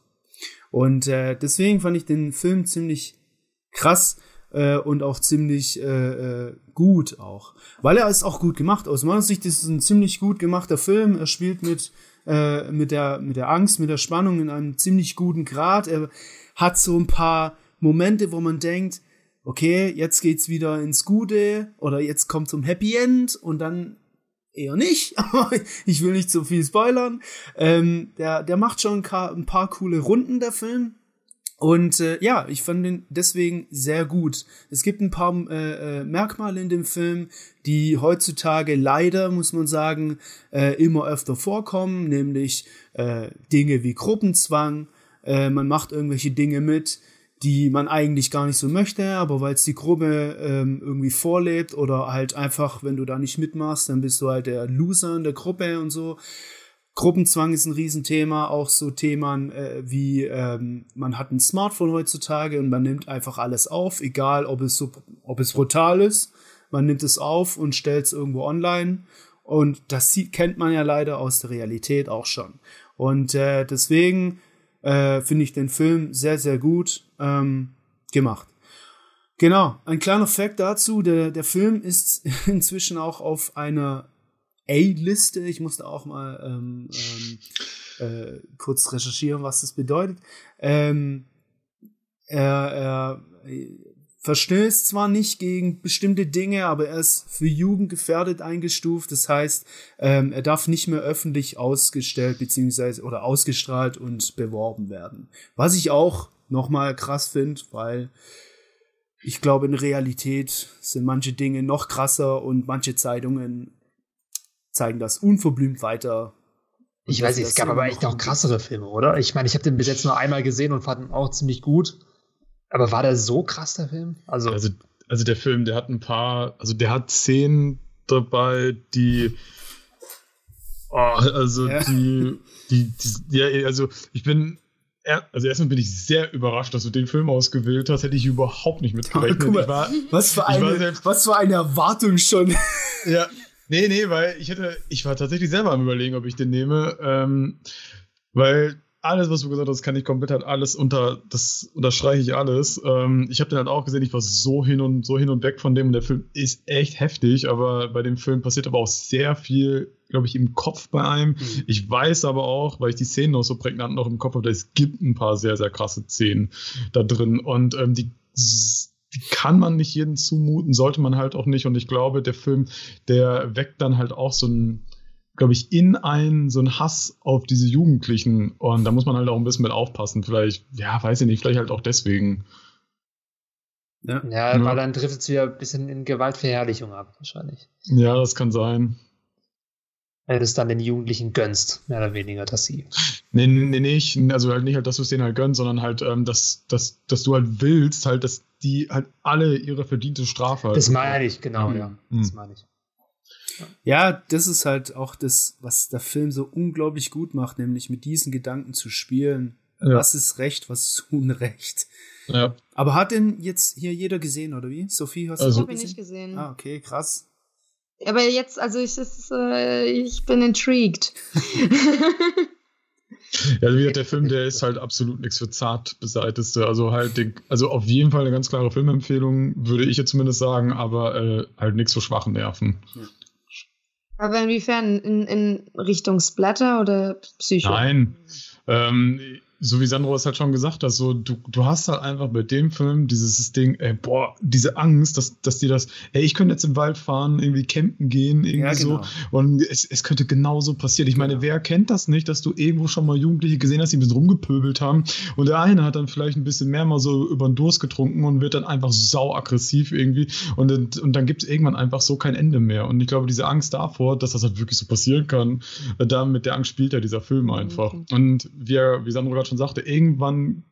Und äh, deswegen fand ich den Film ziemlich krass äh, und auch ziemlich äh, äh, gut auch. Weil er ist auch gut gemacht. Aus meiner Sicht ist es ein ziemlich gut gemachter Film. Er spielt mit, äh, mit, der, mit der Angst, mit der Spannung in einem ziemlich guten Grad. Er, hat so ein paar Momente, wo man denkt, okay, jetzt geht's wieder ins Gute oder jetzt kommt zum Happy End und dann eher nicht, ich will nicht zu viel spoilern. Ähm, der, der macht schon ein paar coole Runden, der Film. Und äh, ja, ich fand ihn deswegen sehr gut. Es gibt ein paar äh, äh, Merkmale in dem Film, die heutzutage leider, muss man sagen, äh, immer öfter vorkommen, nämlich äh, Dinge wie Gruppenzwang. Äh, man macht irgendwelche Dinge mit, die man eigentlich gar nicht so möchte, aber weil es die Gruppe ähm, irgendwie vorlebt oder halt einfach, wenn du da nicht mitmachst, dann bist du halt der Loser in der Gruppe und so. Gruppenzwang ist ein Riesenthema, auch so Themen äh, wie ähm, man hat ein Smartphone heutzutage und man nimmt einfach alles auf, egal ob es so, ob es brutal ist, man nimmt es auf und stellt es irgendwo online und das sieht, kennt man ja leider aus der Realität auch schon. Und äh, deswegen äh, finde ich den Film sehr, sehr gut ähm, gemacht. Genau, ein kleiner Fact dazu, der, der Film ist inzwischen auch auf einer A-Liste. Ich musste auch mal ähm, ähm, äh, kurz recherchieren, was das bedeutet. Ähm, er, er verstößt zwar nicht gegen bestimmte Dinge, aber er ist für Jugend gefährdet eingestuft. Das heißt, ähm, er darf nicht mehr öffentlich ausgestellt beziehungsweise oder ausgestrahlt und beworben werden. Was ich auch nochmal krass finde, weil ich glaube, in Realität sind manche Dinge noch krasser und manche Zeitungen zeigen das unverblümt weiter. Ich weiß nicht, es gab aber echt noch krassere Filme, oder? Ich meine, ich habe den bis jetzt nur einmal gesehen und fand ihn auch ziemlich gut. Aber war der so krass, der Film? Also, also, also der Film, der hat ein paar, also der hat Szenen dabei, die Oh, also ja. die, die, die, ja, also ich bin, also erstmal bin ich sehr überrascht, dass du den Film ausgewählt hast. Hätte ich überhaupt nicht mit gerechnet. Mal, war, was, für eine, was für eine Erwartung schon. Ja, Nee, nee, weil ich hätte, ich war tatsächlich selber am überlegen, ob ich den nehme, ähm, weil alles, was du gesagt hast, kann ich komplett halt alles unter, das unterstreiche ich alles. Ähm, ich habe den halt auch gesehen, ich war so hin und so hin und weg von dem und der Film ist echt heftig, aber bei dem Film passiert aber auch sehr viel, glaube ich, im Kopf bei einem. Mhm. Ich weiß aber auch, weil ich die Szenen noch so prägnant noch im Kopf habe, es gibt ein paar sehr, sehr krasse Szenen da drin und ähm, die kann man nicht jedem zumuten, sollte man halt auch nicht. Und ich glaube, der Film, der weckt dann halt auch so ein, glaube ich, in einen so ein Hass auf diese Jugendlichen. Und da muss man halt auch ein bisschen mit aufpassen. Vielleicht, ja, weiß ich nicht, vielleicht halt auch deswegen. Ja, ja, ja. weil dann trifft es wieder ein bisschen in Gewaltverherrlichung ab, wahrscheinlich. Ja, das kann sein. Wenn du es dann den Jugendlichen gönnst, mehr oder weniger, dass sie. Nee, nee, nicht. Also halt nicht halt, dass du es denen halt gönnst, sondern halt, ähm, dass, dass, dass du halt willst, halt, dass die halt alle ihre verdiente Strafe halt. Das meine ich, genau, mhm. ja. Das meine ich. Ja, das ist halt auch das, was der Film so unglaublich gut macht, nämlich mit diesen Gedanken zu spielen. Ja. Was ist Recht, was ist Unrecht? Ja. Aber hat denn jetzt hier jeder gesehen, oder wie? Sophie, hast also, du Ich habe ihn nicht gesehen. Ah, okay, krass. Aber jetzt, also ich, ist, äh, ich bin intrigued. Ja, wie gesagt, der Film, der ist halt absolut nichts für zart beseiteste. Also halt, den, also auf jeden Fall eine ganz klare Filmempfehlung, würde ich jetzt zumindest sagen, aber äh, halt nichts für schwache Nerven. Aber inwiefern? In, in Richtung Splatter oder Psycho? Nein. Ähm, so wie Sandro es halt schon gesagt hat, so du, du hast halt einfach bei dem Film dieses Ding, ey, boah, diese Angst, dass, dass dir das, ey, ich könnte jetzt im Wald fahren, irgendwie campen gehen, irgendwie ja, genau. so. Und es, es könnte genauso passieren. Ich meine, genau. wer kennt das nicht, dass du irgendwo schon mal Jugendliche gesehen hast, die ein bisschen rumgepöbelt haben und der eine hat dann vielleicht ein bisschen mehr mal so über den Durst getrunken und wird dann einfach sau aggressiv irgendwie und, und dann gibt es irgendwann einfach so kein Ende mehr. Und ich glaube, diese Angst davor, dass das halt wirklich so passieren kann, da mit der Angst spielt ja dieser Film einfach. Mhm. Und wie, wie Sandro gerade schon sagte, irgendwann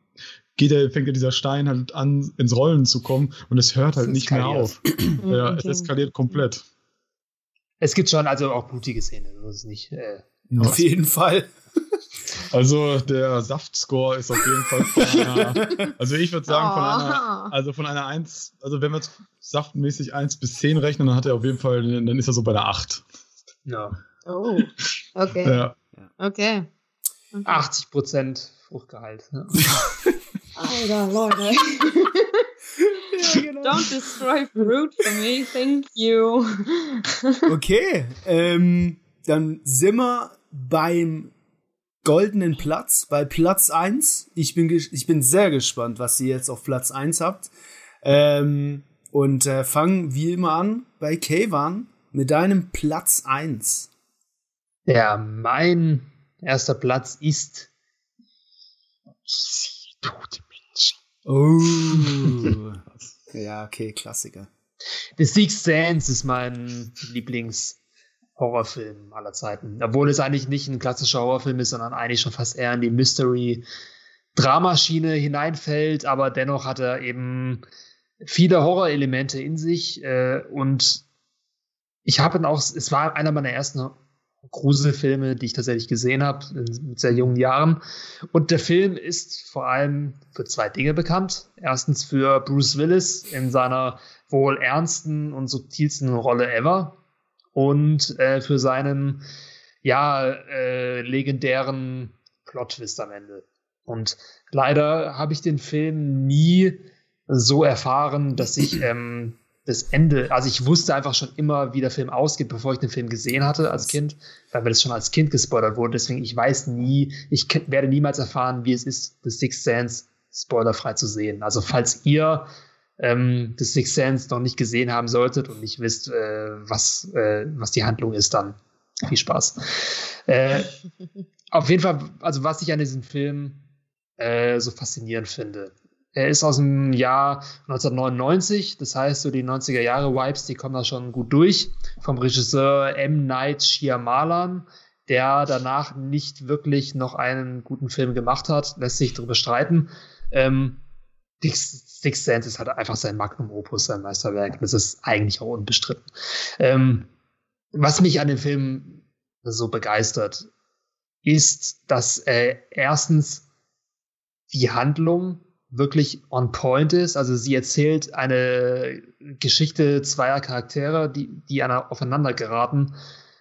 geht er, fängt ja dieser Stein halt an, ins Rollen zu kommen und es hört halt nicht mehr auf. ja, es eskaliert komplett. Es gibt schon also auch blutige Szenen, das ist nicht. Äh, auf jeden Fall. Also der Saftscore ist auf jeden Fall von einer, also ich würde sagen von einer, also von einer 1, also wenn wir jetzt saftmäßig 1 bis 10 rechnen, dann hat er auf jeden Fall, dann ist er so bei der 8. Ja. Oh, okay. Ja. Okay. okay. 80 Prozent Fruchtgehalt. Ja. Alter, Leute. ja, genau. Don't destroy fruit for me, thank you. okay, ähm, dann sind wir beim goldenen Platz, bei Platz 1. Ich bin, ich bin sehr gespannt, was ihr jetzt auf Platz 1 habt. Ähm, und äh, fangen wie immer an bei Kayvan mit deinem Platz 1. Ja, mein erster Platz ist Easy to Oh. ja, okay, Klassiker. The Sixth Sense ist mein Lieblings-Horrorfilm aller Zeiten. Obwohl es eigentlich nicht ein klassischer Horrorfilm ist, sondern eigentlich schon fast eher in die Mystery-Dramaschiene hineinfällt, aber dennoch hat er eben viele Horrorelemente in sich äh, und ich habe ihn auch, es war einer meiner ersten Gruselfilme, die ich tatsächlich gesehen habe, mit sehr jungen Jahren. Und der Film ist vor allem für zwei Dinge bekannt. Erstens für Bruce Willis in seiner wohl ernsten und subtilsten Rolle ever und äh, für seinen ja äh, legendären Plot-Twist am Ende. Und leider habe ich den Film nie so erfahren, dass ich ähm, das Ende, also ich wusste einfach schon immer, wie der Film ausgeht, bevor ich den Film gesehen hatte als Kind, weil mir das schon als Kind gespoilert wurde. Deswegen, ich weiß nie, ich werde niemals erfahren, wie es ist, The Sixth Sense spoilerfrei zu sehen. Also falls ihr ähm, The Sixth Sense noch nicht gesehen haben solltet und nicht wisst, äh, was, äh, was die Handlung ist, dann viel Spaß. Äh, auf jeden Fall, also was ich an diesem Film äh, so faszinierend finde, er ist aus dem Jahr 1999, das heißt, so die 90er Jahre Vibes, die kommen da schon gut durch. Vom Regisseur M. Night Shyamalan, der danach nicht wirklich noch einen guten Film gemacht hat, lässt sich darüber streiten. Ähm, Six Sense ist halt einfach sein Magnum Opus, sein Meisterwerk. Das ist eigentlich auch unbestritten. Ähm, was mich an dem Film so begeistert, ist, dass äh, erstens die Handlung wirklich on point ist. Also sie erzählt eine Geschichte zweier Charaktere, die, die aufeinander geraten,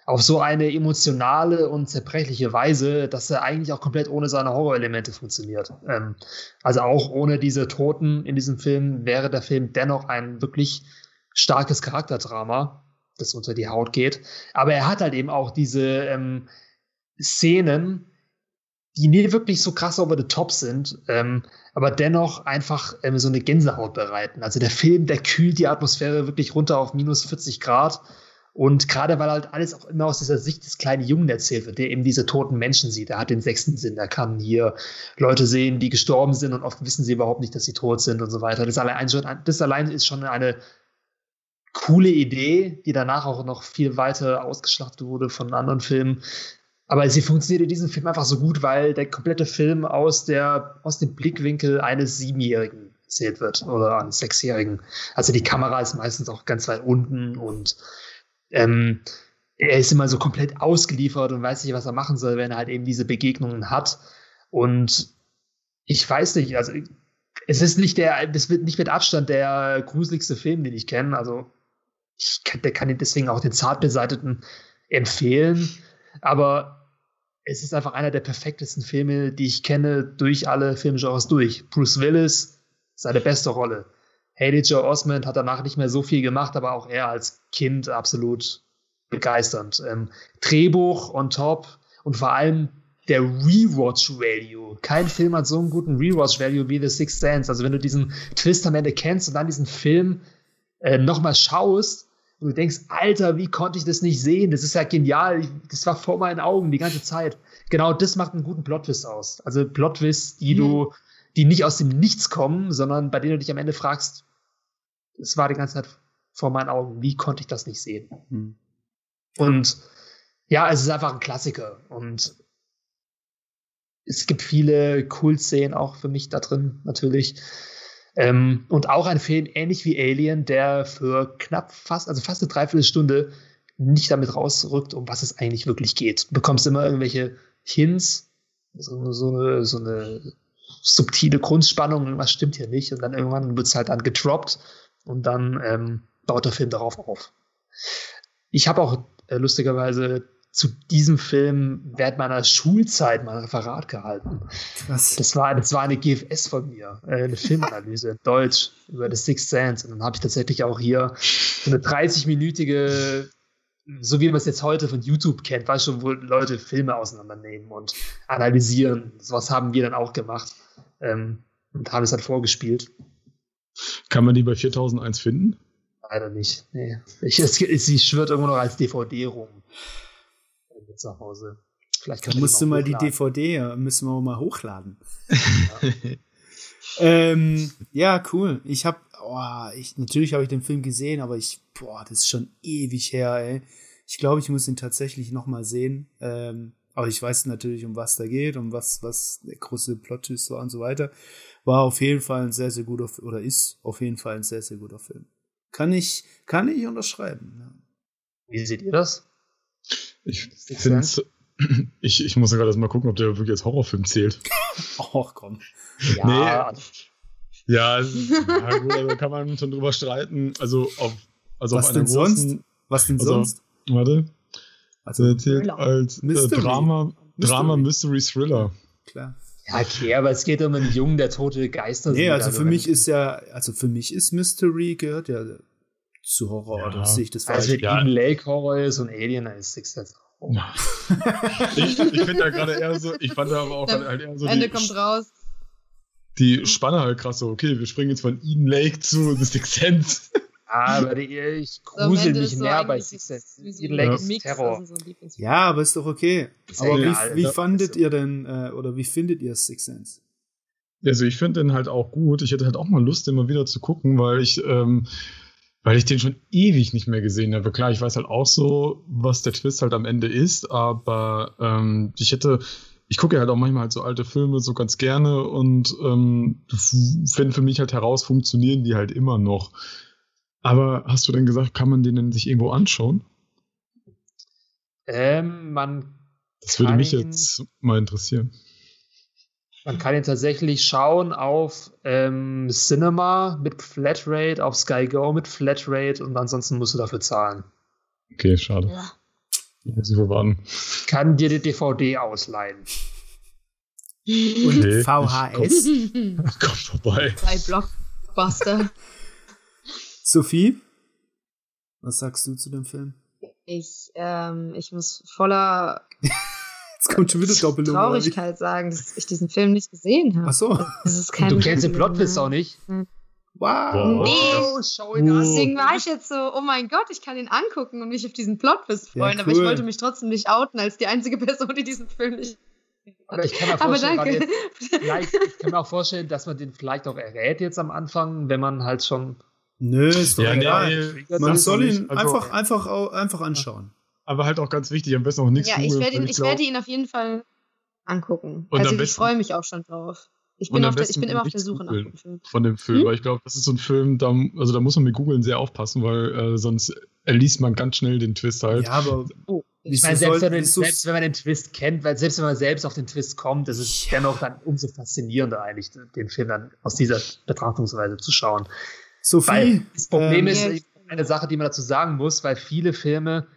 auf so eine emotionale und zerbrechliche Weise, dass er eigentlich auch komplett ohne seine Horrorelemente funktioniert. Ähm, also auch ohne diese Toten in diesem Film wäre der Film dennoch ein wirklich starkes Charakterdrama, das unter die Haut geht. Aber er hat halt eben auch diese ähm, Szenen, die nie wirklich so krass over the top sind, ähm, aber dennoch einfach ähm, so eine Gänsehaut bereiten. Also der Film, der kühlt die Atmosphäre wirklich runter auf minus 40 Grad. Und gerade weil halt alles auch immer aus dieser Sicht des kleinen Jungen erzählt wird, der eben diese toten Menschen sieht. Er hat den sechsten Sinn, er kann hier Leute sehen, die gestorben sind und oft wissen sie überhaupt nicht, dass sie tot sind und so weiter. Das allein, schon, das allein ist schon eine coole Idee, die danach auch noch viel weiter ausgeschlachtet wurde von anderen Filmen. Aber sie funktioniert in diesem Film einfach so gut, weil der komplette Film aus, der, aus dem Blickwinkel eines Siebenjährigen erzählt wird oder eines Sechsjährigen. Also die Kamera ist meistens auch ganz weit unten und ähm, er ist immer so komplett ausgeliefert und weiß nicht, was er machen soll, wenn er halt eben diese Begegnungen hat. Und ich weiß nicht, also es ist nicht der, es wird nicht mit Abstand der gruseligste Film, den ich kenne. Also ich kann, der kann deswegen auch den zart beseiteten empfehlen. Aber es ist einfach einer der perfektesten Filme, die ich kenne, durch alle Filmgenres durch. Bruce Willis, seine beste Rolle. Haley Joe Osment hat danach nicht mehr so viel gemacht, aber auch er als Kind absolut begeisternd. Ähm, Drehbuch on top und vor allem der Rewatch-Value. Kein Film hat so einen guten Rewatch-Value wie The Sixth Sense. Also wenn du diesen Twist am Ende kennst und dann diesen Film äh, nochmal schaust, und du denkst, Alter, wie konnte ich das nicht sehen? Das ist ja genial. Das war vor meinen Augen die ganze Zeit. Genau das macht einen guten Plot-Twist aus. Also Plot-Twists, die mhm. du, die nicht aus dem Nichts kommen, sondern bei denen du dich am Ende fragst, es war die ganze Zeit vor meinen Augen. Wie konnte ich das nicht sehen? Mhm. Und ja, es ist einfach ein Klassiker. Und es gibt viele Cool-Szenen auch für mich da drin, natürlich. Ähm, und auch ein Film, ähnlich wie Alien, der für knapp fast, also fast eine Dreiviertelstunde nicht damit rausrückt, um was es eigentlich wirklich geht. Du bekommst immer irgendwelche Hints, so, so, eine, so eine subtile Grundspannung, irgendwas stimmt hier nicht. Und dann irgendwann wird es halt dann getroppt und dann ähm, baut der Film darauf auf. Ich habe auch äh, lustigerweise zu diesem Film während meiner Schulzeit mal ein Referat gehalten. Krass. Das war, das war eine GFS von mir, äh, eine Filmanalyse in Deutsch über The Sixth Sense. Und dann habe ich tatsächlich auch hier so eine 30-minütige, so wie man es jetzt heute von YouTube kennt, weißt du, wo Leute Filme auseinandernehmen und analysieren. Was haben wir dann auch gemacht ähm, und haben es dann vorgespielt. Kann man die bei 4001 finden? Leider nicht. Nee. Ich, es, sie schwirrt irgendwo noch als DVD rum zu Hause. Vielleicht kann musst du mal hochladen. die DVD, müssen wir mal hochladen. Ja. ähm, ja, cool. Ich habe, oh, ich, natürlich habe ich den Film gesehen, aber ich, boah, das ist schon ewig her, ey. Ich glaube, ich muss ihn tatsächlich noch mal sehen. Ähm, aber ich weiß natürlich, um was da geht, um was, was der große plot war und so weiter. War auf jeden Fall ein sehr, sehr guter, oder ist auf jeden Fall ein sehr, sehr guter Film. Kann ich, kann ich unterschreiben. Ja. Wie seht ihr das? Ich finde ich, ich muss ja gerade mal gucken, ob der wirklich als Horrorfilm zählt. Ach komm. Ja. Nee. Ja, ja gut, also kann man schon drüber streiten. Also auf, also Was auf denn großen, sonst? Was denn also, sonst? Warte. Also, Der zählt als äh, Mystery. Drama, Drama, Mystery. Mystery, Thriller. Klar. Ja, okay, aber es geht um einen Jungen, der tote Geister Nee, sieht. also für mich ich- ist ja, also für mich ist Mystery gehört ja zu Horror, Ja. oder sehe ich das Also wenn. Eden Lake Horror ist und Alien, dann ist Six Sense auch. Ich, ich finde da gerade eher so, ich fand da aber auch halt eher so Ende die, kommt raus. die Spanne halt krass so, okay, wir springen jetzt von Eden Lake zu The Sixth Sense. Aber die, ich So, grusel Ende mich ist so mehr bei eigentlich Six das- Sense. wie so Eden Lake ist Mix Terror. unseren Lieblingsfilmen. Ja, aber ist doch okay. Ist Aber wie, egal, wie also, fandet also- ihr denn, äh, oder wie findet ihr Six Sense? Also ich finde den halt auch gut. Ich hätte halt auch mal Lust, den mal wieder zu gucken, weil ich, ähm, weil ich den schon ewig nicht mehr gesehen habe. Klar, ich weiß halt auch so, was der Twist halt am Ende ist, aber ähm, ich hätte, ich gucke halt auch manchmal halt so alte Filme so ganz gerne und ähm, finde für mich halt heraus, funktionieren die halt immer noch. Aber hast du denn gesagt, kann man den denn sich irgendwo anschauen? Ähm, man, Das würde mich jetzt mal interessieren. Man kann ihn tatsächlich schauen auf ähm, Cinema mit Flatrate, auf Sky Go mit Flatrate und ansonsten musst du dafür zahlen. Okay, schade. Ja. Muss ich verwarten. Kann dir die DVD ausleihen. Und Nee, VHS? Kommt vorbei. Drei Blockbuster. Sophie? Was sagst du zu dem Film? Ich, ähm, ich muss voller kommt schon wieder Doppelung. Traurigkeit sagen, dass ich diesen Film nicht gesehen habe. Ach so. Das ist kein du kennst den Plot-Twist ne? auch nicht. Wow. Wow. Nee. schau ihn an. Deswegen war ich jetzt so, oh mein Gott, ich kann ihn angucken und mich auf diesen Plot-Twist Ja, freuen, aber ich cool. wollte mich trotzdem nicht outen als die einzige Person, die diesen Film nicht. Aber ich kann mir Aber vorstellen, jetzt, ich kann mir auch vorstellen, dass man den vielleicht auch errät jetzt am Anfang, wenn man halt schon. Nö, ist doch Ja, egal. nee, Man soll ihn Also- einfach, einfach, einfach anschauen. Aber halt auch ganz wichtig, am besten auch nichts Ja, ich werde ihn, ich glaub- werde ihn auf jeden Fall angucken. Und also ich freue mich auch schon drauf. Ich bin, auf der, ich bin immer auf der Suche nach guten Filmen. von dem Film, Hm? weil ich glaube, das ist so ein Film, da, also da muss man mit googeln sehr aufpassen, weil äh, sonst erliest man ganz schnell den Twist halt. Ja, aber Oh, Ich meine, selbst, wenn, man- wieso- selbst wenn man den Twist kennt, weil selbst wenn man selbst auf den Twist kommt, ist es dennoch dann umso faszinierender eigentlich, den Film dann aus dieser Betrachtungsweise zu schauen. Sophie, Weil das Problem ähm, ist Ja, eine Sache, die man dazu sagen muss, weil viele Filme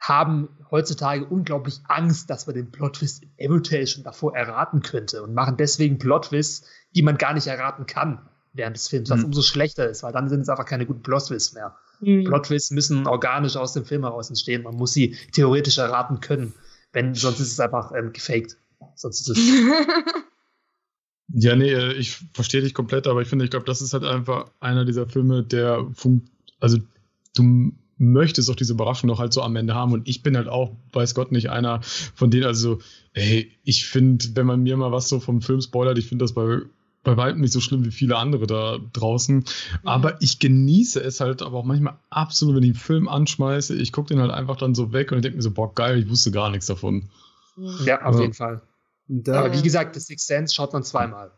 haben heutzutage unglaublich Angst, dass man den Plot-Twist eventuell schon davor erraten könnte und machen deswegen Plot-Twists, die man gar nicht erraten kann während des Films, was Hm. umso schlechter ist, weil dann sind es einfach keine guten Plot-Twists mehr. Hm. Plot-Twists müssen organisch aus dem Film heraus entstehen. Man muss sie theoretisch erraten können. Wenn, sonst ist es einfach ähm, gefaked. Sonst ist es. Ja, nee, äh, ich verstehe dich komplett, aber ich finde, ich glaube, das ist halt einfach einer dieser Filme, der funkt, also du möchtest auch diese Überraschung noch halt so am Ende haben und ich bin halt auch, weiß Gott, nicht einer von denen, also, ey, ich finde, wenn man mir mal was so vom Film spoilert, ich finde das bei, bei weitem nicht so schlimm wie viele andere da draußen, aber ich genieße es halt aber auch manchmal absolut, wenn ich einen Film anschmeiße, ich gucke den halt einfach dann so weg und ich denke mir so, boah, geil, ich wusste gar nichts davon. ja, auf Ja. jeden Fall. da, Aber wie gesagt, das Sixth Sense schaut man zweimal.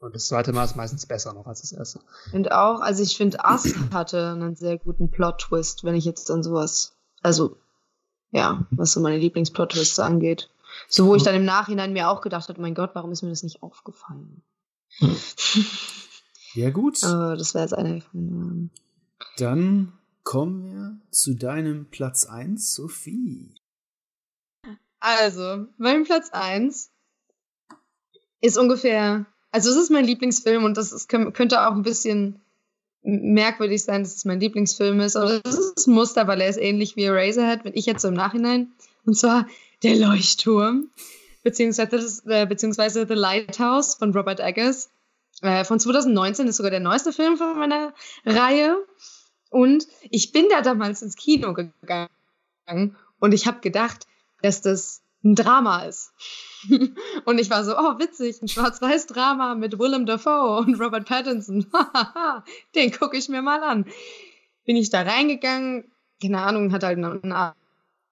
Und das zweite Mal ist meistens besser noch als das erste. Und auch, also ich finde, Us hatte einen sehr guten Plot-Twist, wenn ich jetzt an sowas, also, ja, was so meine Lieblings-Plot-Twists angeht. So, wo ich dann im Nachhinein mir auch gedacht habe, mein Gott, warum ist mir das nicht aufgefallen? ja gut, Aber das wäre jetzt einer von dann kommen wir zu deinem Platz 1, Sophie. Also, mein Platz 1 ist ungefähr, also es ist mein Lieblingsfilm und das ist, kö- könnte auch ein bisschen merkwürdig sein, dass es mein Lieblingsfilm ist, aber das ist ein Muster, weil er ist ähnlich wie Eraserhead, wenn ich jetzt so im Nachhinein, und zwar Der Leuchtturm, beziehungsweise, das, äh, beziehungsweise The Lighthouse von Robert Eggers. Äh, von 2019 ist sogar der neueste Film von meiner Reihe. Und ich bin da damals ins Kino gegangen und ich habe gedacht, dass das ein Drama ist. und ich war so, oh, witzig, ein Schwarz-Weiß-Drama mit Willem Dafoe und Robert Pattinson. Den gucke ich mir mal an. Bin ich da reingegangen, keine Ahnung, hatte halt eine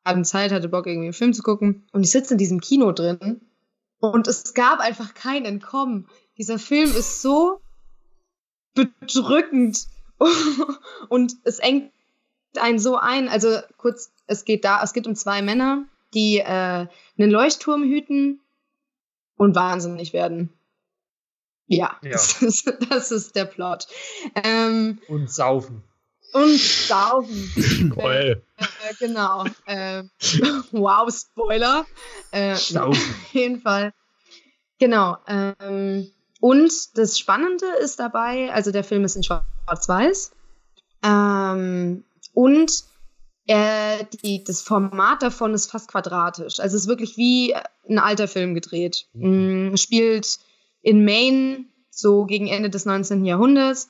Abend Zeit, hatte Bock, irgendwie einen Film zu gucken. Und ich sitze in diesem Kino drin und es gab einfach kein Entkommen. Dieser Film ist so bedrückend und es engt einen so ein. Also kurz, es geht da, es geht um zwei Männer, die äh, einen Leuchtturm hüten und wahnsinnig werden. Ja, ja. Das, ist, das, ist, der Plot. Ähm, und saufen. Und saufen. Äh, äh, genau. Äh, wow, Spoiler. Äh, saufen. Auf jeden Fall. Genau. Ähm, und das Spannende ist dabei, also der Film ist in Schwarz-Weiß. Ähm, und äh, die, das Format davon ist fast quadratisch. Also es ist wirklich wie ein alter Film gedreht. Mhm. Mm, spielt in Maine so gegen Ende des 19. Jahrhunderts.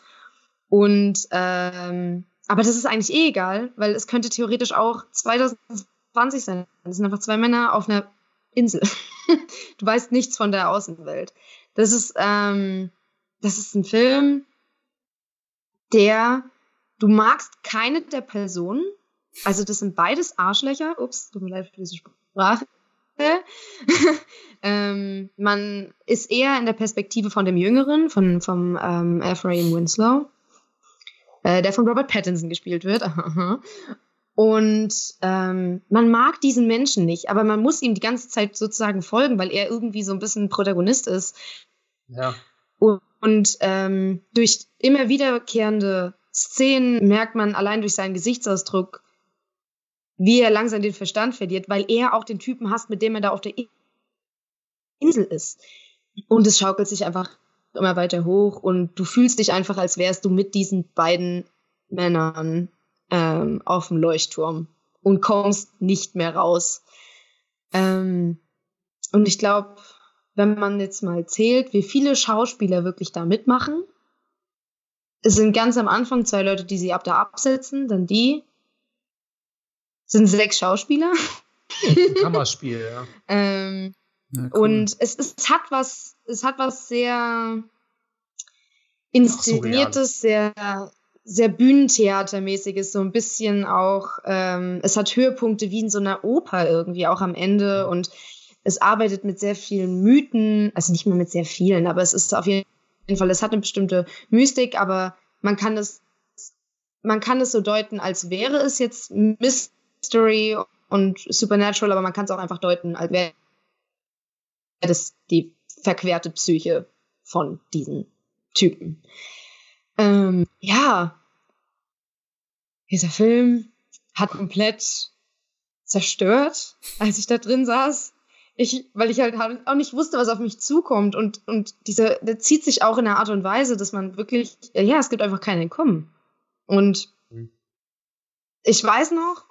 Und ähm, aber das ist eigentlich eh egal, weil es könnte theoretisch auch 2020 sein. Das sind einfach zwei Männer auf einer Insel. du weißt nichts von der Außenwelt. Das ist, ähm, das ist ein Film, der, du magst keine der Personen, also das sind beides Arschlöcher. Ups, tut mir leid für diese Sprache. ähm, man ist eher in der Perspektive von dem Jüngeren, von, vom ähm, Ephraim Winslow, äh, der von Robert Pattinson gespielt wird. Und ähm, man mag diesen Menschen nicht, aber man muss ihm die ganze Zeit sozusagen folgen, weil er irgendwie so ein bisschen Protagonist ist. Ja. Und, und ähm, durch immer wiederkehrende Szenen merkt man allein durch seinen Gesichtsausdruck, wie er langsam den Verstand verliert, weil er auch den Typen hasst, mit dem er da auf der Insel ist. Und es schaukelt sich einfach immer weiter hoch und du fühlst dich einfach, als wärst du mit diesen beiden Männern ähm, auf dem Leuchtturm und kommst nicht mehr raus. Ähm, und ich glaube, wenn man jetzt mal zählt, wie viele Schauspieler wirklich da mitmachen, es sind ganz am Anfang zwei Leute, die sie ab da absetzen, dann die, sind sechs Schauspieler. Kammerspiel, ja. ähm, ja cool. Und es, es hat was, es hat was sehr inszeniertes, sehr, sehr Bühnentheatermäßiges, so ein bisschen auch, ähm, es hat Höhepunkte wie in so einer Oper irgendwie auch am Ende und es arbeitet mit sehr vielen Mythen, also nicht mehr mit sehr vielen, aber es ist auf jeden Fall, es hat eine bestimmte Mystik, aber man kann es, man kann es so deuten, als wäre es jetzt Mist Mystery und Supernatural, aber man kann es auch einfach deuten, als wäre das die verquerte Psyche von diesen Typen. Ähm, ja, dieser Film hat komplett zerstört, als ich da drin saß. Ich, weil ich halt auch nicht wusste, was auf mich zukommt. Und, und dieser, der zieht sich auch in einer Art und Weise, dass man wirklich, ja, es gibt einfach keinen Entkommen. Und mhm. ich weiß noch,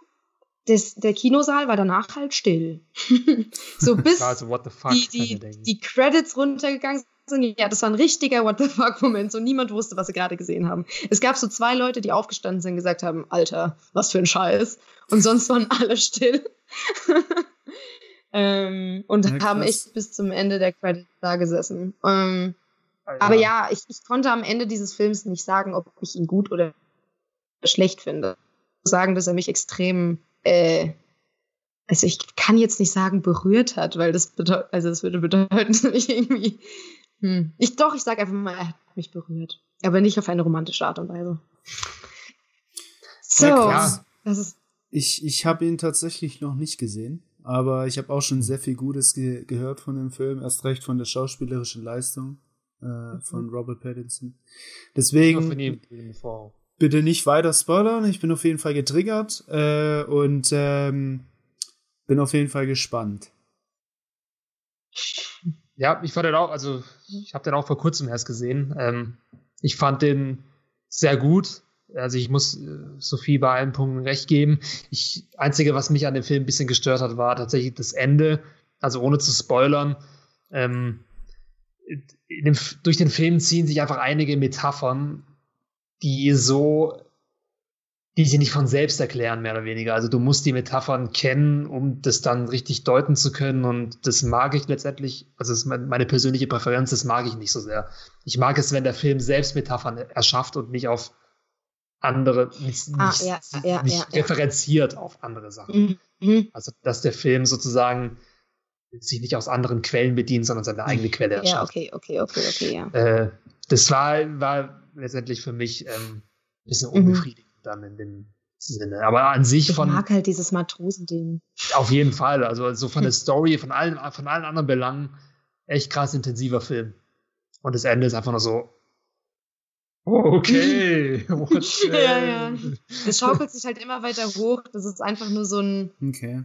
das, der Kinosaal war danach halt still. so bis also, die, die, die Credits runtergegangen sind. Ja, das war ein richtiger What the fuck-Moment. So niemand wusste, was sie gerade gesehen haben. Es gab so zwei Leute, die aufgestanden sind und gesagt haben, Alter, was für ein Scheiß. Und sonst waren alle still. ähm, und ja, haben echt bis zum Ende der Credits da gesessen. Ähm, ah, ja. Aber ja, ich, ich konnte am Ende dieses Films nicht sagen, ob ich ihn gut oder schlecht finde. Sagen, dass er mich extrem äh, also ich kann jetzt nicht sagen berührt hat, weil das bedeutet, also das würde bedeuten, dass ich irgendwie, hm. ich doch, ich sage einfach mal, er hat mich berührt, aber nicht auf eine romantische Art und Weise. So, ja, das ist ich, ich habe ihn tatsächlich noch nicht gesehen, aber ich habe auch schon sehr viel Gutes ge gehört von dem Film, erst recht von der schauspielerischen Leistung äh, mhm. von Robert Pattinson. Deswegen bitte nicht weiter spoilern. Ich bin auf jeden Fall getriggert äh, und ähm, bin auf jeden Fall gespannt. Ja, ich fand den auch, also ich habe den auch vor kurzem erst gesehen. Ähm, ich fand den sehr gut. Also ich muss äh, Sophie bei allen Punkten recht geben. Ich, einzige, was mich an dem Film ein bisschen gestört hat, war tatsächlich das Ende. Also ohne zu spoilern. Ähm, dem, durch den Film ziehen sich einfach einige Metaphern, die so die sich nicht von selbst erklären, mehr oder weniger. Also du musst die Metaphern kennen, um das dann richtig deuten zu können. Und das mag ich letztendlich, also das ist meine persönliche Präferenz, das mag ich nicht so sehr. Ich mag es, wenn der Film selbst Metaphern erschafft und nicht auf andere, nicht, ah, nicht, ja, ja, nicht ja, referenziert auf andere Sachen. Mhm. Also dass der Film sozusagen sich nicht aus anderen Quellen bedient, sondern seine eigene Quelle erschafft. Ja, okay, okay, okay, okay, ja. Äh, das war, war letztendlich für mich ähm, ein bisschen mhm. unbefriedigend mhm. dann in dem Sinne. Aber an sich ich von. Ich mag halt dieses Matrosending. Auf jeden Fall. Also so von der Story, von allen, von allen anderen Belangen, echt krass intensiver Film. Und das Ende ist einfach nur so. Okay. ja, ja. Das schaukelt sich halt immer weiter hoch. Das ist einfach nur so ein. Okay.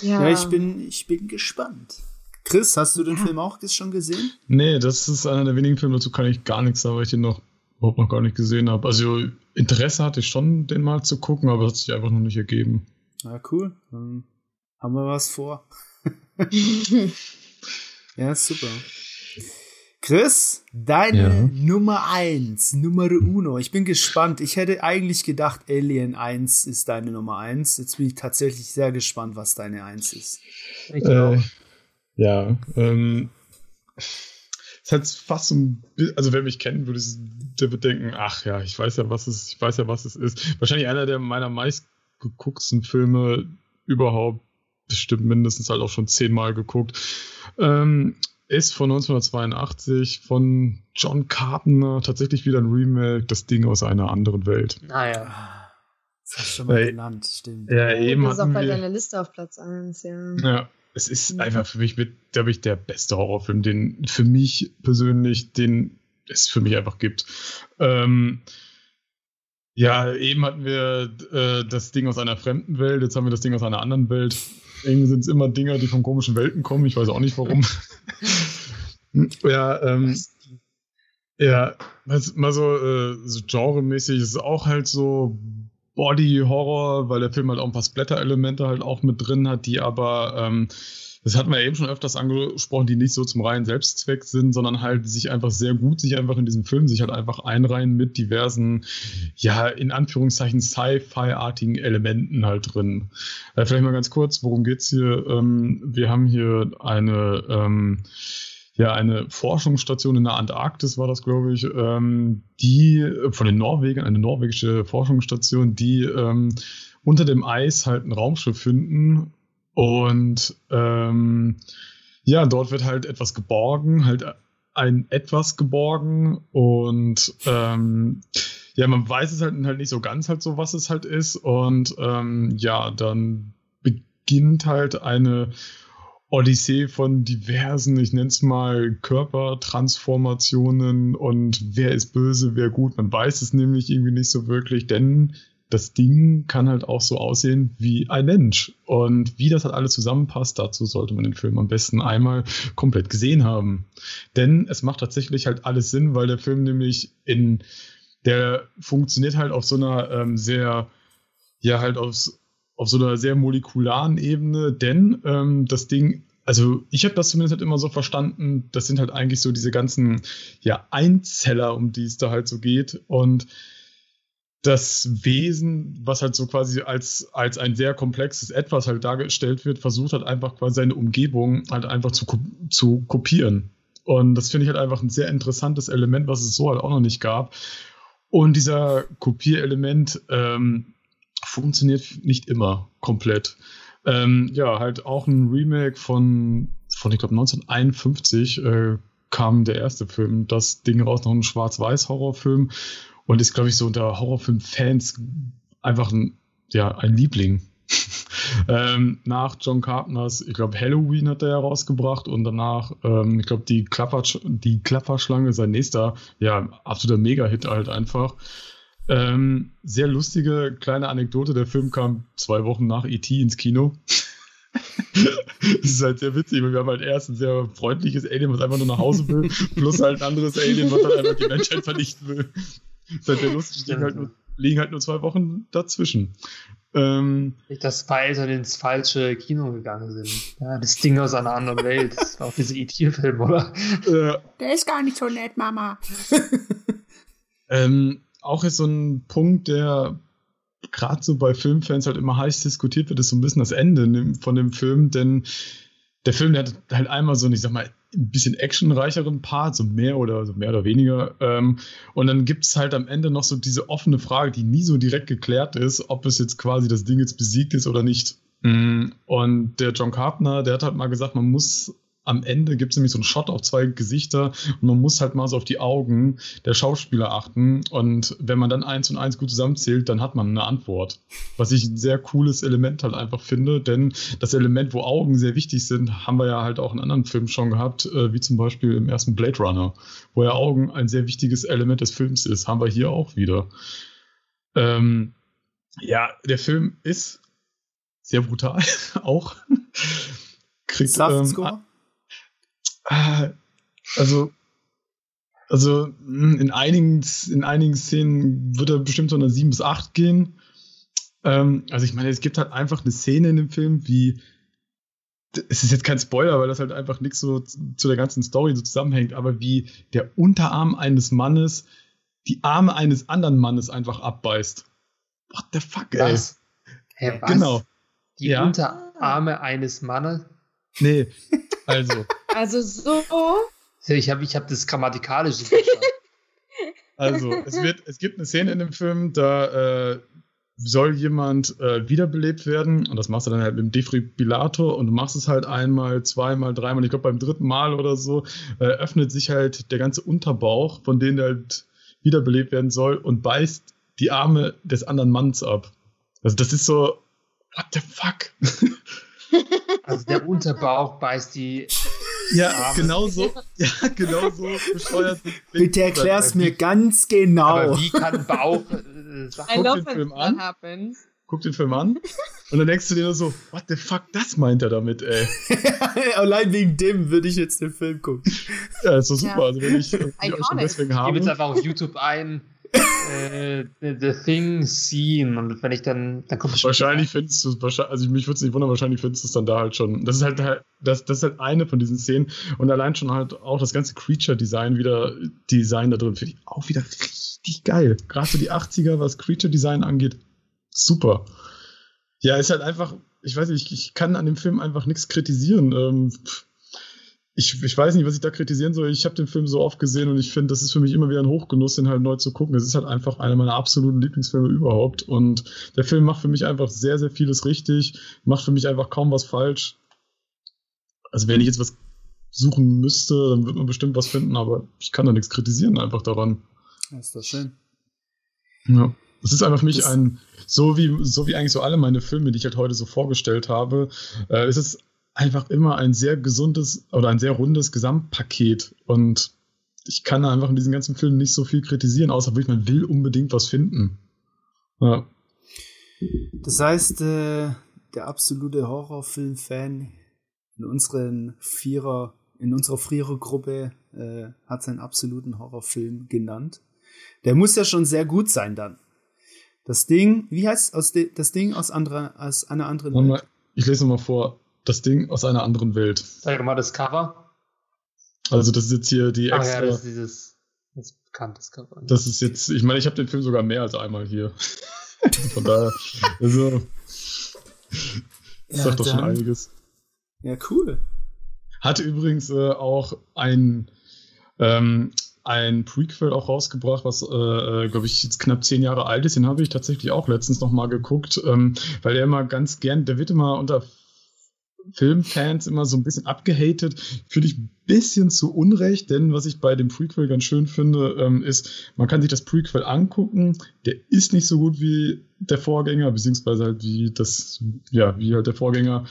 Ja, ja ich, bin, ich bin gespannt. Chris, hast du den ja. Film auch schon gesehen? Nee, das ist einer der wenigen Filme, dazu kann ich gar nichts sagen, weil ich den noch überhaupt noch gar nicht gesehen habe. Also Interesse hatte ich schon, den mal zu gucken, aber es hat sich einfach noch nicht ergeben. Na cool, dann haben wir was vor. ja, super. Chris, deine ja. Nummer 1, Nummer uno. Ich bin gespannt. Ich hätte eigentlich gedacht, Alien 1 ist deine Nummer 1. Jetzt bin ich tatsächlich sehr gespannt, was deine 1 ist. Äh, ja, ähm, es hat fast so ein also wer mich kennt, würde der wird denken, ach ja, ich weiß ja, was es, ich weiß ja, was es ist. Wahrscheinlich einer der meiner meistgeguckten Filme überhaupt, bestimmt mindestens halt auch schon zehnmal geguckt. Ähm, ist von 1982 von John Carpenter, tatsächlich wieder ein Remake, das Ding aus einer anderen Welt. Naja. Ah, das hast du schon mal genannt, stimmt. Ja, eben. Das ist auch bei deiner Liste auf Platz 1, ja. Ja, es ist mhm. einfach für mich mit, glaube ich, der beste Horrorfilm, den für mich persönlich, den es für mich einfach gibt. Ähm, ja, eben hatten wir äh, das Ding aus einer fremden Welt, jetzt haben wir das Ding aus einer anderen Welt. Irgendwie sind es immer Dinger, die von komischen Welten kommen. Ich weiß auch nicht warum. ja, ähm, ja, mal so, äh, so genremäßig ist es auch halt so Body-Horror, weil der Film halt auch ein paar Splatter-Elemente halt auch mit drin hat, die aber, ähm, das hatten wir eben schon öfters angesprochen, die nicht so zum reinen Selbstzweck sind, sondern halt sich einfach sehr gut, sich einfach in diesem Film sich halt einfach einreihen mit diversen, ja, in Anführungszeichen Sci-Fi-artigen Elementen halt drin. Äh, vielleicht mal ganz kurz, worum geht's hier? Ähm, wir haben hier eine, ähm, ja eine Forschungsstation in der Antarktis, war das, glaube ich, ähm, die äh, von den Norwegern, eine norwegische Forschungsstation, die ähm, unter dem Eis halt ein Raumschiff finden und ähm, ja, dort wird halt etwas geborgen, halt ein etwas geborgen und ähm, ja, man weiß es halt, halt nicht so ganz halt so, was es halt ist und ähm, ja, dann beginnt halt eine Odyssee von diversen, ich nenne es mal, Körpertransformationen und wer ist böse, wer gut. Man weiß es nämlich irgendwie nicht so wirklich, denn das Ding kann halt auch so aussehen wie ein Mensch. Und wie das halt alles zusammenpasst, dazu sollte man den Film am besten einmal komplett gesehen haben. Denn es macht tatsächlich halt alles Sinn, weil der Film nämlich in, der funktioniert halt auf so einer ähm, sehr, ja, halt aus, auf so einer sehr molekularen Ebene, denn ähm, das Ding, also ich habe das zumindest halt immer so verstanden, das sind halt eigentlich so diese ganzen ja, Einzeller, um die es da halt so geht. Und das Wesen, was halt so quasi als, als ein sehr komplexes Etwas halt dargestellt wird, versucht halt einfach quasi seine Umgebung halt einfach zu, zu kopieren. Und das finde ich halt einfach ein sehr interessantes Element, was es so halt auch noch nicht gab. Und dieser Kopierelement ähm, funktioniert nicht immer komplett. Ähm, ja, halt auch ein Remake von, von ich glaube, 1951 äh, kam der erste Film, das Ding raus, noch ein Schwarz-Weiß-Horrorfilm und ist, glaube ich, so unter Horrorfilm-Fans einfach ein, ja, ein Liebling. ähm, nach John Carpenters, ich glaube, Halloween hat er herausgebracht und danach, ähm, ich glaube, die, Klapper, die Klapperschlange, sein nächster, ja, absoluter Mega-Hit halt einfach. Ähm, sehr lustige kleine Anekdote. Der Film kam zwei Wochen nach E.T. ins Kino. das ist halt sehr witzig, weil wir haben halt erst ein sehr freundliches Alien, was einfach nur nach Hause will, plus halt ein anderes Alien, was halt einfach die Menschheit vernichten will. Das ist halt sehr lustig, liegen halt, nur, liegen halt nur zwei Wochen dazwischen. Ähm, Nicht, dass zwei Eltern ins falsche Kino gegangen sind. Ja, das Ding aus einer anderen Welt. Das war auch dieser E.T.-Film, oder? Äh, Der ist gar nicht so nett, Mama. ähm, auch ist so ein Punkt, der gerade so bei Filmfans halt immer heiß diskutiert wird, ist so ein bisschen das Ende von dem Film, denn der Film, der hat halt einmal so, ich sag mal, ein bisschen actionreicheren Part, so mehr oder so mehr oder weniger. Ähm, und dann gibt es halt am Ende noch so diese offene Frage, die nie so direkt geklärt ist, ob es jetzt quasi das Ding jetzt besiegt ist oder nicht. Mm, und der John Carpenter, der hat halt mal gesagt, man muss am Ende gibt es nämlich so einen Shot auf zwei Gesichter und man muss halt mal so auf die Augen der Schauspieler achten. Und wenn man dann eins und eins gut zusammenzählt, dann hat man eine Antwort. Was ich ein sehr cooles Element halt einfach finde, denn das Element, wo Augen sehr wichtig sind, haben wir ja halt auch in anderen Filmen schon gehabt, äh, wie zum Beispiel im ersten Blade Runner, wo ja Augen ein sehr wichtiges Element des Films ist, haben wir hier auch wieder. Ähm, ja, der Film ist sehr brutal, auch. Kriegt, ähm, also, also hm, in einigen, in einigen Szenen wird er bestimmt so eine 7 bis 8 gehen. Ähm, also ich meine, es gibt halt einfach eine Szene in dem Film, wie es ist jetzt kein Spoiler, weil das halt einfach nichts so zu der ganzen Story so zusammenhängt, aber wie der Unterarm eines Mannes die Arme eines anderen Mannes einfach abbeißt. What the fuck, ey? Was? Hä, was? Genau. Die ja. Unterarme eines Mannes? Nee, also. Also so. Ich habe ich hab das grammatikalisch Also, es, wird, es gibt eine Szene in dem Film, da äh, soll jemand äh, wiederbelebt werden und das machst du dann halt mit dem Defibrillator und du machst es halt einmal, zweimal, dreimal, ich glaube beim dritten Mal oder so, äh, öffnet sich halt der ganze Unterbauch, von dem der halt wiederbelebt werden soll und beißt die Arme des anderen Manns ab. Also das ist so, what the fuck? Also der Unterbauch beißt die. Ja, Arme. genau so. Ja, genau so bescheuert. Bitte erklär's mir ganz genau. Aber wie kann Bauch. Äh, guck den Film an. Happens. Guck den Film an. Und dann denkst du dir nur so, what the fuck, das meint er damit, ey. Allein wegen dem würde ich jetzt den Film gucken. Ja, ist so super. Ja. Also wenn ich, wenn ich euch schon deswegen habe. Gib jetzt einfach auf YouTube ein äh, The Thing Scene und wenn ich dann, dann kommt Wahrscheinlich findest du es, also mich würde es nicht wundern, wahrscheinlich findest du es dann da halt schon. Das ist halt, das, das ist halt eine von diesen Szenen und allein schon halt auch das ganze Creature-Design wieder, Design da drin finde ich auch wieder richtig geil. Gerade so die 80er, was Creature-Design angeht, super. Ja, ist halt einfach, ich weiß nicht, ich, ich kann an dem Film einfach nichts kritisieren. Ähm, ich, ich weiß nicht, was ich da kritisieren soll. Ich habe den Film so oft gesehen und ich finde, das ist für mich immer wieder ein Hochgenuss, den halt neu zu gucken. Es ist halt einfach einer meiner absoluten Lieblingsfilme überhaupt. Und der Film macht für mich einfach sehr, sehr vieles richtig, macht für mich einfach kaum was falsch. Also wenn ich jetzt was suchen müsste, dann wird man bestimmt was finden, aber ich kann da nichts kritisieren einfach daran. Das ist das schön. Ja. Es ist einfach für mich das ein, so wie, so wie eigentlich so alle meine Filme, die ich halt heute so vorgestellt habe, äh, ist es einfach immer ein sehr gesundes oder ein sehr rundes Gesamtpaket. Und ich kann einfach in diesen ganzen Filmen nicht so viel kritisieren, außer wirklich, man will unbedingt was finden. Ja. Das heißt, äh, der absolute Horrorfilm-Fan in unseren Vierer, in unserer Vierergruppe äh, hat seinen absoluten Horrorfilm genannt. Der muss ja schon sehr gut sein dann. Das Ding, wie heißt aus de, das Ding aus anderer, aus einer anderen Welt? Ich lese mal vor das Ding aus einer anderen Welt. Sag mal das Cover. Also das ist jetzt hier die extra. Ah, ja, das ist dieses das bekanntes Cover. Das ist jetzt, ich meine, ich habe den Film sogar mehr als einmal hier. Von daher, also, das ja, sagt doch schon einiges. Ja, cool. Hatte übrigens äh, auch ein ähm, ein Prequel auch rausgebracht, was, äh, äh glaube ich, jetzt knapp zehn Jahre alt ist. Den habe ich tatsächlich auch letztens noch mal geguckt, ähm, weil der immer ganz gern, der wird immer unter Filmfans immer so ein bisschen abgehatet. Finde ich ein bisschen zu Unrecht, denn was ich bei dem Prequel ganz schön finde, ähm, ist, man kann sich das Prequel angucken. Der ist nicht so gut wie der Vorgänger, beziehungsweise halt wie das, ja, wie halt der Vorgänger.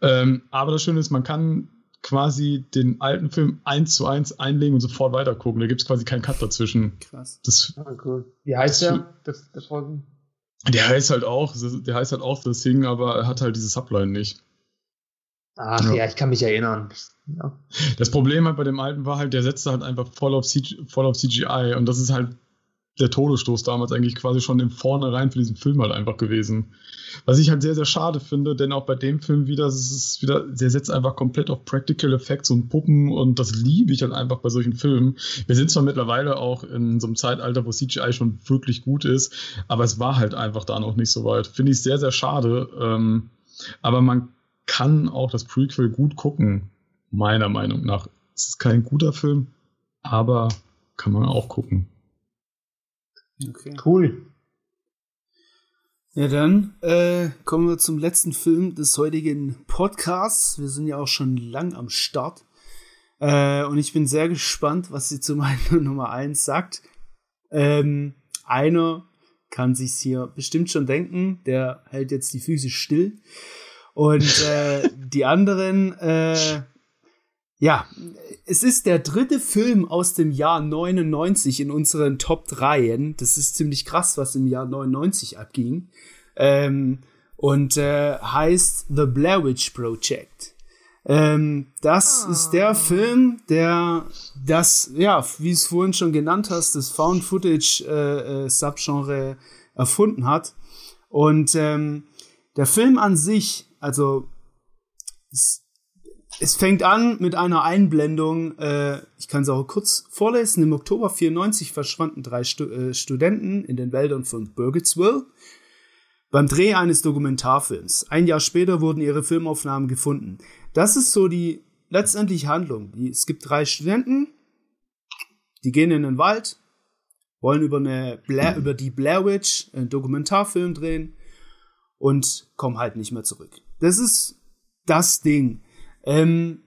Ähm, aber das Schöne ist, man kann quasi den alten Film eins zu eins einlegen und sofort weiter gucken. Da gibt es quasi keinen Cut dazwischen. Krass. Das, ah, cool. Wie heißt der, der, der Folgen? Der heißt halt auch, der heißt halt auch The Thing, aber er hat halt diese Subline nicht. Ach ja. ja, ich kann mich erinnern. Ja. Das Problem halt bei dem alten war halt, der setzte halt einfach voll auf, CG, voll auf CGI und das ist halt der Todesstoß damals eigentlich quasi schon im Vornherein für diesen Film halt einfach gewesen. Was ich halt sehr, sehr schade finde, denn auch bei dem Film wieder, es ist wieder, der setzt einfach komplett auf Practical Effects und Puppen und das liebe ich halt einfach bei solchen Filmen. Wir sind zwar mittlerweile auch in so einem Zeitalter, wo CGI schon wirklich gut ist, aber es war halt einfach da noch nicht so weit. Finde ich sehr, sehr schade. Ähm, aber man kann auch das Prequel gut gucken, meiner Meinung nach. Es ist kein guter Film, aber kann man auch gucken. Okay. Cool. Ja, dann äh, kommen wir zum letzten Film des heutigen Podcasts. Wir sind ja auch schon lang am Start. Äh, und ich bin sehr gespannt, was sie zu meiner Nummer 1 sagt. Ähm, einer kann sich hier bestimmt schon denken, der hält jetzt die Füße still. Und äh, die anderen, äh, ja, es ist der dritte Film aus dem Jahr 99 in unseren Top 3. Das ist ziemlich krass, was im Jahr 99 abging. Ähm, und äh, heißt The Blair Witch Project. Ähm, das oh. ist der Film, der das, ja, wie es vorhin schon genannt hast, das Found Footage äh, äh, Subgenre erfunden hat. Und ähm, der Film an sich, also es, es fängt an mit einer Einblendung, äh, ich kann es auch kurz vorlesen. Im Oktober 94 verschwanden drei Stu äh, Studenten in den Wäldern von Burgittsville beim Dreh eines Dokumentarfilms. Ein Jahr später wurden ihre Filmaufnahmen gefunden. Das ist so die letztendliche Handlung. Die, es gibt drei Studenten, die gehen in den Wald, wollen über, eine Blair, über die Blair Witch einen Dokumentarfilm drehen und kommen halt nicht mehr zurück. Das ist das Ding. Ähm,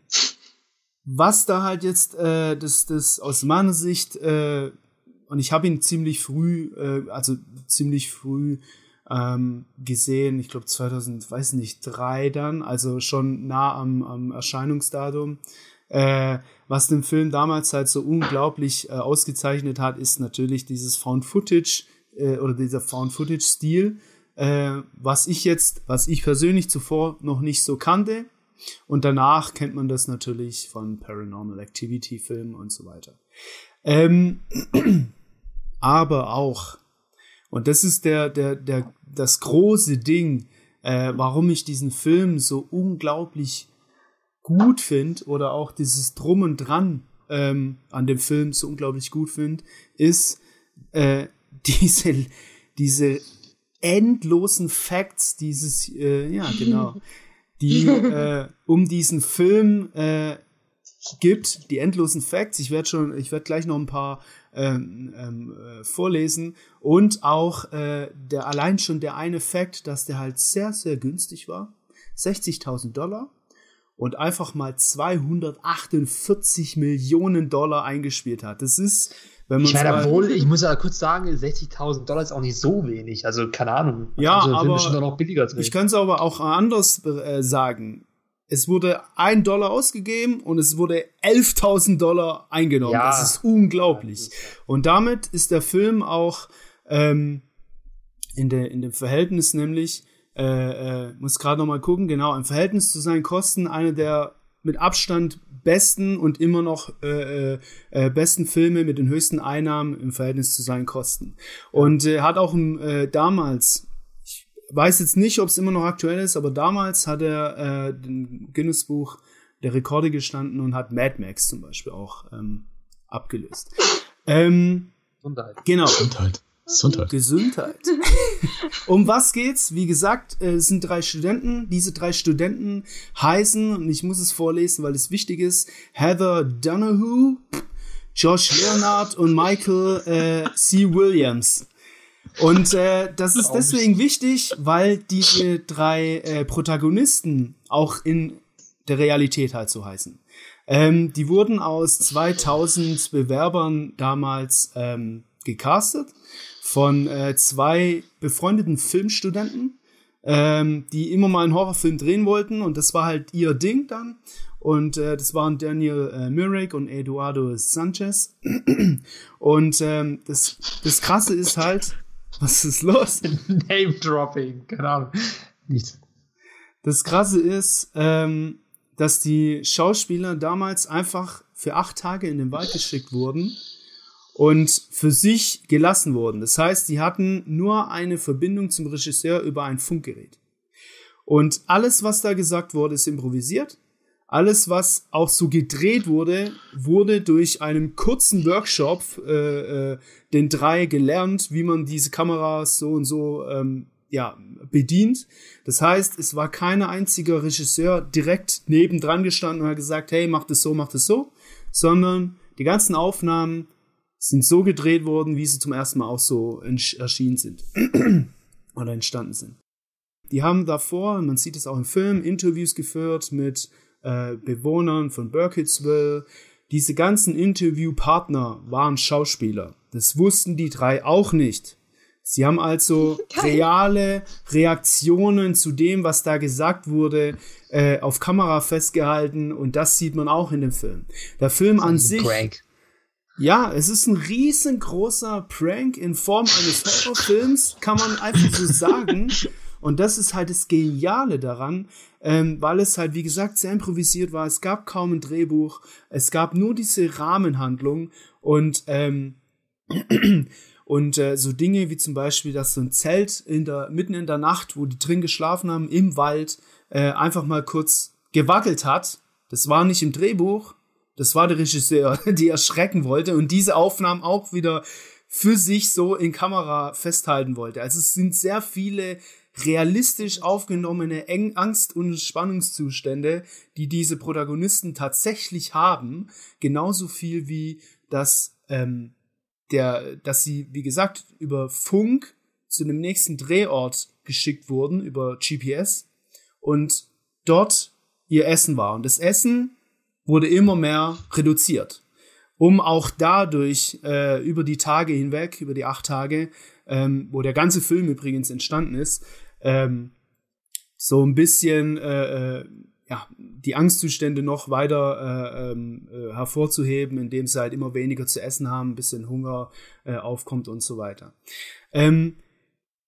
was da halt jetzt, äh, das, das aus meiner Sicht, äh, und ich habe ihn ziemlich früh, äh, also ziemlich früh ähm, gesehen, ich glaube 2000, weiß nicht, drei dann, also schon nah am, am Erscheinungsdatum. Äh, was den Film damals halt so unglaublich äh, ausgezeichnet hat, ist natürlich dieses Found Footage äh, oder dieser Found Footage Stil, äh, was ich jetzt, was ich persönlich zuvor noch nicht so kannte. Und danach kennt man das natürlich von Paranormal Activity Filmen und so weiter. Ähm, aber auch, und das ist der, der, der, das große Ding, äh, warum ich diesen Film so unglaublich gut finde oder auch dieses Drum und Dran ähm, an dem Film so unglaublich gut finde, ist äh, diese, diese endlosen Facts, dieses, äh, ja, genau, die äh, um diesen Film äh, gibt, die endlosen Facts. Ich werde schon, ich werde gleich noch ein paar ähm, ähm, äh, vorlesen und auch äh, der allein schon der eine Fact, dass der halt sehr sehr günstig war, 60.000 Dollar und einfach mal 248 Millionen Dollar eingespielt hat. Das ist ich meine, obwohl, ich muss ja kurz sagen, 60.000 Dollar ist auch nicht so wenig. Also, keine Ahnung. Ja, also, aber schon noch billiger ich kann es aber auch anders äh, sagen. Es wurde ein Dollar ausgegeben und es wurde 11.000 Dollar eingenommen. Ja. Das ist unglaublich. Und damit ist der Film auch ähm, in, der, in dem Verhältnis nämlich, äh, äh, muss gerade noch mal gucken, genau, im Verhältnis zu seinen Kosten einer der mit Abstand besten und immer noch äh, äh, äh, besten Filme mit den höchsten Einnahmen im Verhältnis zu seinen Kosten. Und äh, hat auch äh, damals, ich weiß jetzt nicht, ob es immer noch aktuell ist, aber damals hat er äh, den Guinness-Buch der Rekorde gestanden und hat Mad Max zum Beispiel auch ähm, abgelöst. Ähm, Gesundheit. Genau. Gesundheit. Gesundheit. Gesundheit. um was geht's? Wie gesagt, es sind drei Studenten. Diese drei Studenten heißen, und ich muss es vorlesen, weil es wichtig ist, Heather Donahue, Josh Leonard und Michael äh, C. Williams. Und äh, das ist deswegen wichtig, weil diese drei äh, Protagonisten auch in der Realität halt so heißen. Ähm, die wurden aus 2000 Bewerbern damals ähm, gecastet von äh, zwei befreundeten Filmstudenten, ähm, die immer mal einen Horrorfilm drehen wollten und das war halt ihr Ding dann. Und äh, das waren Daniel äh, Murray und Eduardo Sanchez. und ähm, das, das Krasse ist halt, was ist los? Name Dropping, keine Ahnung. Nichts. Das Krasse ist, ähm, dass die Schauspieler damals einfach für acht Tage in den Wald geschickt wurden und für sich gelassen wurden. Das heißt, die hatten nur eine Verbindung zum Regisseur über ein Funkgerät. Und alles, was da gesagt wurde, ist improvisiert. Alles, was auch so gedreht wurde, wurde durch einen kurzen Workshop äh, äh, den drei gelernt, wie man diese Kameras so und so ähm, ja, bedient. Das heißt, es war kein einziger Regisseur direkt nebendran gestanden und hat gesagt, hey, mach das so, mach das so, sondern die ganzen Aufnahmen sind so gedreht worden, wie sie zum ersten Mal auch so erschienen sind oder entstanden sind. Die haben davor, man sieht es auch im Film, Interviews geführt mit äh, Bewohnern von Burkittsville. Diese ganzen Interviewpartner waren Schauspieler. Das wussten die drei auch nicht. Sie haben also reale Reaktionen zu dem, was da gesagt wurde, äh, auf Kamera festgehalten und das sieht man auch in dem Film. Der Film an sich. Prank. Ja, es ist ein riesengroßer Prank in Form eines Horrorfilms, kann man einfach so sagen. Und das ist halt das Geniale daran, ähm, weil es halt, wie gesagt, sehr improvisiert war. Es gab kaum ein Drehbuch, es gab nur diese Rahmenhandlung und ähm, und äh, so Dinge wie zum Beispiel, dass so ein Zelt in der, mitten in der Nacht, wo die drin geschlafen haben, im Wald, äh, einfach mal kurz gewackelt hat. Das war nicht im Drehbuch, das war der Regisseur, die erschrecken wollte und diese Aufnahmen auch wieder für sich so in Kamera festhalten wollte. Also es sind sehr viele realistisch aufgenommene Eng Angst- und Spannungszustände, die diese Protagonisten tatsächlich haben, genauso viel wie das, ähm, der, dass sie, wie gesagt, über Funk zu einem nächsten Drehort geschickt wurden, über GPS, und dort ihr Essen war. Und das Essen wurde immer mehr reduziert, um auch dadurch äh, über die Tage hinweg, über die acht Tage, ähm, wo der ganze Film übrigens entstanden ist, ähm, so ein bisschen äh, äh, ja, die Angstzustände noch weiter äh, ähm, äh, hervorzuheben, indem sie halt immer weniger zu essen haben, ein bisschen Hunger äh, aufkommt und so weiter. Ähm,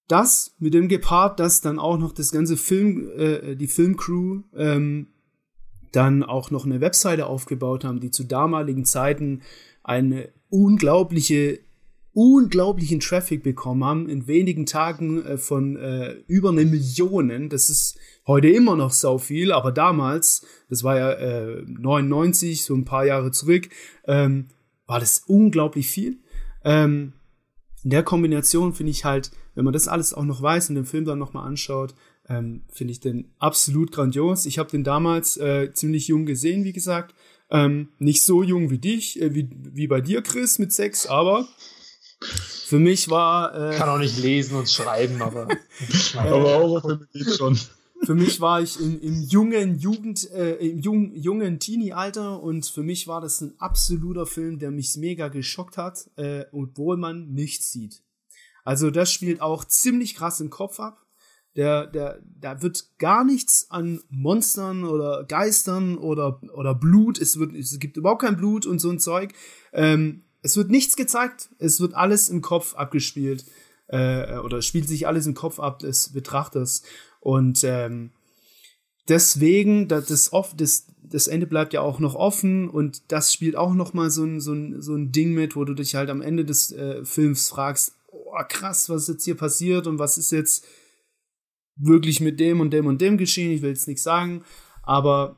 das mit dem gepaart, dass dann auch noch das ganze Film, äh, die Filmcrew ähm, dann auch noch eine Webseite aufgebaut haben, die zu damaligen Zeiten eine unglaubliche unglaublichen Traffic bekommen haben, in wenigen Tagen äh, von äh, über eine Million. Das ist heute immer noch so viel, aber damals, das war ja äh, 99, so ein paar Jahre zurück, ähm, war das unglaublich viel. Ähm, in der Kombination finde ich halt, wenn man das alles auch noch weiß und den Film dann nochmal anschaut, ähm, finde ich den absolut grandios. Ich habe den damals äh, ziemlich jung gesehen, wie gesagt. Ähm, nicht so jung wie dich, äh, wie, wie bei dir, Chris, mit sechs, aber für mich war. Äh, Kann auch nicht lesen und schreiben, aber. aber Horrorfilme geht schon. Für mich war ich im, im jungen Jugend, äh, im jungen, jungen Teenie-Alter und für mich war das ein absoluter Film, der mich mega geschockt hat, äh, obwohl man nichts sieht. Also das spielt auch ziemlich krass im Kopf ab. Der, der, da wird gar nichts an Monstern oder Geistern oder, oder Blut. Es wird, es gibt überhaupt kein Blut und so ein Zeug. Ähm, es wird nichts gezeigt, es wird alles im Kopf abgespielt äh, oder spielt sich alles im Kopf ab des Betrachters. Und ähm, deswegen, das, das, oft, das, das Ende bleibt ja auch noch offen und das spielt auch noch mal so ein, so ein, so ein Ding mit, wo du dich halt am Ende des äh, Films fragst, oh krass, was ist jetzt hier passiert und was ist jetzt wirklich mit dem und dem und dem geschehen. Ich will jetzt nichts sagen, aber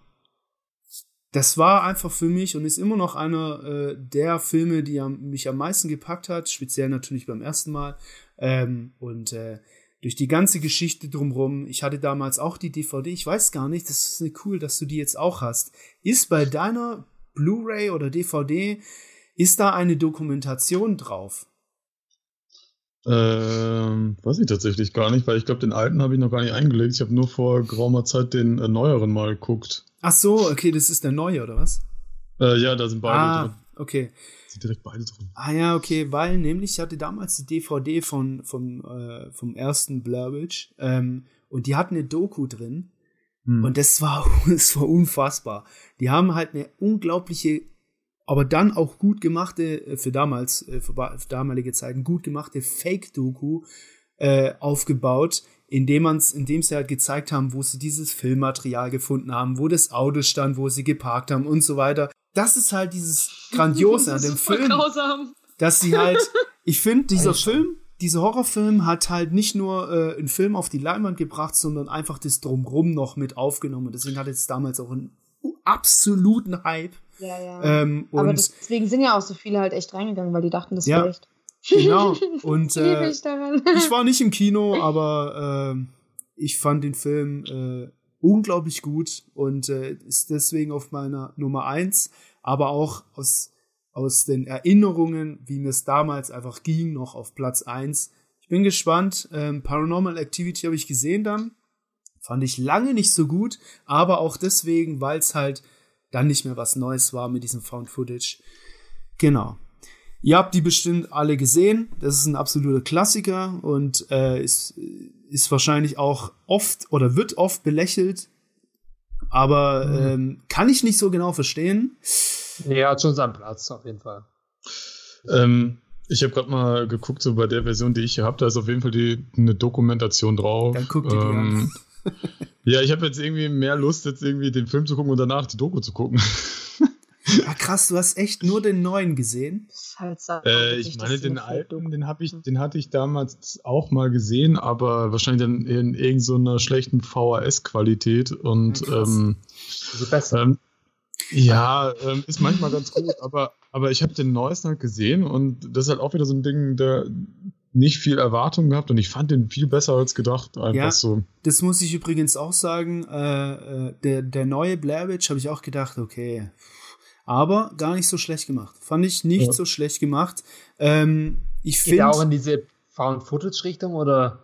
das war einfach für mich und ist immer noch einer äh, der Filme, die am, mich am meisten gepackt hat, speziell natürlich beim ersten Mal. Ähm, und äh, durch die ganze Geschichte drumherum, ich hatte damals auch die DVD, ich weiß gar nicht, das ist cool, dass du die jetzt auch hast. Ist bei deiner Blu-ray oder DVD, ist da eine Dokumentation drauf? Ähm, weiß ich tatsächlich gar nicht, weil ich glaube, den alten habe ich noch gar nicht eingelegt. Ich habe nur vor geraumer Zeit den äh, neueren mal geguckt. Ach so, okay, das ist der neue, oder was? Äh, ja, da sind beide ah, drin. okay. Sind direkt beide drin. Ah ja, okay, weil nämlich ich hatte damals die DVD von, vom, äh, vom ersten Blair Witch ähm, und die hatten eine Doku drin hm. und das war, das war unfassbar. Die haben halt eine unglaubliche aber dann auch gut gemachte, äh, für damals, äh, für, damalige Zeiten, gut gemachte Fake-Doku äh, aufgebaut, indem man's, indem sie halt gezeigt haben, wo sie dieses Filmmaterial gefunden haben, wo das Auto stand, wo sie geparkt haben und so weiter. Das ist halt dieses Grandiose an dem Film. Grausam. dass sie halt, ich finde, dieser Film, dieser Horrorfilm hat halt nicht nur äh, einen Film auf die Leinwand gebracht, sondern einfach das Drumrum noch mit aufgenommen. Deswegen hat es damals auch einen absoluten Hype. Ja, ja. Ähm, Aber deswegen sind ja auch so viele halt echt reingegangen, weil die dachten, das Ja. wäre echt. genau. Und äh, ich war nicht im Kino, aber äh, ich fand den Film äh, unglaublich gut und äh, ist deswegen auf meiner Nummer eins, aber auch aus, aus den Erinnerungen, wie mir es damals einfach ging, noch auf Platz eins. Ich bin gespannt. Ähm, Paranormal Activity habe ich gesehen dann. Fand ich lange nicht so gut, aber auch deswegen, weil es halt dann nicht mehr was Neues war mit diesem Found Footage. Genau. Ihr habt die bestimmt alle gesehen. Das ist ein absoluter Klassiker und äh, ist, ist wahrscheinlich auch oft oder wird oft belächelt. Aber ähm, kann ich nicht so genau verstehen. Ja, hat schon seinen Platz, auf jeden Fall. Ähm, ich habe gerade mal geguckt, so bei der Version, die ich hier habe, da ist auf jeden Fall die, eine Dokumentation drauf. Dann guck dir die ähm, Ja, ich habe jetzt irgendwie mehr Lust, jetzt irgendwie den Film zu gucken und danach die Doku zu gucken. Ja, krass, du hast echt nur den neuen gesehen. Halt Äh, ich meine, so den alten, den, hab ich, den hatte ich damals auch mal gesehen, aber wahrscheinlich dann in irgendeiner schlechten VHS-Qualität und Ja, ähm, Also besser. ähm, ja, ähm, ist manchmal ganz gut, aber, aber ich habe den neuesten halt gesehen und das ist halt auch wieder so ein Ding, der nicht viel Erwartung gehabt und ich fand den viel besser als gedacht. Einfach Ja. so. Das muss ich übrigens auch sagen. Äh, äh, der, der neue Blair Witch habe ich auch gedacht, okay. Aber gar nicht so schlecht gemacht. Fand ich nicht Ja. so schlecht gemacht. Ähm, ich finde. auch in diese Found-Footage-Richtung oder?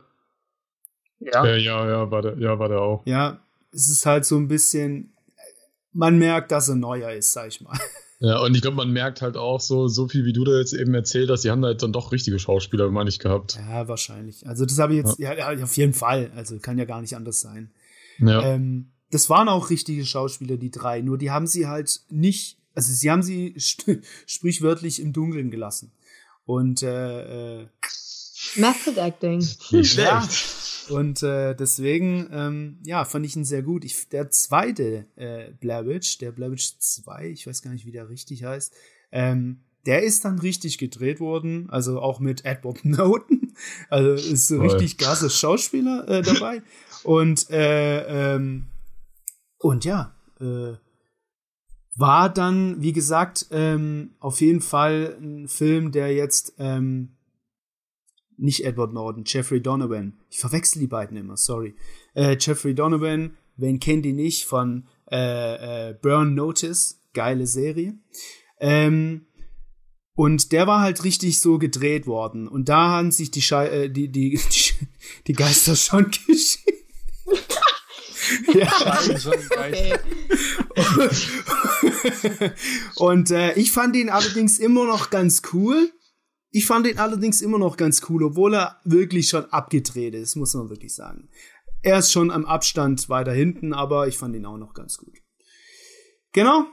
Ja. Äh, ja, ja, war der, ja, war der auch. Ja, es ist halt so ein bisschen, man merkt, dass er neuer ist, sag ich mal. Ja, und ich glaube, man merkt halt auch so, so viel wie du da jetzt eben erzählt hast, die haben da jetzt dann doch richtige Schauspieler, meine ich, gehabt. Ja, wahrscheinlich. Also das habe ich jetzt, ja. ja, auf jeden Fall. Also kann ja gar nicht anders sein. Ja. Ähm, das waren auch richtige Schauspieler, die drei. Nur die haben sie halt nicht, also sie haben sie st- sprichwörtlich im Dunkeln gelassen. Und äh, äh, Method Acting. Nicht ja, schlecht. Und äh, deswegen, ähm, ja, fand ich ihn sehr gut. Ich, der zweite äh, Blair Witch, der Blair Witch 2, ich weiß gar nicht, wie der richtig heißt, ähm, der ist dann richtig gedreht worden, also auch mit Edward Norton. Also ist so richtig klasse Schauspieler äh, dabei. Und, äh, ähm, und ja, äh, war dann, wie gesagt, ähm, auf jeden Fall ein Film, der jetzt ähm, nicht Edward Norton, Jeffrey Donovan. Ich verwechsel die beiden immer, sorry. Äh, Jeffrey Donovan, wen kennt ihn nicht, von äh, äh, Burn Notice, geile Serie. Ähm, und der war halt richtig so gedreht worden. Und da haben sich die, Schei äh, die, die, die, die Geister schon geschieden. ja. Okay. Und äh, ich fand ihn allerdings immer noch ganz cool. Ich fand ihn allerdings immer noch ganz cool, obwohl er wirklich schon abgedreht ist, muss man wirklich sagen. Er ist schon am Abstand weiter hinten, aber ich fand ihn auch noch ganz gut. Genau.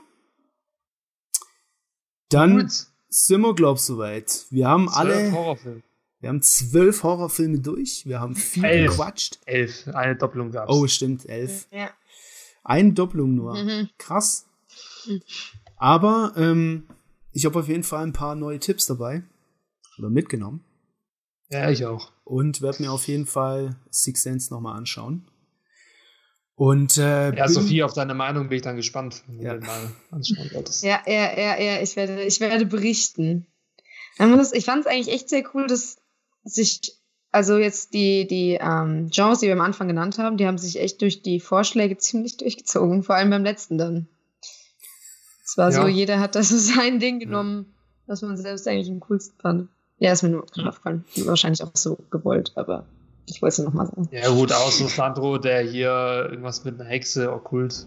Dann Gut. sind wir, glaub soweit. Wir haben Zwölf alle, Horrorfilme. wir haben zwölf Horrorfilme durch. Wir haben viel Elf. gequatscht. Elf. Eine Doppelung gab's. Oh, stimmt, elf. Ja. Eine Doppelung nur. Mhm. Krass. Aber ähm, ich habe auf jeden Fall ein paar neue Tipps dabei. Oder mitgenommen. Ja, ich auch. Und werde mir auf jeden Fall Six Sense nochmal anschauen. Und äh, Ja, Sophie, auf deine Meinung bin ich dann gespannt, wenn Ja. du den mal anschauen solltest. Ja, ja, ja, ja, ich werde, ich werde berichten. Ich fand es eigentlich echt sehr cool, dass sich, also jetzt die, die ähm, Genres, die wir am Anfang genannt haben, die haben sich echt durch die Vorschläge ziemlich durchgezogen, vor allem beim letzten dann. Es war so, Ja. jeder hat da so sein Ding genommen, was man selbst eigentlich am coolsten fand. Ja, ist mir nur gerade aufgefallen. Wahrscheinlich auch so gewollt, aber ich wollte es ja nochmal sagen. Ja, gut, außer Sandro, der hier irgendwas mit einer Hexe okkult.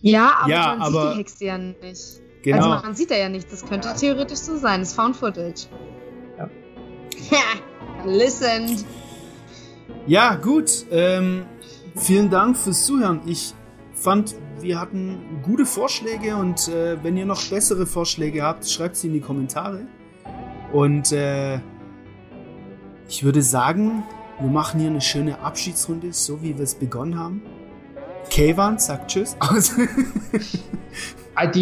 Ja, aber Ja, man aber- sieht die Hexe ja nicht. genau. Also man sieht da ja nichts. Das könnte theoretisch so sein. Das ist Found Footage. Ja. Listened. ja, gut. Ähm, vielen Dank fürs Zuhören. Ich fand, wir hatten gute Vorschläge und äh, wenn ihr noch bessere Vorschläge habt, schreibt sie in die Kommentare. Und äh, ich würde sagen, wir machen hier eine schöne Abschiedsrunde, so wie wir es begonnen haben. Kevan sagt Tschüss. ID,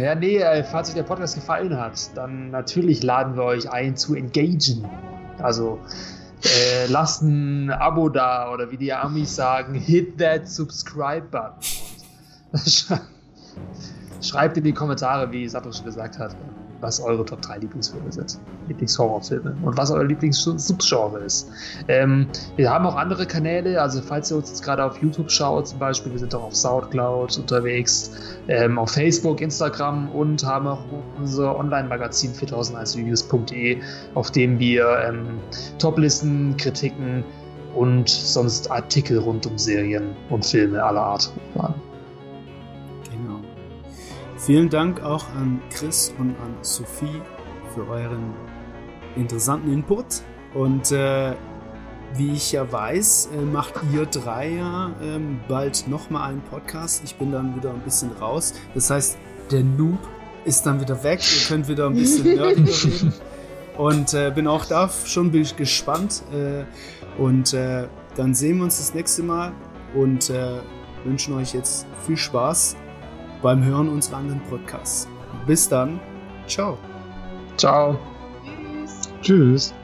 ja nee, äh, falls euch der Podcast gefallen hat, dann natürlich laden wir euch ein zu engagen. Also äh, lasst ein Abo da oder wie die Amis sagen, hit that subscribe button. Schreibt in die Kommentare, wie Sato schon gesagt hat, was eure Top 3 Lieblingsfilme sind. Lieblingshorrorfilme und was euer Lieblingssubgenre ist. Ähm, wir haben auch andere Kanäle, also falls ihr uns jetzt gerade auf YouTube schaut, zum Beispiel, wir sind auch auf Soundcloud unterwegs, ähm, auf Facebook, Instagram und haben auch unser Online-Magazin 4001reviews.de, auf dem wir ähm, Toplisten, Kritiken und sonst Artikel rund um Serien und Filme aller Art hochladen. Vielen Dank auch an Chris und an Sophie für euren interessanten Input. Und äh, wie ich ja weiß, äh, macht ihr drei ja ähm, bald nochmal einen Podcast. Ich bin dann wieder ein bisschen raus. Das heißt, der Noob ist dann wieder weg. Ihr könnt wieder ein bisschen nerdiger reden. Und äh, bin auch da schon bin ich gespannt. Äh, und äh, dann sehen wir uns das nächste Mal und äh, wünschen euch jetzt viel Spaß beim Hören unserer anderen Podcasts. Bis dann. Ciao. Ciao. Tschüss. Tschüss.